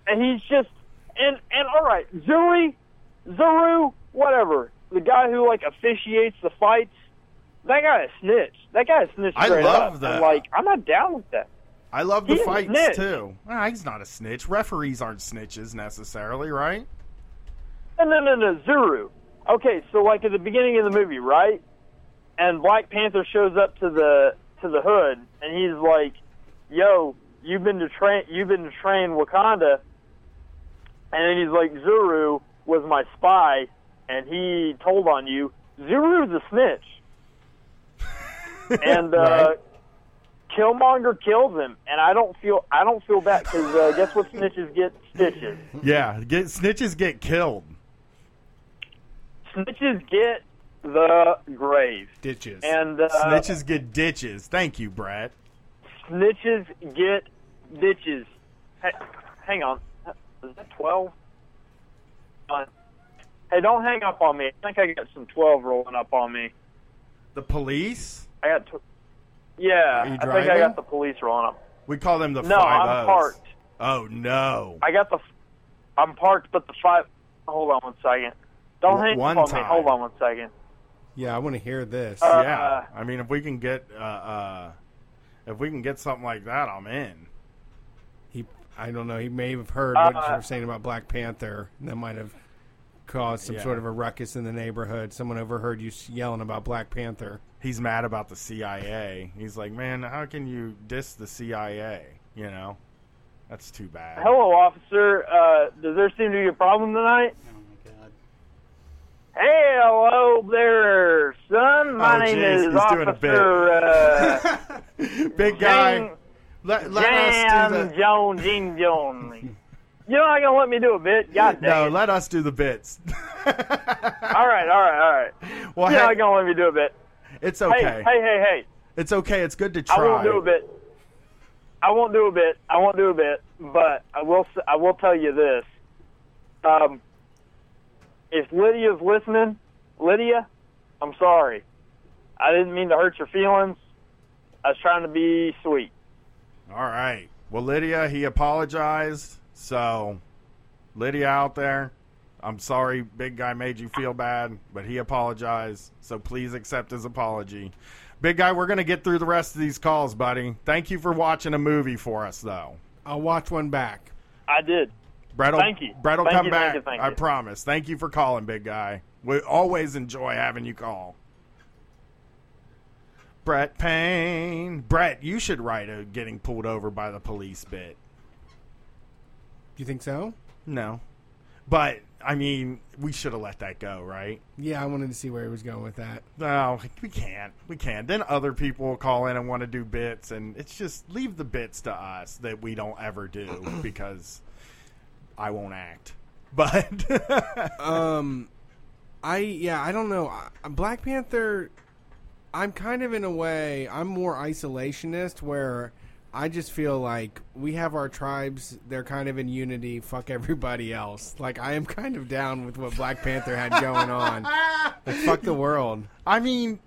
And he's just and and all right, Zuri, Zuru, whatever. The guy who like officiates the fights, that guy is snitch. That guy is snitch I love up. that. And, like I'm not down with that. I love the fights too. Ah, he's not a snitch. Referees aren't snitches necessarily, right? No, no, no, no, Zuru. Okay, so like at the beginning of the movie, right? And Black Panther shows up to the to the hood, and he's like, "Yo, you've been to train, you've been to train Wakanda." And then he's like, "Zuru was my spy, and he told on you." Zuru's a snitch, *laughs* and uh, Right. Killmonger kills him, and I don't feel I don't feel bad because uh, guess what? Snitches get stitches. Yeah, get snitches get killed. Snitches get the grave. Ditches. And uh, Snitches get ditches. Thank you, Brad. snitches get ditches. Hey, hang on. Is that 12? Uh, hey, don't hang up on me. I think I got some 12 rolling up on me. The police? I got. Tw- yeah, I think I got the police rolling up. We call them the No, five I'm O's. parked. Oh no. I got the. I'm parked, but the five. Hold on one second. Don't hang one up on time. me. Hold on one second. yeah, I want to hear this. Uh, yeah. I mean if we can get uh uh if we can get something like that, I'm in. he, I don't know. He may have heard what Uh, you were saying about Black Panther. and That might have caused some Yeah. sort of a ruckus in the neighborhood. Someone overheard you yelling about Black Panther. He's mad about the CIA. He's like, "Man, how can you diss the CIA?" You know? That's too bad. Hello, officer. Uh, does there seem to be a problem tonight? Oh my god. Hey, hello there, son. My Oh, name jeez, is he's doing a. Officer uh, *laughs* Big guy. Jane- Let, let Jan us do Jones, Jim Jones. You're not gonna let me do a bit? *laughs* God No, it. let us do the bits. *laughs* all right, all right, all right. well, You're hey, not gonna let me do a bit. it's okay. hey, hey, hey. It's okay. It's good to try. I won't do a bit. I won't do a bit. I won't do a bit. But I will. I will tell you this. Um, if Lydia's listening, Lydia, I'm sorry. I didn't mean to hurt your feelings. I was trying to be sweet. All right. Well, Lydia, he apologized. So, Lydia out there, I'm sorry Big Guy made you feel bad, but he apologized. So please accept his apology. Big Guy, we're going to get through the rest of these calls, buddy. Thank you for watching a movie for us, though. I'll watch one back. I did. Brett will, Thank you. Brett will Thank come you, thank back. you, thank I you. promise. Thank you for calling, big guy. We always enjoy having you call. Brett Payne. Brett, you should write a getting pulled over by the police bit. You think so? No. But, I mean, we should have let that go, right? Yeah, I wanted to see where he was going with that. No, we can't. We can't. Then other people will call in and want to do bits, and it's just leave the bits to us that we don't ever do *clears throat* because I won't act. *laughs* But *laughs* Um, I yeah, I don't know. Black Panther. I'm kind of in a way. I'm more isolationist, where I just feel like we have our tribes. They're kind of in unity. Fuck everybody else. Like I am kind of down with what Black Panther had going on. Like fuck the world. I mean,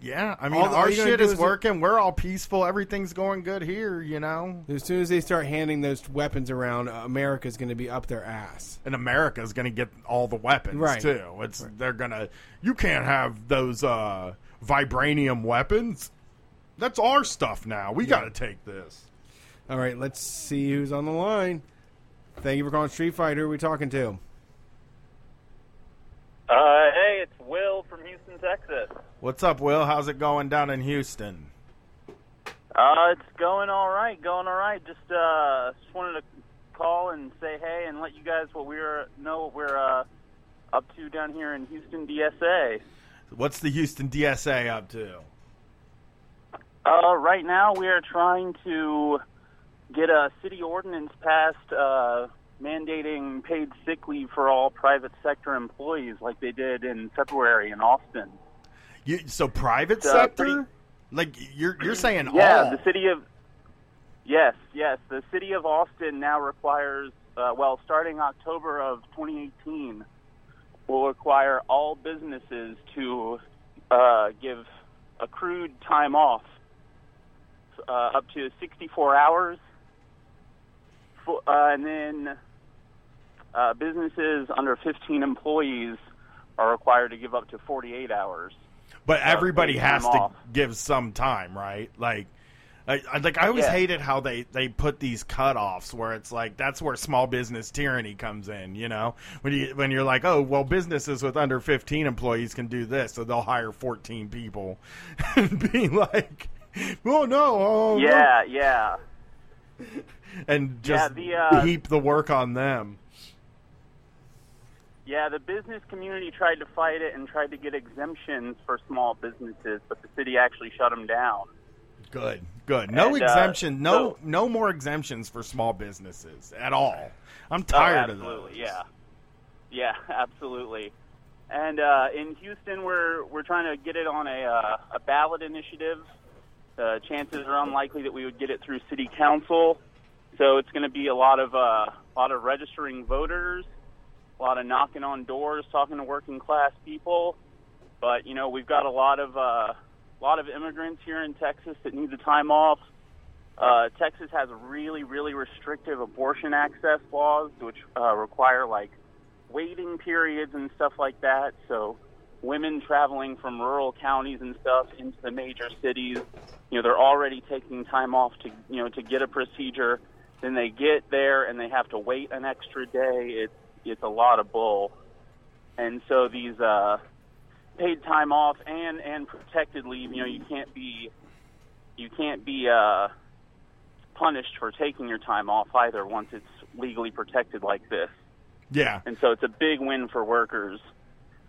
yeah. I mean, All- our shit is is- working. We're all peaceful. Everything's going good here. You know. As soon as they start handing those weapons around, America's going to be up their ass. And America's going to get all the weapons Right. too. It's they're gonna. You can't have those uh, vibranium weapons. That's our stuff now. We got to take this. All right, let's see who's on the line. Thank you for calling Street Fighter. Who are we talking to? Uh, hey, it's Will from Houston, Texas. What's up, Will? How's it going down in Houston? Uh, it's going all right, going all right. Just uh, just wanted to call and say hey and let you guys what we're know what we're uh, up to down here in Houston, DSA. What's the Houston DSA up to? Uh, right now we are trying to get a city ordinance passed uh, mandating paid sick leave for all private sector employees, like they did in February in Austin. You so private Uh, sector? pretty- like you're you're *clears throat* saying Yeah, all? the city of yes, yes, the city of Austin now requires uh, well, starting October of 2018, will require all businesses to uh, give accrued time off uh, up to 64 hours, uh, and then uh, businesses under 15 employees are required to give up to 48 hours. But everybody paid has to off. give some time, right? Like, I, I- like I always Yeah. hated how they they put these cutoffs where it's like that's where small business tyranny comes in. You know, when you when you're like, oh well, businesses with under 15 employees can do this, so they'll hire 14 people, *laughs* and be like, *laughs* oh no, oh Yeah, yeah. *laughs* and Yeah, just the, uh, heap the work on them. Yeah, the business community tried to fight it and tried to get exemptions for small businesses, but the city actually shut them down. Good, good. No And, uh, exemption. no, so- no more exemptions for small businesses at all. I'm Oh, tired of absolutely, those. Yeah, yeah, *laughs* absolutely. And uh, in Houston, we're we're trying to get it on a uh, a ballot initiative. Uh, chances are unlikely that we would get it through city council, so it's going to be a lot of uh, a lot of registering voters, a lot of knocking on doors, talking to working class people. But you know, we've got a lot of uh, a lot of immigrants here in Texas that need the time off. Uh, Texas has really, really restrictive abortion access laws, which uh, require like waiting periods and stuff like that. So, women traveling from rural counties and stuff into the major cities, you know, they're already taking time off to, you know, to get a procedure. Then they get there and they have to wait an extra day. It's it's a lot of bull. And so these uh, paid time off and and protected leave, you know, you can't be you can't be uh, punished for taking your time off either once it's legally protected like this. Yeah. And so it's a big win for workers.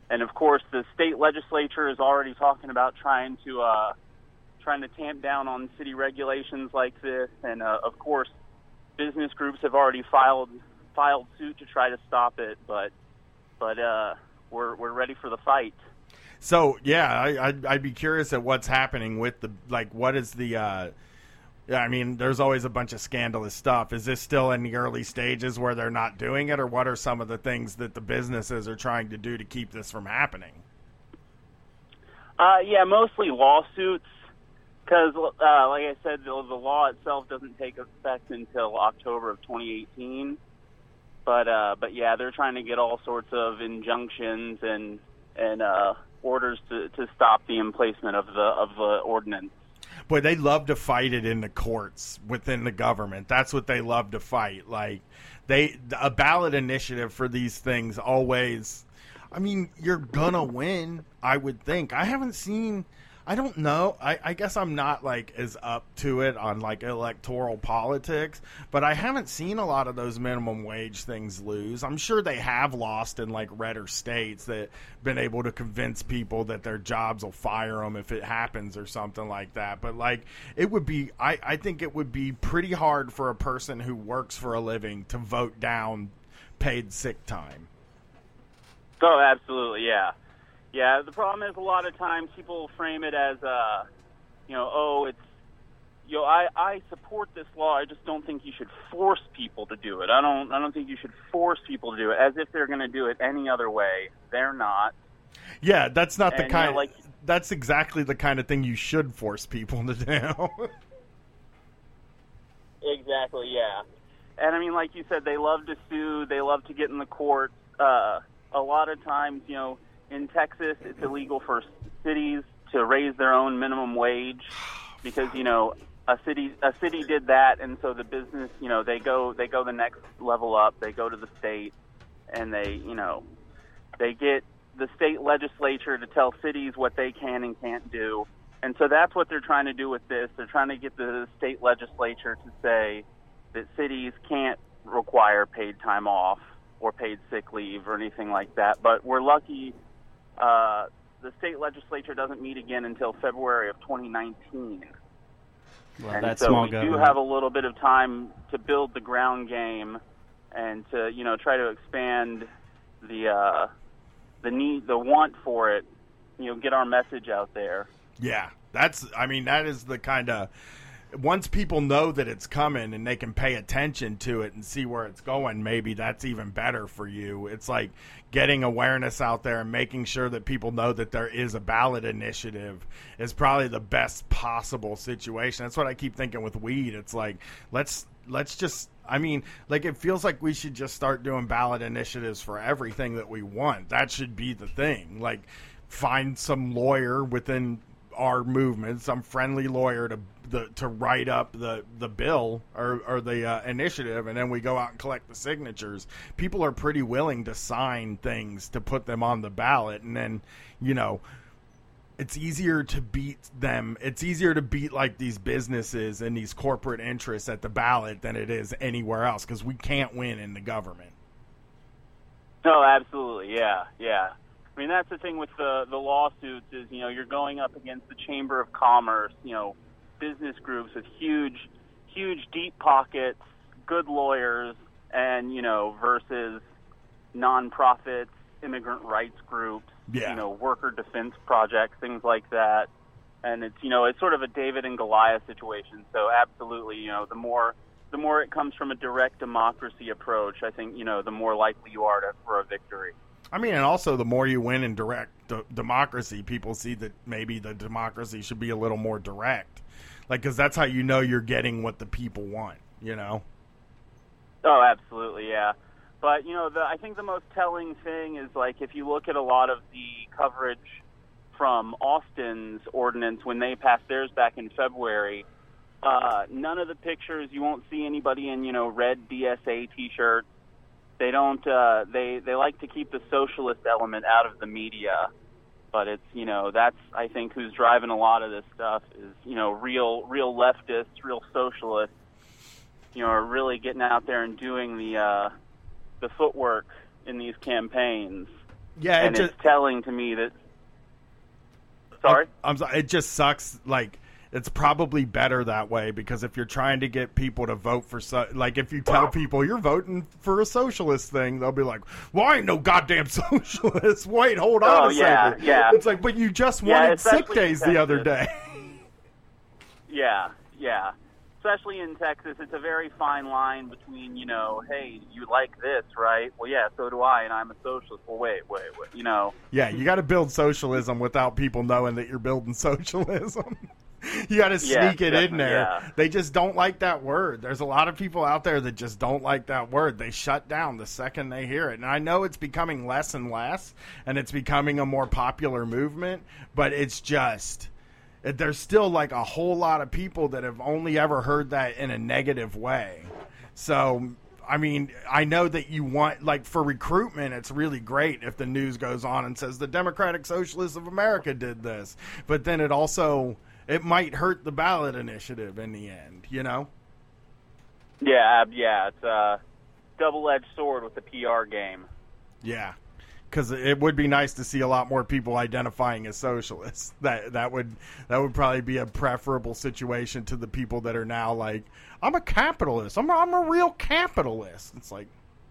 And of course, the state legislature is already talking about trying to uh, trying to tamp down on city regulations like this. And uh, of course, business groups have already filed filed suit to try to stop it. But but uh, we're we're ready for the fight. So yeah, I, I'd, I'd be curious at what's happening with the like. What is the? Yeah, I mean, there's always a bunch of scandalous stuff. Is this still in the early stages where they're not doing it, or what are some of the things that the businesses are trying to do to keep this from happening? Uh, yeah, mostly lawsuits. Because, uh, like I said, the, the law itself doesn't take effect until October of 2018. But, uh, but yeah, they're trying to get all sorts of injunctions and and uh, orders to, to stop the emplacement of the of the ordinance. Boy, they love to fight it in the courts within the government. That's what they love to fight. Like they a ballot initiative for these things always. I mean, you're gonna win. I would think. I haven't seen. I don't know. I, I guess I'm not like as up to it on like electoral politics, but I haven't seen a lot of those minimum wage things lose. I'm sure they have lost in like redder states that been able to convince people that their jobs will fire them if it happens or something like that. But like it would be, I, I think it would be pretty hard for a person who works for a living to vote down paid sick time. Oh, absolutely, yeah. Yeah, the problem is a lot of times people frame it as, uh, you know, oh, it's, you know, I, I support this law. I just don't think you should force people to do it. I don't, I don't think you should force people to do it as if they're going to do it any other way. They're not. Yeah, that's not the And, you know, like- that's exactly the kind of thing you should force people to do. Exactly, yeah. And I mean, like you said, they love to sue. They love to get in the courts. Uh, a lot of times, you know, in Texas, it's illegal for cities to raise their own minimum wage because you know a city a city did that, and so the business, you know, they go they go the next level up. They go to the state, and they you know they get the state legislature to tell cities what they can and can't do. And so that's what they're trying to do with this. They're trying to get the state legislature to say that cities can't require paid time off or paid sick leave or anything like that. But we're lucky uh, the state legislature doesn't meet again until February of 2019. Well, and that's so small we government. do have a little bit of time to build the ground game and to you know try to expand the uh, the need the want for it. You know, get our message out there. Yeah, that's. I mean, that is the kind of. Once people know that it's coming and they can pay attention to it and see where it's going, maybe that's even better for you. It's like getting awareness out there and making sure that people know that there is a ballot initiative is probably the best possible situation. That's what I keep thinking with weed. It's like let's let's just I mean, like it feels like we should just start doing ballot initiatives for everything that we want. That should be the thing. Like find some lawyer within our movement, some friendly lawyer to the to write up the the bill or or the uh, initiative, and then we go out and collect the signatures. People are pretty willing to sign things to put them on the ballot, and then you know it's easier to beat them. It's easier to beat like these businesses and these corporate interests at the ballot than it is anywhere else because we can't win in the government. No, absolutely, yeah, yeah. I mean, that's the thing with the the lawsuits is you know you're going up against the Chamber of Commerce, you know, business groups with huge, huge deep pockets, good lawyers, and you know versus nonprofits, immigrant rights groups, Yeah. you know, worker defense projects, things like that. And it's you know it's sort of a David and Goliath situation. So absolutely, you know, the more the more it comes from a direct democracy approach, I think you know the more likely you are to, for a victory. I mean, and also the more you win in direct d- democracy, people see that maybe the democracy should be a little more direct, like because that's how you know you're getting what the people want. You know? Oh, absolutely, yeah. But you know, the, I think the most telling thing is like if you look at a lot of the coverage from Austin's ordinance when they passed theirs back in February. Uh, none of the pictures you won't see anybody in you know red DSA T-shirts. They don't. Uh, they they like to keep the socialist element out of the media, but it's you know that's I think who's driving a lot of this stuff is you know real real leftists, real socialists. You know, are really getting out there and doing the uh, the footwork in these campaigns. Yeah, it and just- it's telling to me that. Sorry. I'm sorry. It just sucks. Like it's probably better that way because if you're trying to get people to vote for so, like if you tell people you're voting for a socialist thing, they'll be like, "Well, I ain't no goddamn *laughs* socialist." Wait, hold on Oh, a yeah, second. yeah. It's like, but you just Yeah, wanted sick days the other day. *laughs* Yeah, yeah. Especially in Texas, it's a very fine line between, you know, hey, you like this, right? Well, yeah, so do I, and I'm a socialist. Well, wait, wait, wait. You know, yeah, you got to build socialism without people knowing that you're building *laughs* socialism. *laughs* you got to Yeah, sneak it in there. yeah. They just don't like that word. There's a lot of people out there that just don't like that word. They shut down the second they hear it. And I know it's becoming less and less and it's becoming a more popular movement, but it's just there's still like a whole lot of people that have only ever heard that in a negative way. So, I mean, I know that you want like for recruitment, it's really great if the news goes on and says the Democratic Socialists of America did this, but then it also it might hurt the ballot initiative in the end. You know? Yeah, yeah, it's a double-edged sword with the PR game. Yeah, because it would be nice to see a lot more people identifying as socialists. *laughs* That that would that would probably be a preferable situation to the people that are now like, I'm a capitalist. I'm a, I'm a real capitalist. It's like,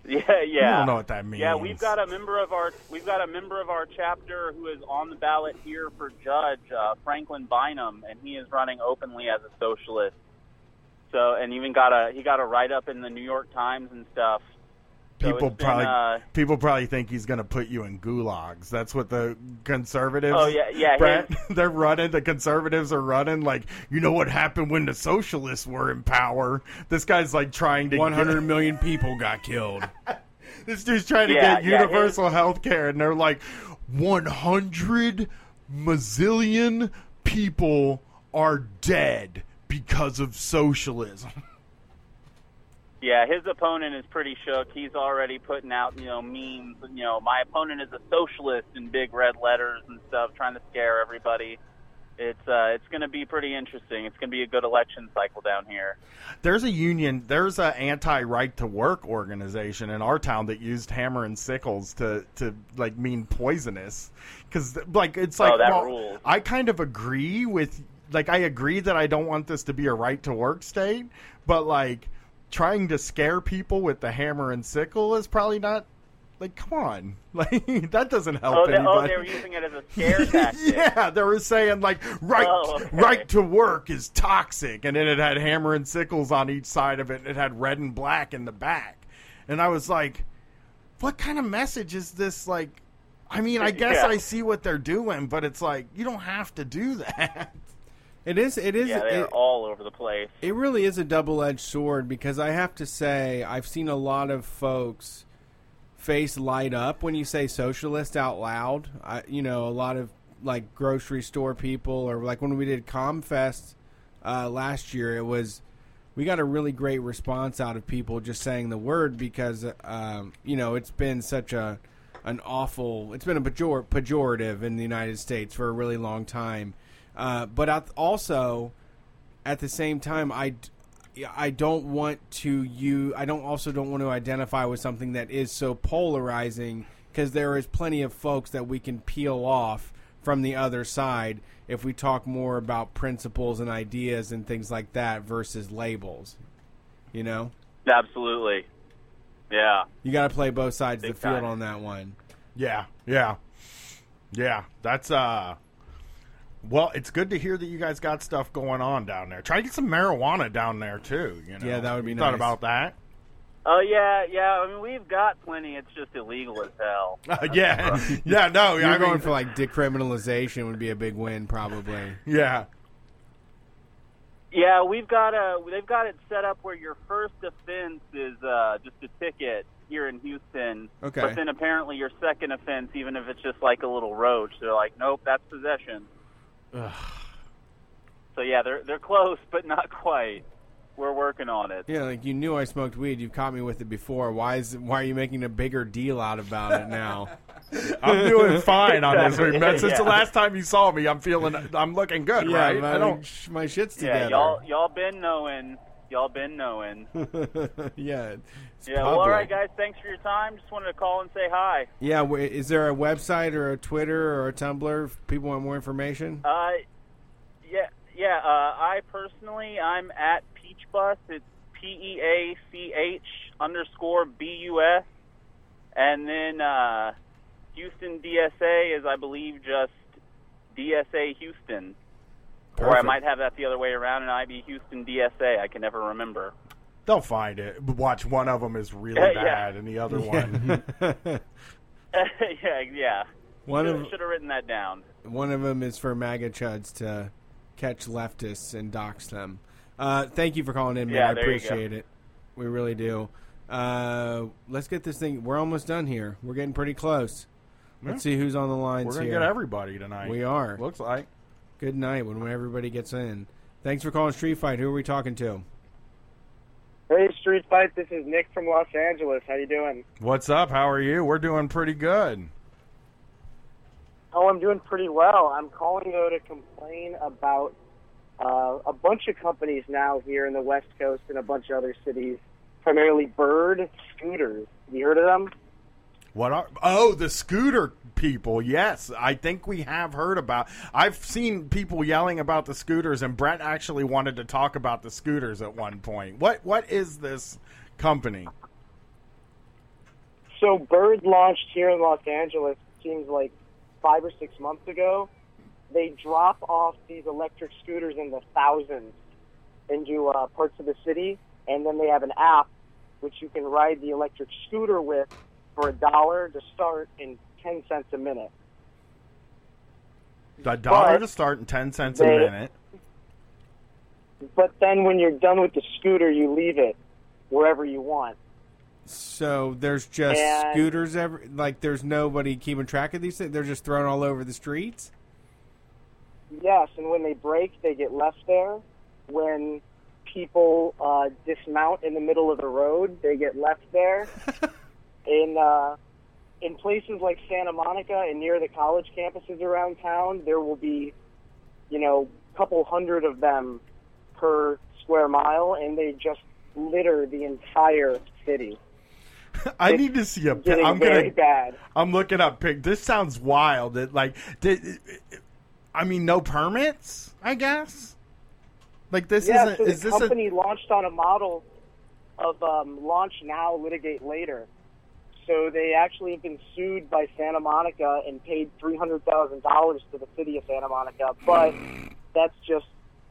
Yeah, yeah. I don't know what that means. Yeah, we've got a member of our we've got a member of our chapter who is on the ballot here for judge, uh, Franklin Bynum, and he is running openly as a socialist. So, and even got a he got a write up in the New York Times and stuff. So people it's been, probably uh, people probably think he's going to put you in gulags. That's what the conservatives. Oh, yeah, yeah, Brett, him- *laughs* they're running. The conservatives are running. Like you know what happened when the socialists were in power. This guy's like trying to One hundred million people got killed. *laughs* This dude's trying to Yeah, get yeah, universal health care, and they're like, 100 mazillion people are dead because of socialism. Yeah, his opponent is pretty shook. He's already putting out, you know, memes. You know, my opponent is a socialist in big red letters and stuff, trying to scare everybody. It's uh, it's going to be pretty interesting. It's going to be a good election cycle down here. There's a union, there's an anti right to work organization in our town that used hammer and sickles to, to like mean poisonous. Because, like, it's like, Oh, that well, rules. I kind of agree with, like, I agree that I don't want this to be a right to work state, but, like, trying to scare people with the hammer and sickle is probably not like come on *laughs* like that doesn't help Oh, they, oh, anybody oh, they were using it as a scare *laughs* tactic. yeah they were saying like right Oh, okay. right to work is toxic and then it had hammer and sickles on each side of it and it had red and black in the back and i was like what kind of message is this like i mean i guess Yeah. i see what they're doing but it's like you don't have to do *laughs* that It is. It is. Yeah, they're it- all over the place. It really is a double edged sword because I have to say, I've seen a lot of folks face light up when you say socialist out loud. I, you know, a lot of like grocery store people, or like when we did Comfest uh, last year, it was we got a really great response out of people just saying the word because um, you know it's been such a an awful it's been a pejor- pejorative in the United States for a really long time. Uh, but at- also at the same time, I, I don't want to you. I don't also don't want to identify with something that is so polarizing because there is plenty of folks that we can peel off from the other side if we talk more about principles and ideas and things like that versus labels. You know, Absolutely. Yeah. you got to play both sides of the field time. on that one. Yeah, yeah, yeah. That's uh. Well, it's good to hear that you guys got stuff going on down there. Try to get some marijuana down there too. You know, Yeah, that would be You Thought about that? Oh yeah, yeah. I mean, we've got plenty. It's just illegal as hell. *laughs* Uh, yeah, *laughs* yeah. No, You're I mean, going for like decriminalization would be a big win, probably. yeah, Yeah, we've got a. They've got it set up where your first offense is uh, just a ticket here in Houston. Okay. But then apparently your second offense, even if it's just like a little roach, they're like, nope, that's possession. So yeah, they're they're close, but not quite. We're working on it. Yeah, like you knew I smoked weed. You've caught me with it before. Why is why are you making a bigger deal out about it now? *laughs* I'm doing fine on this. Exactly. Remember, Since the last time you saw me, I'm feeling, I'm looking good, yeah, right? my, I don't. sh- my shit's together. Yeah, y'all y'all been knowing. Y'all been knowing. *laughs* yeah, it's Yeah. Well, all right, guys. Thanks for your time. Just wanted to call and say hi. Yeah, w- is there a website or a Twitter or a Tumblr? If people want more information. Uh, yeah, yeah. Uh, I personally, I'm at Peach Bus. It's P E A C H underscore B U S, and then uh, Houston DSA is, I believe, just DSA Houston. Or I might have that the other way around, and I be Houston DSA. I can never remember. They'll find it. Watch one of them is really Yeah. bad, and the other one. *laughs* *laughs* yeah, yeah. One should, of should have written that down. one of them is for MAGA chuds to catch leftists and dox them. Uh, thank you for calling in, man. Yeah, I there you go. appreciate it. We really do. Uh, let's get this thing. We're almost done here. We're getting pretty close. Let's see who's on the lines We're gonna here. get everybody tonight. We are. Looks like. Good night when everybody gets in. Thanks for calling Street Fight. Who are we talking to? Hey, Street Fight. This is Nick from Los Angeles. How you doing? What's up? How are you? We're doing pretty good. Oh, I'm doing pretty well. I'm calling though to complain about uh, a bunch of companies now here in the West Coast and a bunch of other cities, primarily Bird scooters. You heard of them? What are oh the scooter people? Yes, I think we have heard about. I've seen people yelling about the scooters, and Brett actually wanted to talk about the scooters at one point. What what is this company? So Bird launched here in Los Angeles. Seems like five or six months ago. They drop off these electric scooters in the thousands into uh, parts of the city, and then they have an app which you can ride the electric scooter with for a dollar to start and ten cents a minute. A dollar But to start and ten cents they- a minute. But then when you're done with the scooter, you leave it wherever you want. So there's just And- scooters every like there's nobody keeping track of these things. They're just thrown all over the streets. Yes, and when they break, they get left there. When people uh, dismount in the middle of the road, they get left there. *laughs* in uh, in places like Santa Monica and near the college campuses around town, there will be, you know, a couple hundred of them per square mile, and they just litter the entire city. *laughs* I need to see a. pic- Getting I'm very gonna. bad. I'm looking up pic. This sounds wild. It like did. I mean, no permits. I guess. Like this yeah, isn't. so the is this a? company launched on a model of um, launch now, litigate later. So they actually have been sued by Santa Monica and paid three hundred thousand dollars to the city of Santa Monica. But that's just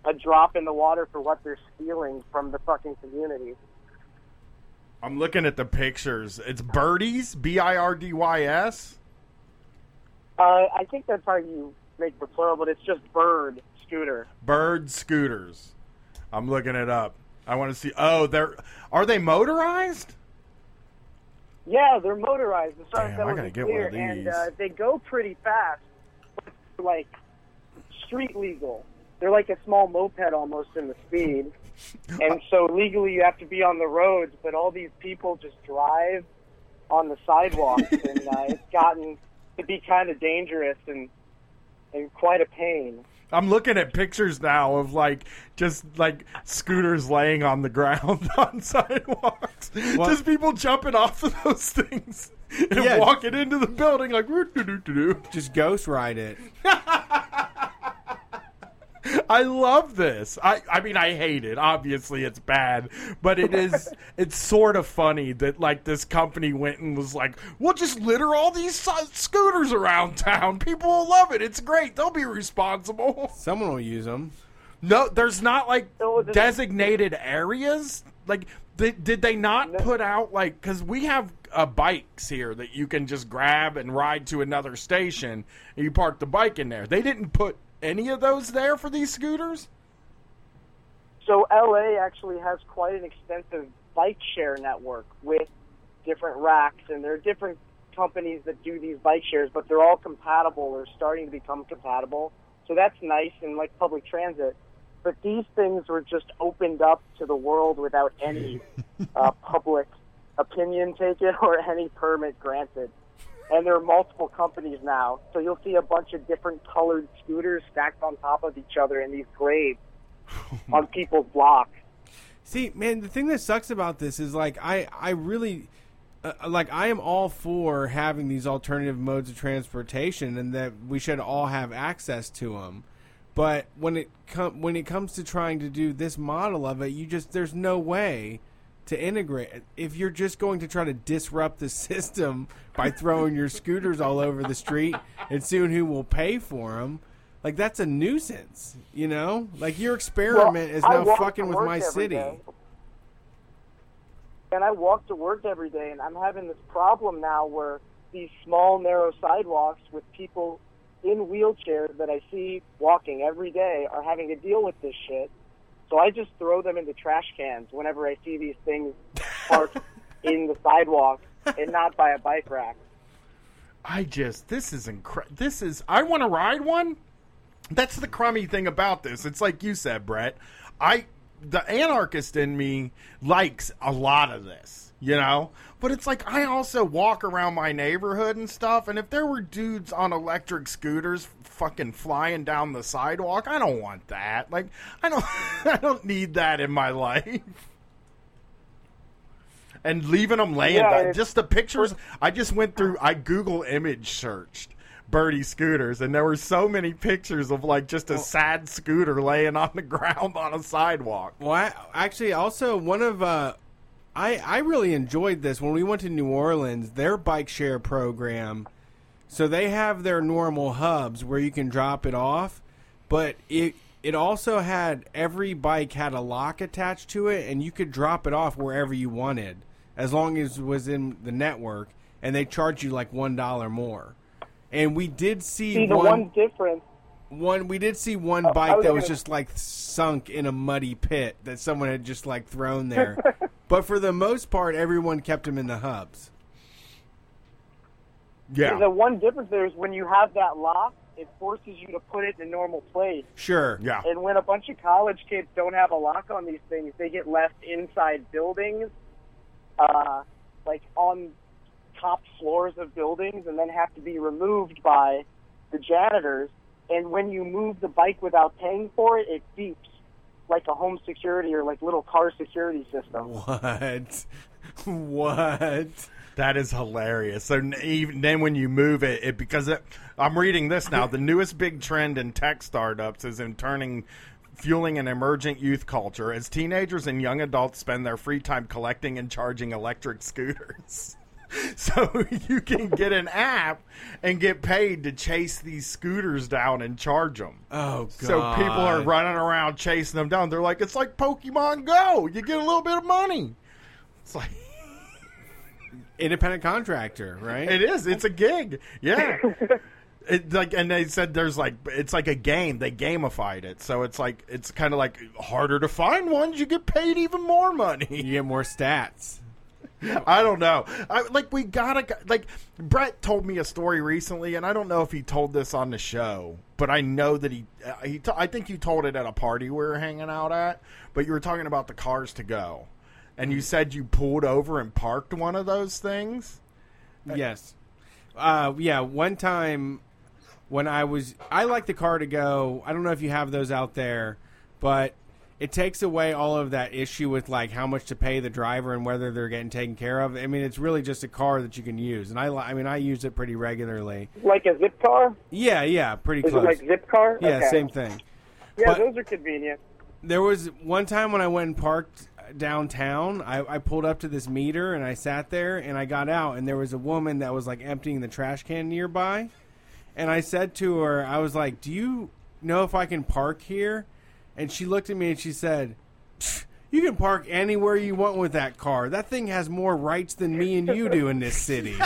a drop in the water for what they're stealing from the fucking community. I'm looking at the pictures. It's birdies. B i r d y s. Uh, I think that's how you make the plural, but it's just bird scooter. Bird scooters. I'm looking it up. I want to see. Oh, they're are they motorized? Yeah, they're motorized. As far as Damn, that I gotta get clear, one of and these. uh, they go pretty fast, but they're like street legal. They're like a small moped almost in the speed, *laughs* and so legally you have to be on the roads. But all these people just drive on the sidewalks, and uh, it's gotten to be kind of dangerous and and quite a pain. I'm looking at pictures now of like just like scooters laying on the ground *laughs* on sidewalks. Just people jumping off of those things and Yeah. walking into the building like. Just ghost ride it. *laughs* I love this. I I mean I hate it. Obviously it's bad, but it is *laughs* it's sort of funny that like this company went and was like, "We'll just litter all these scooters around town. People will love it. It's great. They'll be responsible." *laughs* Someone will use them. No, there's not like designated areas. Like, did, did they not put out like because we have uh, bikes here that you can just grab and ride to another station and you park the bike in there. They didn't put any of those there for these scooters. So LA actually has quite an extensive bike share network with different racks, and there are different companies that do these bike shares, but they're all compatible or starting to become compatible. So that's nice and like public transit. But these things were just opened up to the world without any *laughs* uh, public opinion taken or any permit granted. And there are multiple companies now, so you'll see a bunch of different colored scooters stacked on top of each other in these graves *laughs* on people's blocks. See, man, the thing that sucks about this is like I I really uh, like I am all for having these alternative modes of transportation and that we should all have access to them. But when it com- when it comes to trying to do this model of it, you just there's no way to integrate. If you're just going to try to disrupt the *laughs* system by throwing your scooters all over the street and seeing who will pay for them, like that's a nuisance. You know, like your experiment Well, is now fucking with my city. day. And I walk to work every day, and I'm having this problem now where these small, narrow sidewalks with people in wheelchairs that I see walking every day are having to deal with this shit. So I just throw them into trash cans whenever I see these things parked *laughs* in the sidewalk and not by a bike rack. I just this is incredible. This is I want to ride one. that's the crummy thing about this. It's like you said, Brett. I the anarchist in me likes a lot of this, you know? But it's like I also walk around my neighborhood and stuff, and if there were dudes on electric scooters fucking flying down the sidewalk, I don't want that. Like I don't *laughs* I don't need that in my life. And leaving them laying Yeah, down. Just the pictures. I just went through. I Google image searched birdie scooters, and there were so many pictures of like just a sad scooter laying on the *laughs* ground on a sidewalk. Well, I, actually, also one of uh, I I really enjoyed this when we went to New Orleans. Their bike share program, so they have their normal hubs where you can drop it off, but it it also had every bike had a lock attached to it, and you could drop it off wherever you wanted as long as it was in the network, and they charge you like one dollar more. And we did see, See, the one, one difference one we did see one bike was that was gonna- just like sunk in a muddy pit that someone had just like thrown there. *laughs* but for the most part, everyone kept them in the hubs. Yeah. The one difference there is when you have that lock, it forces you to put it in a normal place. Sure. Yeah. And when a bunch of college kids don't have a lock on these things, they get left inside buildings, uh, like on top floors of buildings, and then have to be removed by the janitors. And when you move the bike without paying for it, it beeps like a home security or like little car security system. What? *laughs* what? That is hilarious. So even then, when you move it, it because it, I'm reading this now. The newest big trend in tech startups is in turning fueling an emergent youth culture as teenagers and young adults spend their free time collecting and charging electric scooters. *laughs* *laughs* So *laughs* you can get an app and get paid to chase these scooters down and charge them. Oh god. So people are running around chasing them down. They're like, it's like Pokemon Go. You get a little bit of money. It's like *laughs* independent contractor, right? It is. It's a gig. Yeah. It, like and they said there's like it's like a game they gamified it so it's like it's kind of like harder to find ones you get paid even more money you get more stats *laughs* i don't know I, like we gotta like brett told me a story recently and i don't know if he told this on the show but i know that he uh, he t- i think you told it at a party we were hanging out at but you were talking about the cars to go and you said you pulled over and parked one of those things Yes. Uh, yeah, one time when I was, I like the car to go. I don't know if you have those out there, but it takes away all of that issue with like how much to pay the driver and whether they're getting taken care of. I mean, it's really just a car that you can use, and I, I mean, I use it pretty regularly. Like a zip car? Yeah, yeah, pretty Is close. like zip car? Yeah, Okay. same thing. Yeah, But- those are convenient. There was one time when I went and parked downtown. I, I pulled up to this meter and I sat there and I got out and there was a woman that was like emptying the trash can nearby. And I said to her, I was like, "Do you know if I can park here?" And she looked at me and she said, "You can park anywhere you want with that car. That thing has more rights than me and you do in this city." *laughs*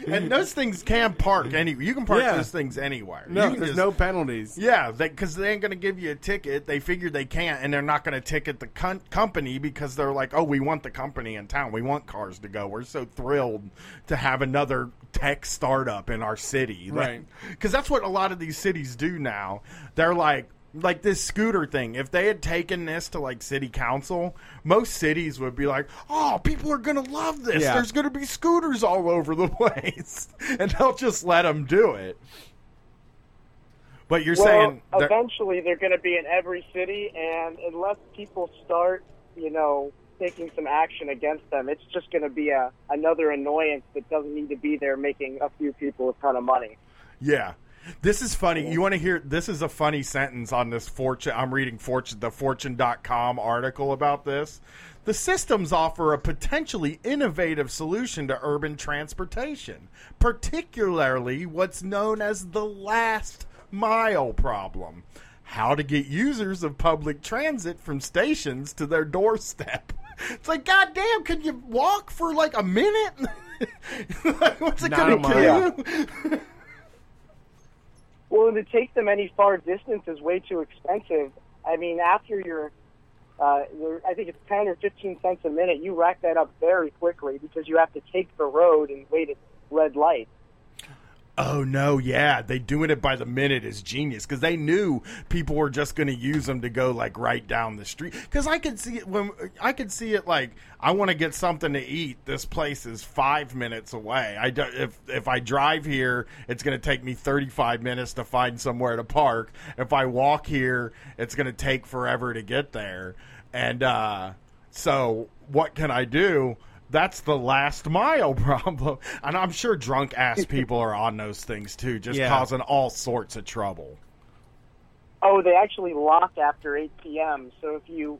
*laughs* and those things can park any. You can park Yeah. those things anywhere. No, You can there's just- no penalties. Yeah, because they, ain't going to give you a ticket. They figure they can't, and they're not going to ticket the con- company because they're like, "Oh, we want the company in town. We want cars to go. We're so thrilled to have another tech startup in our city." Right. Because that's what a lot of these cities do now. They're like. Like this scooter thing, if they had taken this to like city council, most cities would be like, "Oh, people are gonna love this. Yeah. There's gonna be scooters all over the *laughs* place," and they'll just let them do it. But you're well, saying they're- eventually they're going to be in every city, and unless people start, you know, taking some action against them, it's just going to be a another annoyance that doesn't need to be there, making a few people a ton of money. Yeah. This is funny. You want to hear this is a funny sentence on this fortune I'm reading fortune the fortune.com article about this. The systems offer a potentially innovative solution to urban transportation, particularly what's known as the last mile problem. How to get users of public transit from stations to their doorstep. *laughs* It's like, goddamn, can you walk for like a minute? *laughs* What's it going to kill you? *laughs* Well, and to take them any far distance is way too expensive. I mean, after you're, uh, you're, I think it's ten or fifteen cents a minute. You rack that up very quickly because you have to take the road and wait at red light. Oh no, yeah, they doing it by the minute is genius because they knew people were just going to use them to go like right down the street. Because I could see it when I could see it like I want to get something to eat. This place is five minutes away. I do, if if I drive here, it's going to take me thirty five minutes to find somewhere to park. If I walk here, it's going to take forever to get there. And uh, so, what can I do? That's the last mile *laughs* problem. And I'm sure drunk ass people are on those things too, just Yeah. causing all sorts of trouble. Oh, they actually lock after 8 p.m. So if you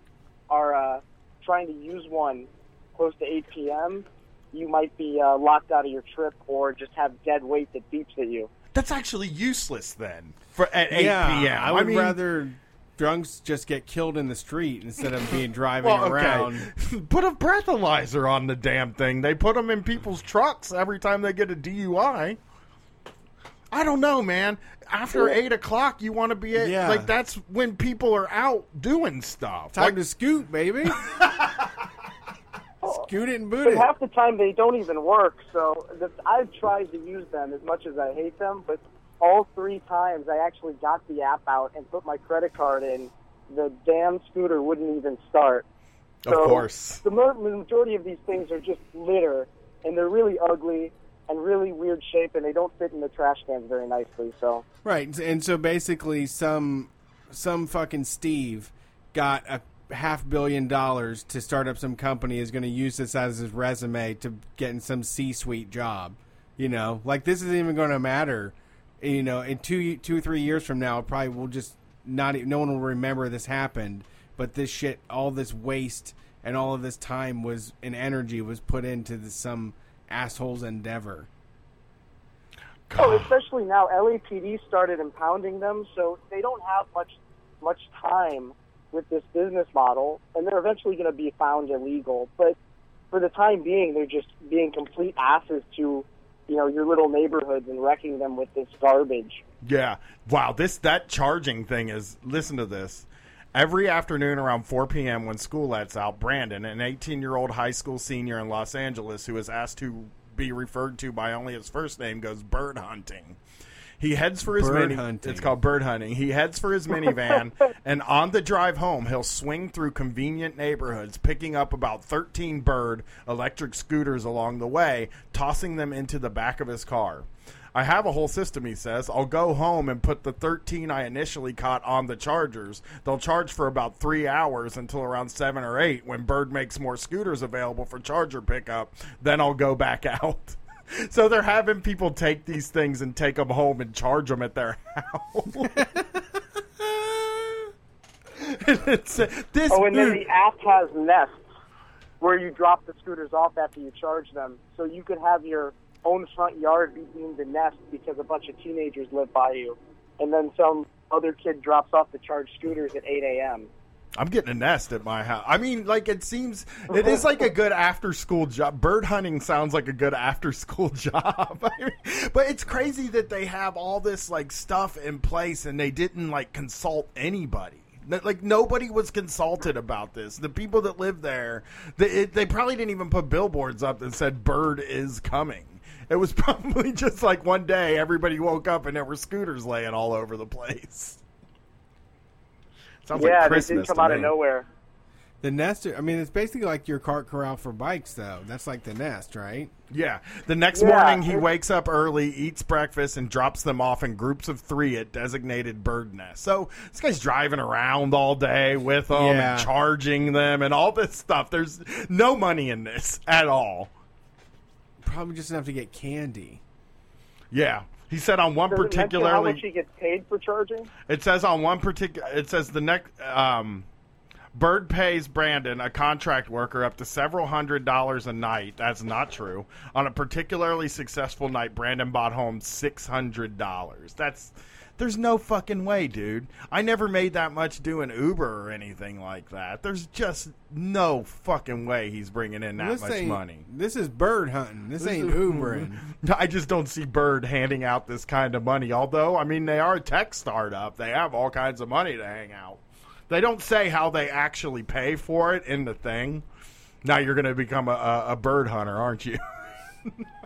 are uh, trying to use one close to 8 p.m., you might be uh, locked out of your trip or just have dead weight that beeps at you. That's actually useless then for at 8 yeah, p.m. I would mean, rather drunks just get killed in the street instead of being *laughs* driving well, okay. around. *laughs* put a breathalyzer on the damn thing. They put them in people's trucks every time they get a DUI. I don't know, man. After eight o'clock, you want to be at, Yeah. like that's when people are out doing stuff. Time Like, to scoot, baby. *laughs* scoot it and boot But it. half the time they don't even work. So the, I've tried to use them as much as I hate them, but all three times I actually got the app out and put my credit card in. The damn scooter wouldn't even start. Of course. The majority of these things are just litter, and they're really ugly and really weird shape, and they don't fit in the trash cans very nicely. So Right, and so basically, some some fucking Steve got a half billion dollars to start up some company is going to use this as his resume to get in some C-suite job. You know, like this isn't even going to matter. You know, in two two or three years from now, it probably will just not. e- No one will remember this happened. But this shit, all this waste and all of this time was and energy was put into this, some asshole's endeavor. Oh, especially now, LAPD started impounding them, so they don't have much much time with this business model, and they're eventually going to be found illegal. But for the time being, they're just being complete asses to, you know, your little neighborhoods and wrecking them with this garbage. Yeah. Wow. This that charging thing is. Listen to this. Every afternoon around 4 p.m. when school lets out, Brandon, an 18-year-old high school senior in Los Angeles who is asked to be referred to by only his first name, goes bird hunting. He heads for his Bird mini. hunting. It's called bird hunting. He heads for his minivan, *laughs* and on the drive home, he'll swing through convenient neighborhoods, picking up about 13 bird electric scooters along the way, tossing them into the back of his car. I have a whole system, he says. I'll go home and put the 13 I initially caught on the chargers. They'll charge for about three hours until around 7 or 8 when Bird makes more scooters available for charger pickup. Then I'll go back *laughs* out. *laughs* So they're having people take these things and take them home and charge them at their *laughs* house. And it's, *laughs* this Oh, and then the app has nests where you drop the scooters off after you charge them, so you could have your own front yard be deemed a nest because a bunch of teenagers live by you, and then some other kid drops off the charged scooters at 8 a.m. I'm getting a nest at my house. I mean, like it seems it is like a *laughs* good after school job. Bird hunting sounds like a good after school *laughs* job. *laughs* I mean, but it's crazy that they have all this like stuff in place and they didn't like consult anybody. Like nobody was consulted about this. The people that live there, they, it, they probably didn't even put billboards up that said "Bird is coming." It was probably just like one day everybody woke up and there were scooters laying all over the place. Sounds yeah, like they Christmas did come to out of nowhere. The nest, I mean, it's basically like your cart corral for bikes, though. That's like the nest, right? Yeah. The next Yeah, morning, he wakes up early, eats breakfast, and drops them off in groups of three at designated bird nests. So this guy's driving around all day with them Yeah. and charging them and all this stuff. There's no money in this at all. Probably just enough to get candy. Yeah. He said on one Does it how much he gets paid for charging? It says on one particular. It says the next. Um, Bird pays Brandon, a contract worker, up to several hundred dollars a night. That's not true. On a particularly successful night, Brandon bought home six hundred dollars. That's there's no fucking way, dude. I never made that much doing Uber or anything like that. There's just no fucking way he's bringing in that this much money. This is bird hunting. This, ain't Ubering. *laughs* I just don't see Bird handing out this kind of money. Although, I mean, they are a tech startup. They have all kinds of money to hang out. They don't say how they actually pay for it in the thing. Now you're going to become a, a, a bird hunter, aren't you? *laughs*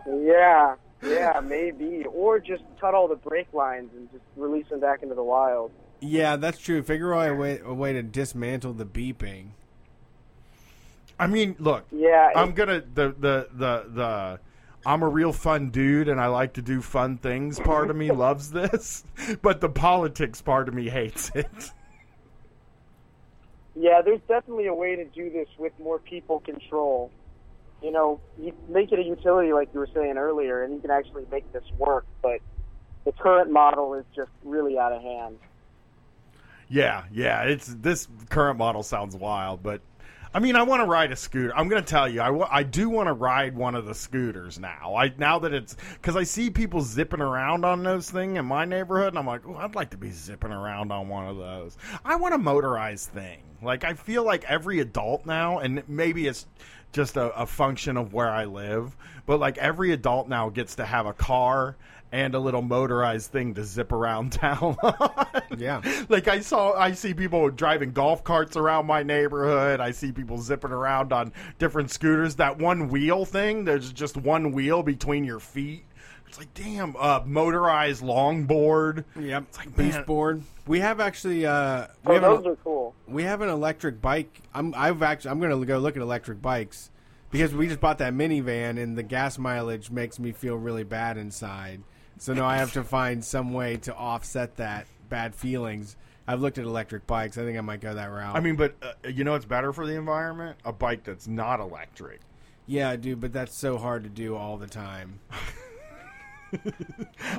Yeah, Yeah, maybe. Or just cut all the brake lines and just release them back into the wild. Yeah, that's true. Figure out a way, a way to dismantle the beeping. I mean, look. Yeah, I'm gonna the the the the. I'm a real fun dude, and I like to do fun things. Part of me *laughs* loves this, but the politics part of me hates it. Yeah, there's definitely a way to do this with more people control. You know, you make it a utility like you were saying earlier, and you can actually make this work. But the current model is just really out of hand. Yeah, yeah. It's this current model sounds wild, but I mean, I want to ride a scooter. I'm going to tell you, I, wa- I do want to ride one of the scooters now. I now that it's because I see people zipping around on those thing in my neighborhood, and I'm like, oh, I'd like to be zipping around on one of those. I want a motorized thing. Like I feel like every adult now, and maybe it's just a, a function of where I live, but like every adult now gets to have a car and a little motorized thing to zip around *laughs* town. yeah. Like I saw I see people driving golf carts around my neighborhood. I see people zipping around on different scooters. That one wheel thing, there's just one wheel between your feet. It's like damn, uh motorized longboard. Yep. It's like Beast man, board. We have actually. Uh, we Oh, have an- those are cool. We have an electric bike. I'm I've actually I'm gonna go look at electric bikes because we just bought that minivan and the gas mileage makes me feel really bad inside. So now I have to find some way to offset that bad feelings. I've looked at electric bikes. I think I might go that route. I mean, but uh, you know it's better for the environment? A bike that's not electric. yeah, I do, but that's so hard to do all the time. *laughs*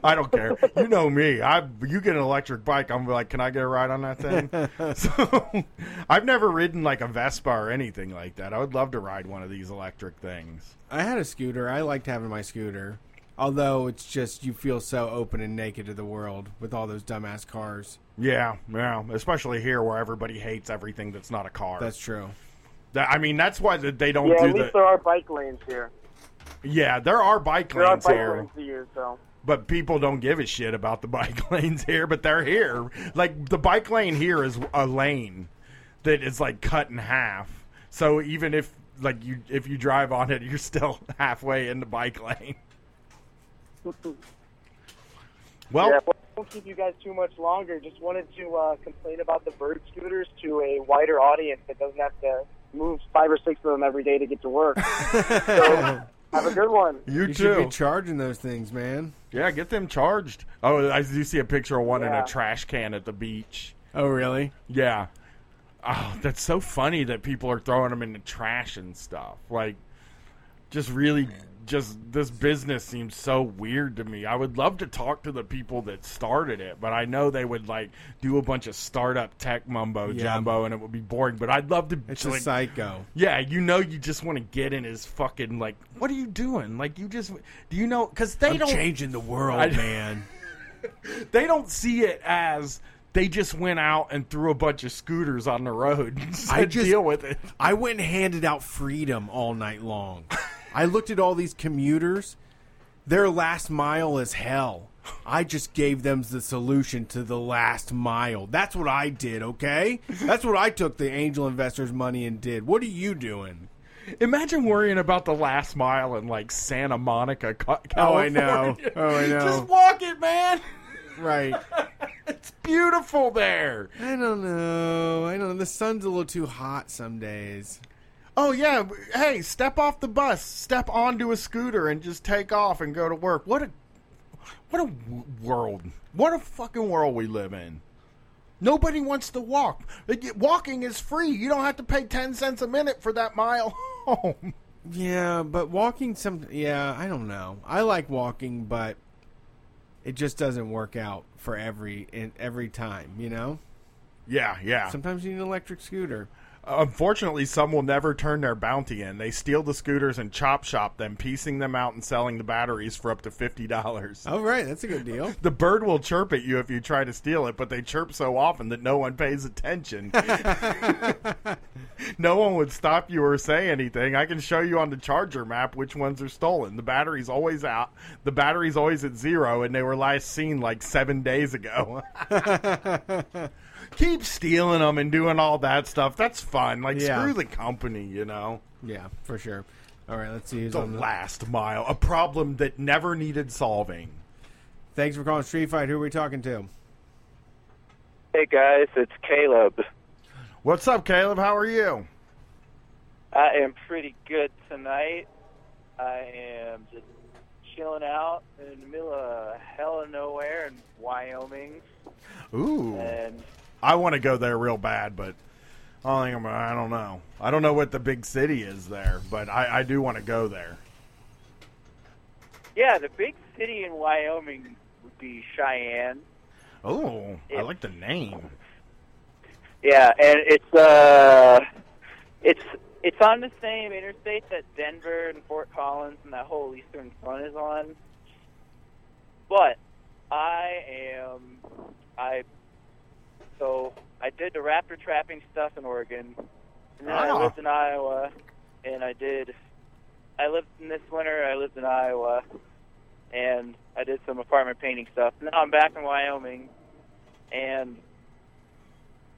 I don't care. You know me. I you get an electric bike, I'm like, can I get a ride on that thing? *laughs* so I've never ridden like a Vespa or anything like that. I would love to ride one of these electric things. I had a scooter. I liked having my scooter. Although it's just you feel so open and naked to the world with all those dumbass cars. Yeah, yeah. Especially here where everybody hates everything that's not a car. That's true. That, I mean, that's why they don't yeah, do at least the. there are bike lanes here. Yeah, there are bike There are lanes bike here. lanes here, so. but people don't give a shit about the *laughs* bike lanes here, but they're here. Like the bike lane here is a lane that is like cut in half. So even if like you if you drive on it, *laughs* you're still halfway in the bike lane. *laughs* Well, yeah, well, I won't keep you guys too much longer. Just wanted to uh, complain about the bird scooters to a wider audience that doesn't have to move five or six of them every day to get to work. so, have a good one. you, You too. should be charging those things, man. yeah, get them charged. Oh, I do see a picture of one in a trash can at the beach. Oh, really? Yeah. Oh, that's so funny that people are throwing them in the trash and stuff. Like, just really, just this business seems so weird to me. I would love to talk to the people that started it, but I know they would like do a bunch of startup tech mumbo Yeah. jumbo, and it would be boring. But I'd love to. It's like, a psycho. yeah, you know, you just want to get in his fucking like. What are you doing? Like, you just do you know? Because they I'm don't changing the world, I- man. *laughs* they don't see it as they just went out and threw a bunch of scooters on the road *laughs* I just- deal with it. I went and handed out freedom all night long. *laughs* I looked at all these commuters. Their last mile is hell. I just gave them the solution to the last mile. That's what I did, okay? That's what I took the angel investors' money and did. What are you doing? Imagine worrying about the last mile in like Santa Monica, Ca- Oh, I know. Oh, I *laughs* know. Just walk it, man. Right. *laughs* It's beautiful there. I don't know. I don't know. The sun's a little too hot some days. Oh yeah. Hey, step off the bus, step onto a scooter, and just take off and go to work. What a what a w- world. What a fucking world we live in. Nobody wants to walk. Uh, walking is free. You don't have to pay ten cents a minute for that mile *laughs* home. Yeah, but walking some yeah, I don't know. I like walking, but it just doesn't work out for every in every time, you know? Yeah, yeah. Sometimes you need an electric scooter. Unfortunately, some will never turn their bounty in. They steal the scooters and chop shop them, piecing them out and selling the batteries for up to fifty dollars. Oh right, that's a good deal. The bird will chirp at you if you try to steal it, but they chirp so often that no one pays attention. *laughs* no one would stop you or say anything. I can show you on the charger map which ones are stolen. The battery's always out. The battery's always at zero, and they were last seen like seven days ago. *laughs* Keep stealing them and doing all that stuff. That's fun. Like Yeah. screw the company, you know. Yeah, for sure. All right, let's see who's The on the last mile, a problem that never needed solving. Thanks for calling Street Fight. Who are we talking to? Hey guys, it's Caleb. What's up, Caleb? How are you? I am pretty good tonight. I am just chilling out in the middle of hell of nowhere in Wyoming. Ooh. And I want to go there real bad, but I don't think I'm. I don't know. I don't know what the big city is there, but I, I do want to go there. yeah, the big city in Wyoming would be Cheyenne. Oh, I like the name. Yeah, and it's uh, it's it's on the same interstate that Denver and Fort Collins and that whole Eastern Front is on. But I am I so I did the raptor trapping stuff in Oregon, and then I Ah. lived in Iowa, and I did. I lived in this winter. I lived in Iowa, and I did some apartment painting stuff. Now I'm back in Wyoming, and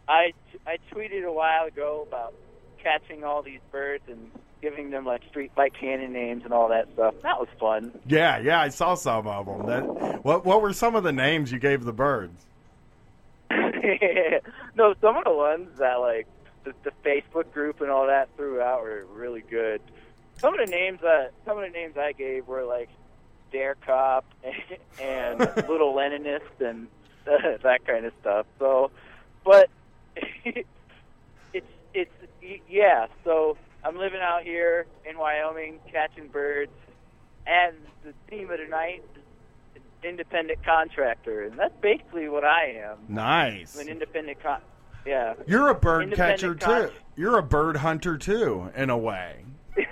I I tweeted a while ago about catching all these birds and giving them like street fight canon names and all that stuff. That was fun. Yeah, yeah, I saw some of them. That what what were some of the names you gave the birds? *laughs* no, some of the ones that like the, the Facebook group and all that threw out were really good. Some of the names that some of the names I gave were like Dare Cop *laughs* and, Little Leninist and *laughs* that kind of stuff. So, but it's it's yeah. So I'm living out here in Wyoming catching birds, and the theme of the night independent contractor, and that's basically what I am. Nice. I'm an independent con. Yeah. You're a bird catcher con- too. You're a bird hunter too, in a way. *laughs* yeah,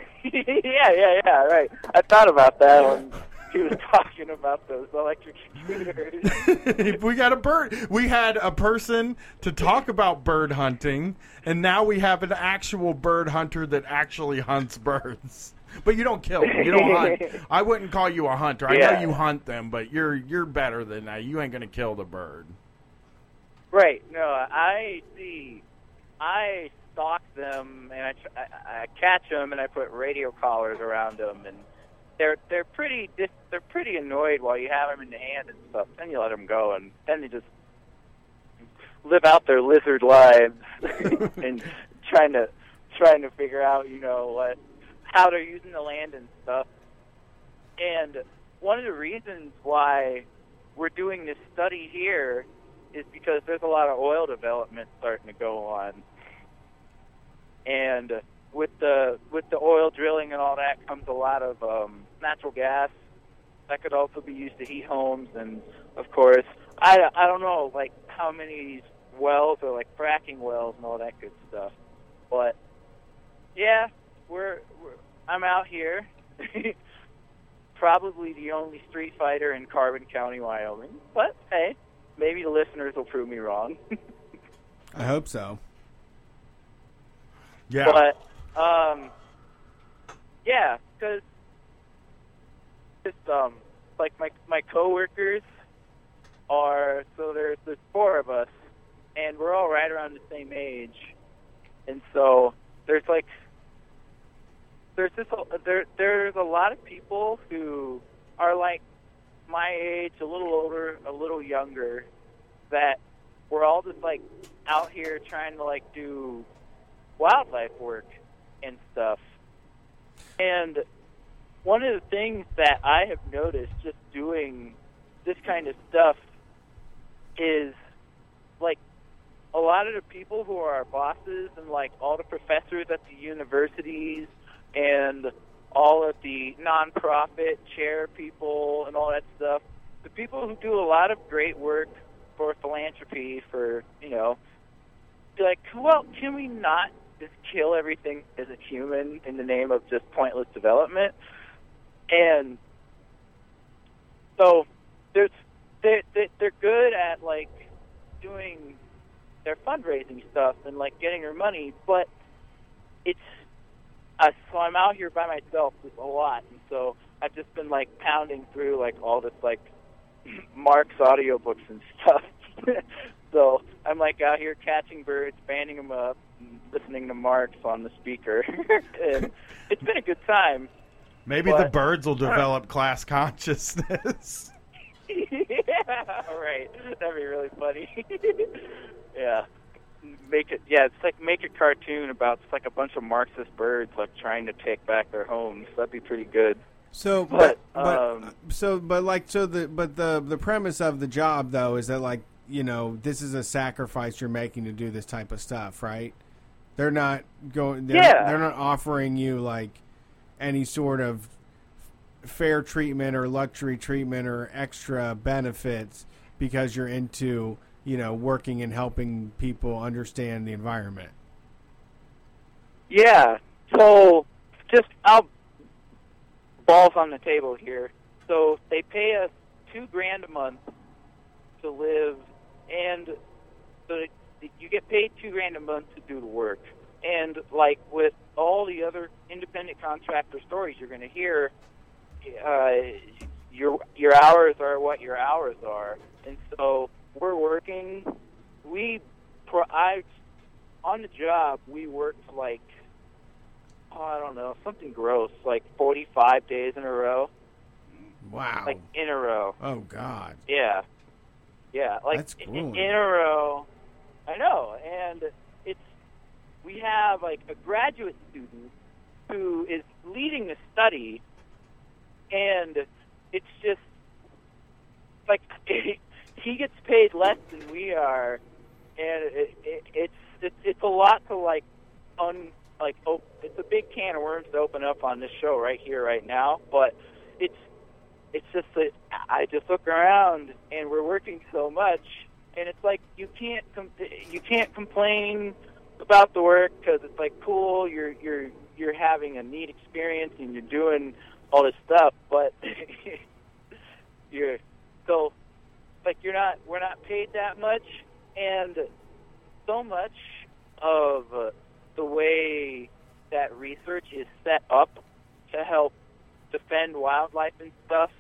yeah, yeah. Right. I thought about that when *laughs* he was talking about those electric scooters. *laughs* we got a bird. We had a person to talk about bird hunting, and now we have an actual bird hunter that actually hunts birds. But you don't kill them. You don't hunt. *laughs* I wouldn't call you a hunter. I know you hunt them, but you're you're better than that. You ain't gonna kill the bird. Right. No, I see. I stalk them and I, I, I catch them and I put radio collars around them and they're they're pretty dis- they're pretty annoyed while you have them in the hand and stuff. Then you let them go and then they just live out their lizard lives *laughs* and *laughs* trying to trying to figure out you know what how they're using the land and stuff. And one of the reasons why we're doing this study here is because there's a lot of oil development starting to go on. And with the with the oil drilling and all that comes a lot of um, natural gas that could also be used to heat homes. And of course, I I don't know like how many of these wells are like fracking wells and all that good stuff. But yeah, we're, we're I'm out here. *laughs* Probably the only street fighter in Carbon County, Wyoming. But hey, maybe the listeners will prove me wrong. I hope so. Yeah. But um, yeah, because just um, like my my coworkers are so there's there's four of us, and we're all right around the same age, and so there's like there's this there there's a lot of people who are like my age, a little older, a little younger, that we're all just like out here trying to like do wildlife work and stuff. And one of the things that I have noticed just doing this kind of stuff is like a lot of the people who are our bosses and like all the professors at the universities and all of the nonprofit chair people and all that stuff, the people who do a lot of great work for philanthropy for, you know, like, well, can we not just kill everything as a human in the name of just pointless development? And so there's they they they're good at like doing their fundraising stuff and like getting their money, but it's uh, so I'm out here by myself just a lot, and so I've just been like pounding through like all this like *clears throat* Marx audiobooks and stuff. *laughs* so I'm like out here catching birds, banding them up, and listening to Marx on the speaker, *laughs* and it's been a good time. Maybe But- the birds will *laughs* develop class consciousness. yeah, right. That'd be really funny. yeah. Make it yeah, it's like make a cartoon about it's like a bunch of Marxist birds like trying to take back their homes. That'd be pretty good. So, But, but, um, so, but like, so the but the the premise of the job though is that like you know this is a sacrifice you're making to do this type of stuff, right? They're not going. They're, Yeah. they're not offering you like any sort of fair treatment or luxury treatment or extra benefits because you're into you know working and helping people understand the environment. Yeah. So just I'll balls on the table here. So they pay us two grand a month to live, and so you get paid two grand a month to do the work. And like with all the other independent contractor stories you're going to hear, uh, your your hours are what your hours are, and so we're working. We, pro, I, on the job, we worked like oh, I don't know, something gross, like 45 days in a row. Wow. Like in a row. Oh God. Yeah. Yeah, like That's in, in a row. I know, and it's we have like a graduate student who is leading the study, and it's just like *laughs* he gets paid less than we are, and it, it, it's it's it's a lot to like un like oh it's a big can of worms to open up on this show right here right now, but it's it's just that I just look around and we're working so much, and it's like you can't com- you can't complain about the work because it's like cool you're you're you're having a neat experience and you're doing all this stuff, but *laughs* you're so like you're not we're not paid that much, and so much of the way that research is set up to help defend wildlife and stuff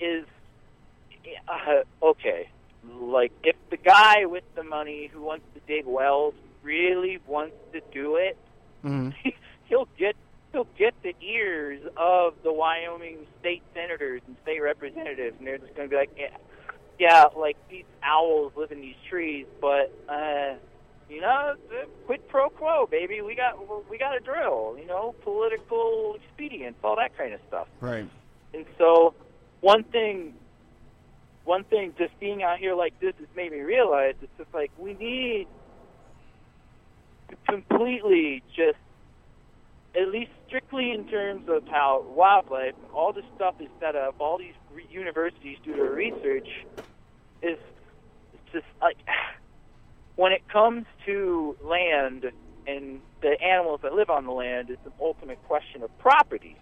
is uh, okay. Like if the guy with the money who wants to dig wells really wants to do it, Mm-hmm. *laughs* he'll get he'll get the ears of the Wyoming state senators and state representatives, and they're just going to be like, yeah, yeah, like these owls live in these trees, but uh, you know, quid pro quo, baby. We got we got a drill, you know, political expedience, all that kind of stuff. Right. And so, one thing, one thing, just being out here like this has made me realize it's just like we need to completely just, at least strictly in terms of how wildlife, all this stuff is set up, all these universities do their research, is just like *sighs* when it comes to land and the animals that live on the land, it's an ultimate question of property.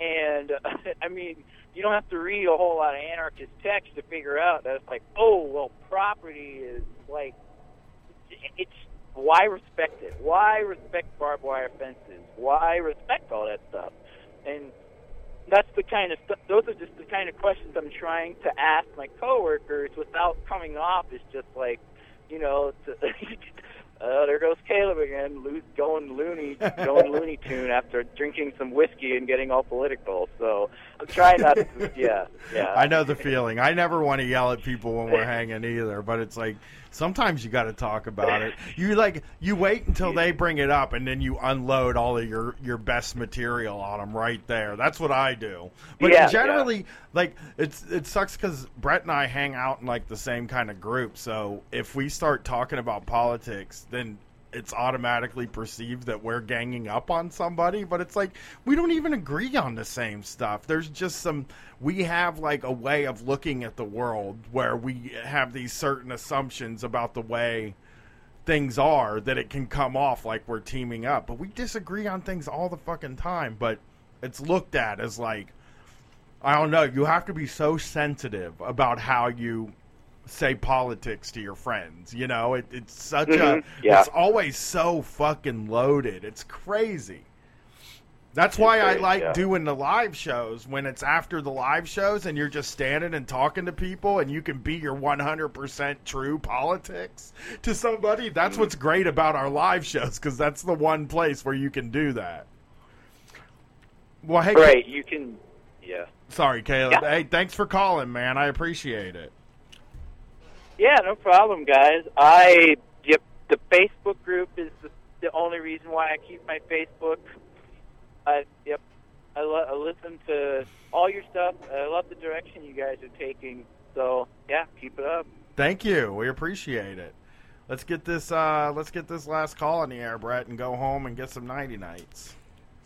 And *laughs* I mean, you don't have to read a whole lot of anarchist text to figure out that it's like, oh, well, property is like, it's why respect it? Why respect barbed wire fences? Why respect all that stuff? And that's the kind of stuff. Those are just the kind of questions I'm trying to ask my coworkers without coming off as just like, you know, to, *laughs* uh, there goes Caleb again, lo- going loony, going *laughs* Looney Tune after drinking some whiskey and getting all political. So I'm trying not to. Yeah, yeah. I know the feeling. I never want to yell at people when we're *laughs* hanging either, but it's like sometimes you got to talk about it. You like you wait until they bring it up and then you unload all of your your best material on them right there. That's what I do. But Yeah, generally, like it's it sucks because Brett and I hang out in like the same kind of group. So if we start talking about politics, then it's automatically perceived that we're ganging up on somebody, but it's like we don't even agree on the same stuff. There's just some we have like a way of looking at the world where we have these certain assumptions about the way things are that it can come off like we're teaming up. But we disagree on things all the fucking time, but it's looked at as like I don't know, you have to be so sensitive about how you say politics to your friends. You know, it, it's such Mhm, a yeah. it's always so fucking loaded. It's crazy. That's why I like yeah. doing the live shows when it's after the live shows and you're just standing and talking to people and you can be your 100% true politics to somebody. That's Mm-hmm. what's great about our live shows because that's the one place where you can do that. Well, hey, Right, you can. Yeah. sorry, Caleb. Yeah. Hey, thanks for calling, man. I appreciate it. Yeah, no problem, guys. I yep, the Facebook group is the, the only reason why I keep my Facebook. I yep, I, lo- I listen to all your stuff. I love the direction you guys are taking. So yeah, keep it up. Thank you. We appreciate it. Let's get this. Uh, let's get this last call in the air, Brett, and go home and get some nighty nights.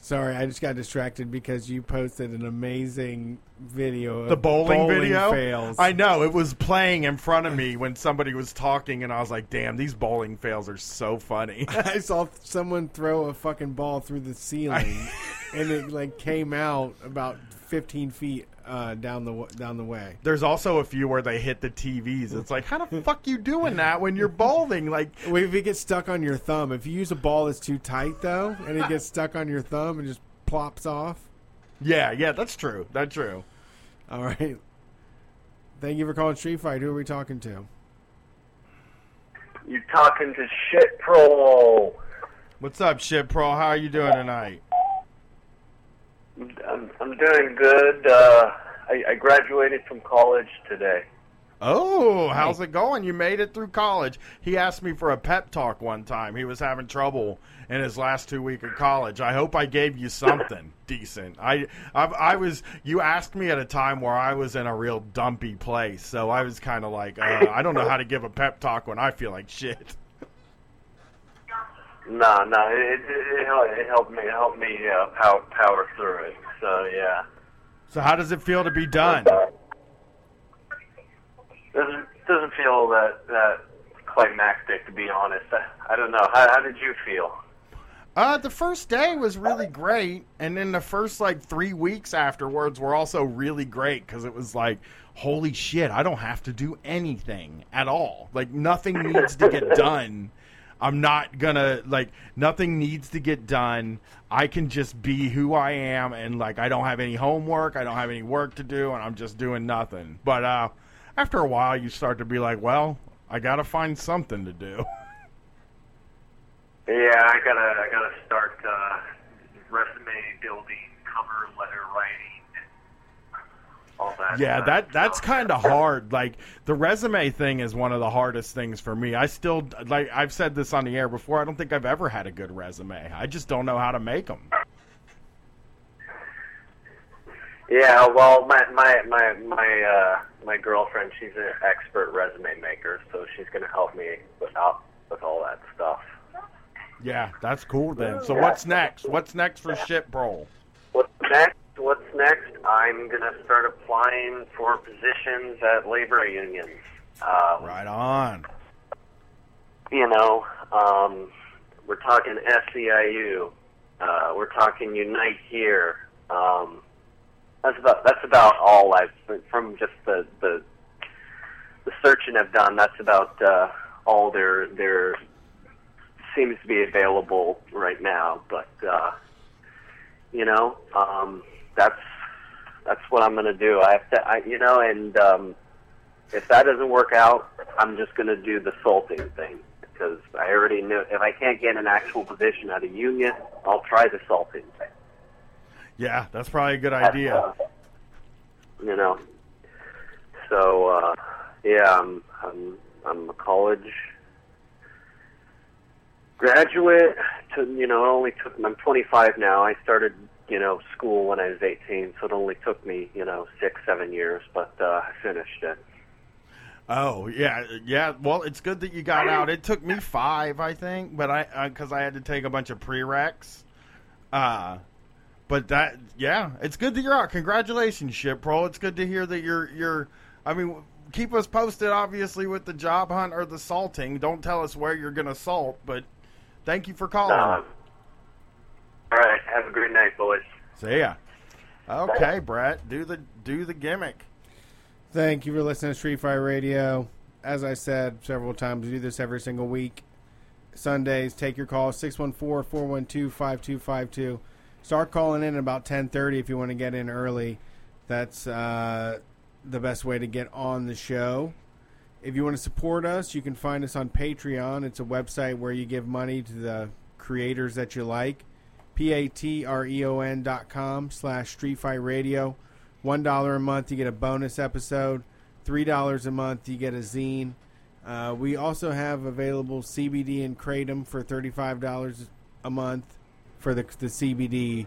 Sorry, I just got distracted because you posted an amazing video of The bowling, video. fails. I know it was playing in front of me when somebody was talking, and I was like, "Damn, these bowling fails are so funny." *laughs* I saw someone throw a fucking ball through the ceiling, *laughs* and it like came out about 15 feet uh, down the down the way. There's also a few where they hit the TVs. It's like, how the *laughs* fuck you doing that when you're balding? Like, *laughs* Well, if it gets stuck on your thumb, if you use a ball that's too tight though, and it gets *laughs* stuck on your thumb and just plops off. yeah, yeah, that's true. That's true. All right. Thank you for calling Street Fight. Who are we talking to? You're talking to shit pro? What's up, shit pro? How are you doing tonight? I'm, I'm doing good. Uh, I, I graduated from college today. Oh, how's it going? You made it through college. He asked me for a pep talk one time. He was having trouble in his last two week of college. I hope I gave you something *laughs* decent. I, I, I was. You asked me at a time where I was in a real dumpy place, so I was kind of like, uh, I don't know how to give a pep talk when I feel like shit. No, no, it, it, it, helped, it helped me helped me uh, power, power through it. So yeah, So how does it feel to be done? doesn't doesn't feel that that climactic to be honest. I, I don't know. How, how did you feel? Uh, the first day was really great, and then the first like three weeks afterwards were also really great because it was like, holy shit, I don't have to do anything at all. Like nothing needs to get *laughs* done. I'm not gonna like nothing needs to get done. I can just be who I am, and like I don't have any homework, I don't have any work to do, and I'm just doing nothing. But uh, after a while, you start to be like, well, I gotta find something to do. *laughs* Yeah, I gotta I gotta start uh, resume building, cover letter writing, all that. Yeah, that that's kind of hard. Like the resume thing is one of the hardest things for me. I still like I've said this on the air before. I don't think I've ever had a good resume. I just don't know how to make them. Yeah, well, my my my my uh, my girlfriend, she's an expert resume maker, so she's gonna help me with all with all that stuff. Yeah, that's cool then. So what's next? What's next for shit bro? What's next? What's next? I'm gonna start applying for positions at labor unions. Um, Right on. you know, um, we're talking SEIU. Uh, we're talking Unite here. Um, that's about that's about all I've from just the the, the searching I've done. That's about uh, all there there seems to be available right now. But uh, you know, um, that's that's what I'm going to do. I have to, I, you know, and um, if that doesn't work out, I'm just going to do the salting thing because I already knew if I can't get an actual position at a union, I'll try the salting thing. Yeah, that's probably a good idea. You know, so uh, yeah, I'm I'm I'm a college graduate. To you know, it only took. I'm 25 now. I started you know school when I was 18, so it only took me you know six seven years, but uh, I finished it. Oh yeah, yeah. Well, it's good that you got out. It took me five, I think, but I because I had to take a bunch of prereqs. Uh but that yeah, it's good that you're out. Congratulations, ship pro. It's good to hear that you're you're. I mean, keep us posted, obviously, with the job hunt or the salting. Don't tell us where you're gonna salt, but thank you for calling. Uh, all right, have a great night, boys. See ya. Okay, Brett, do the do the gimmick. Thank you for listening to Street Fight Radio. As I said several times, we do this every single week. Sundays, take your call 614 412 5252. Start calling in at about 10:30 if you want to get in early. That's uh, the best way to get on the show. If you want to support us, you can find us on Patreon. It's a website where you give money to the creators that you like. P-A-T-R-E-O-N dot com slash Street Fight Radio. One dollar a month, you get a bonus episode. Three dollars a month, you get a zine. Uh, we also have available CBD and kratom for thirty-five dollars a month for the, the CBD.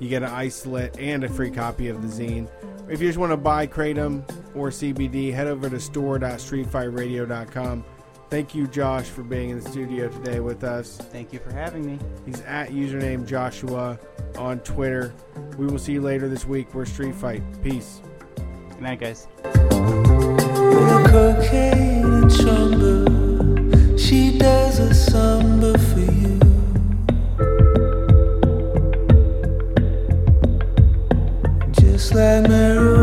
You get an isolate and a free copy of the zine. If you just want to buy kratom or CBD, head over to store.streetfightradio.com. Thank you, Josh, for being in the studio today with us. Thank you for having me. He's at username Joshua on Twitter. We will see you later this week. We're Street Fight. Peace. Good night, guys. cocaine and chamba. She does a samba for you. Just like marijuana,